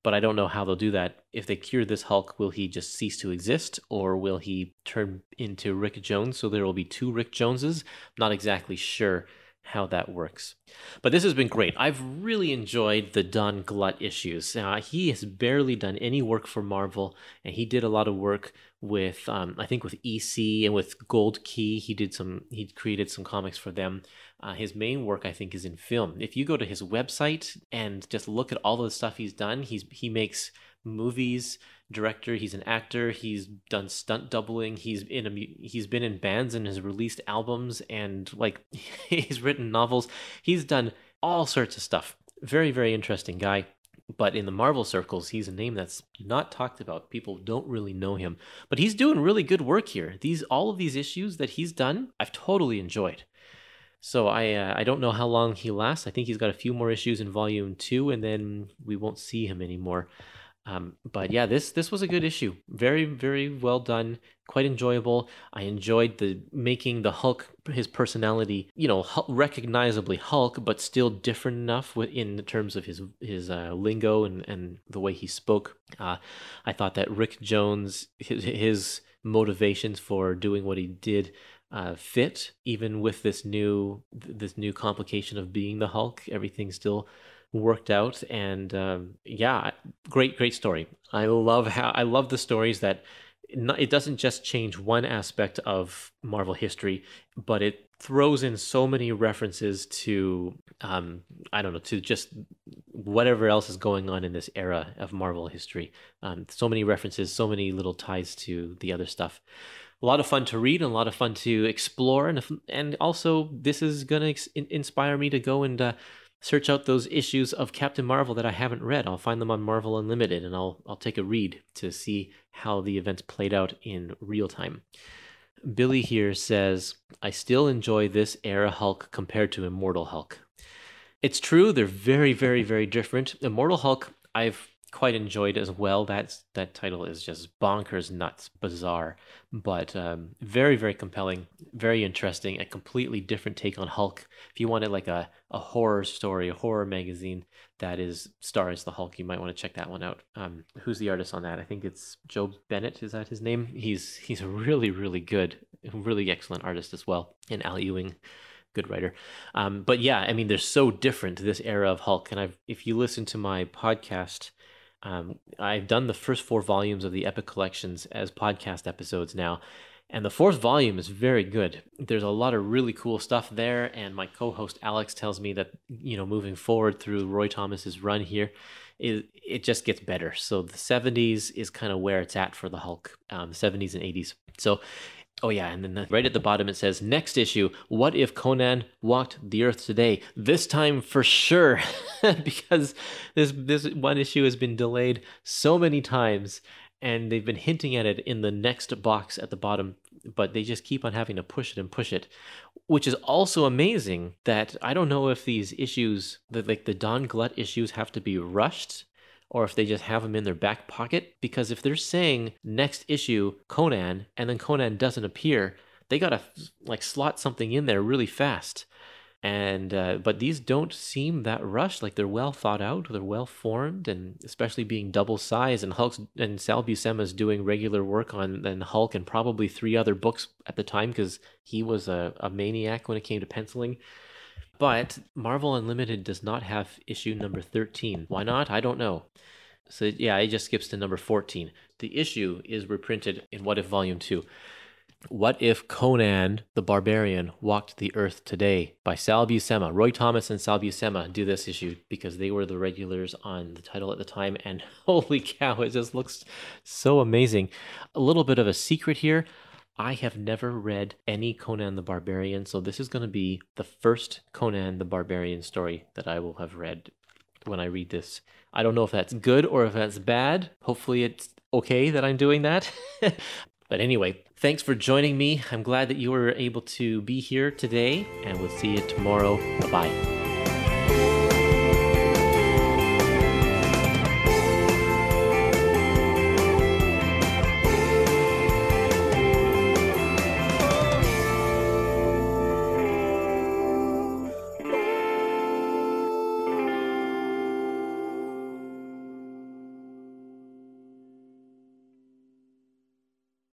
but I don't know how they'll do that. If they cure this Hulk, will he just cease to exist, or will he turn into Rick Jones? So there will be two Rick Joneses. not exactly sure how that works. But this has been great. I've really enjoyed the Don Glut issues. Uh, he has barely done any work for Marvel, and he did a lot of work with, um, I think, with EC and with Gold Key. He did some. He created some comics for them. Uh, his main work, I think, is in film. If you go to his website and just look at all the stuff he's done, he's he makes movies director he's an actor he's done stunt doubling he's in a he's been in bands and has released albums and like <laughs> he's written novels. He's done all sorts of stuff. Very very interesting guy. But in the marvel circles he's a name that's not talked about. People don't really know him. But he's doing really good work here. These all of these issues that he's done i've totally enjoyed. So I uh, I don't know how long he lasts. I think he's got a few more issues in volume two, and then we won't see him anymore. Um, but yeah, this this was a good issue. Very very well done. Quite enjoyable. I enjoyed the making the Hulk his personality, you know, recognizably Hulk, but still different enough in terms of his his uh, lingo and and the way he spoke. Uh, I thought that Rick Jones his, his motivations for doing what he did uh, fit even with this new this new complication of being the Hulk. Everything still worked out, and um, yeah, great great story. I love how I love the stories that it doesn't just change one aspect of Marvel history, but it throws in so many references to um, I don't know to just whatever else is going on in this era of Marvel history. Um, so many references, so many little ties to the other stuff a lot of fun to read and a lot of fun to explore and and also this is ex- inspire me to go and uh, search out those issues of Captain Marvel that I haven't read. I'll find them on Marvel Unlimited and I'll I'll take a read to see how the events played out in real time. Billy here says, I still enjoy this era Hulk compared to Immortal Hulk. It's true, they're very, very, very different. Immortal Hulk, I've quite enjoyed as well. That's that title is just bonkers, nuts, bizarre, but um, very very compelling, very interesting. A completely different take on Hulk. If you wanted like a a horror story, a horror magazine that is stars the Hulk, you might want to check that one out. Um, who's the artist on that? I think it's Joe Bennett. Is that his name? He's he's a really really good, really excellent artist as well. And Al Ewing good writer. Um, but yeah, I mean, they're so different to this era of Hulk. And I've, if you listen to my podcast um, I've done the first four volumes of the Epic collections as podcast episodes now, And the fourth volume is very good. There's a lot of really cool stuff there. And my co host Alex tells me that, you know, moving forward through Roy Thomas's run here, it, it just gets better. So the 70s is kind of where it's at for the Hulk, um, 70s and 80s. So Oh yeah, and then the, right at the bottom it says next issue. What if Conan walked the Earth today? This time for sure, <laughs> because this this one issue has been delayed so many times, and they've been hinting at it in the next box at the bottom, but they just keep on having to push it and push it, which is also amazing. That I don't know if these issues, the, like the Don Glut issues, have to be rushed or if they just have them in their back pocket. Because if they're saying next issue Conan and then Conan doesn't appear, they gotta like slot something in there really fast. And uh, but these don't seem that rushed. Like they're well thought out, they're well formed, and especially being double size. And Hulk and Sal Buscema is doing regular work on and Hulk and probably three other books at the time because he was a, a maniac when it came to penciling. But Marvel Unlimited does not have issue number 13. Why not? I don't know. So yeah, it just skips to number 14. The issue is reprinted in What If Volume 2. What if Conan the Barbarian walked the earth today by Sal Buscema? Roy Thomas and Sal Buscema do this issue because they were the regulars on the title at the time. And <laughs> holy cow, it just looks so amazing. A little bit of a secret here. I have never read any Conan the Barbarian, so this is going to be the first Conan the Barbarian story that I will have read when I read this. I don't know if that's good or if that's bad. Hopefully, it's okay that I'm doing that. <laughs> but anyway, thanks for joining me. I'm glad that you were able to be here today, and we'll see you tomorrow. Bye bye.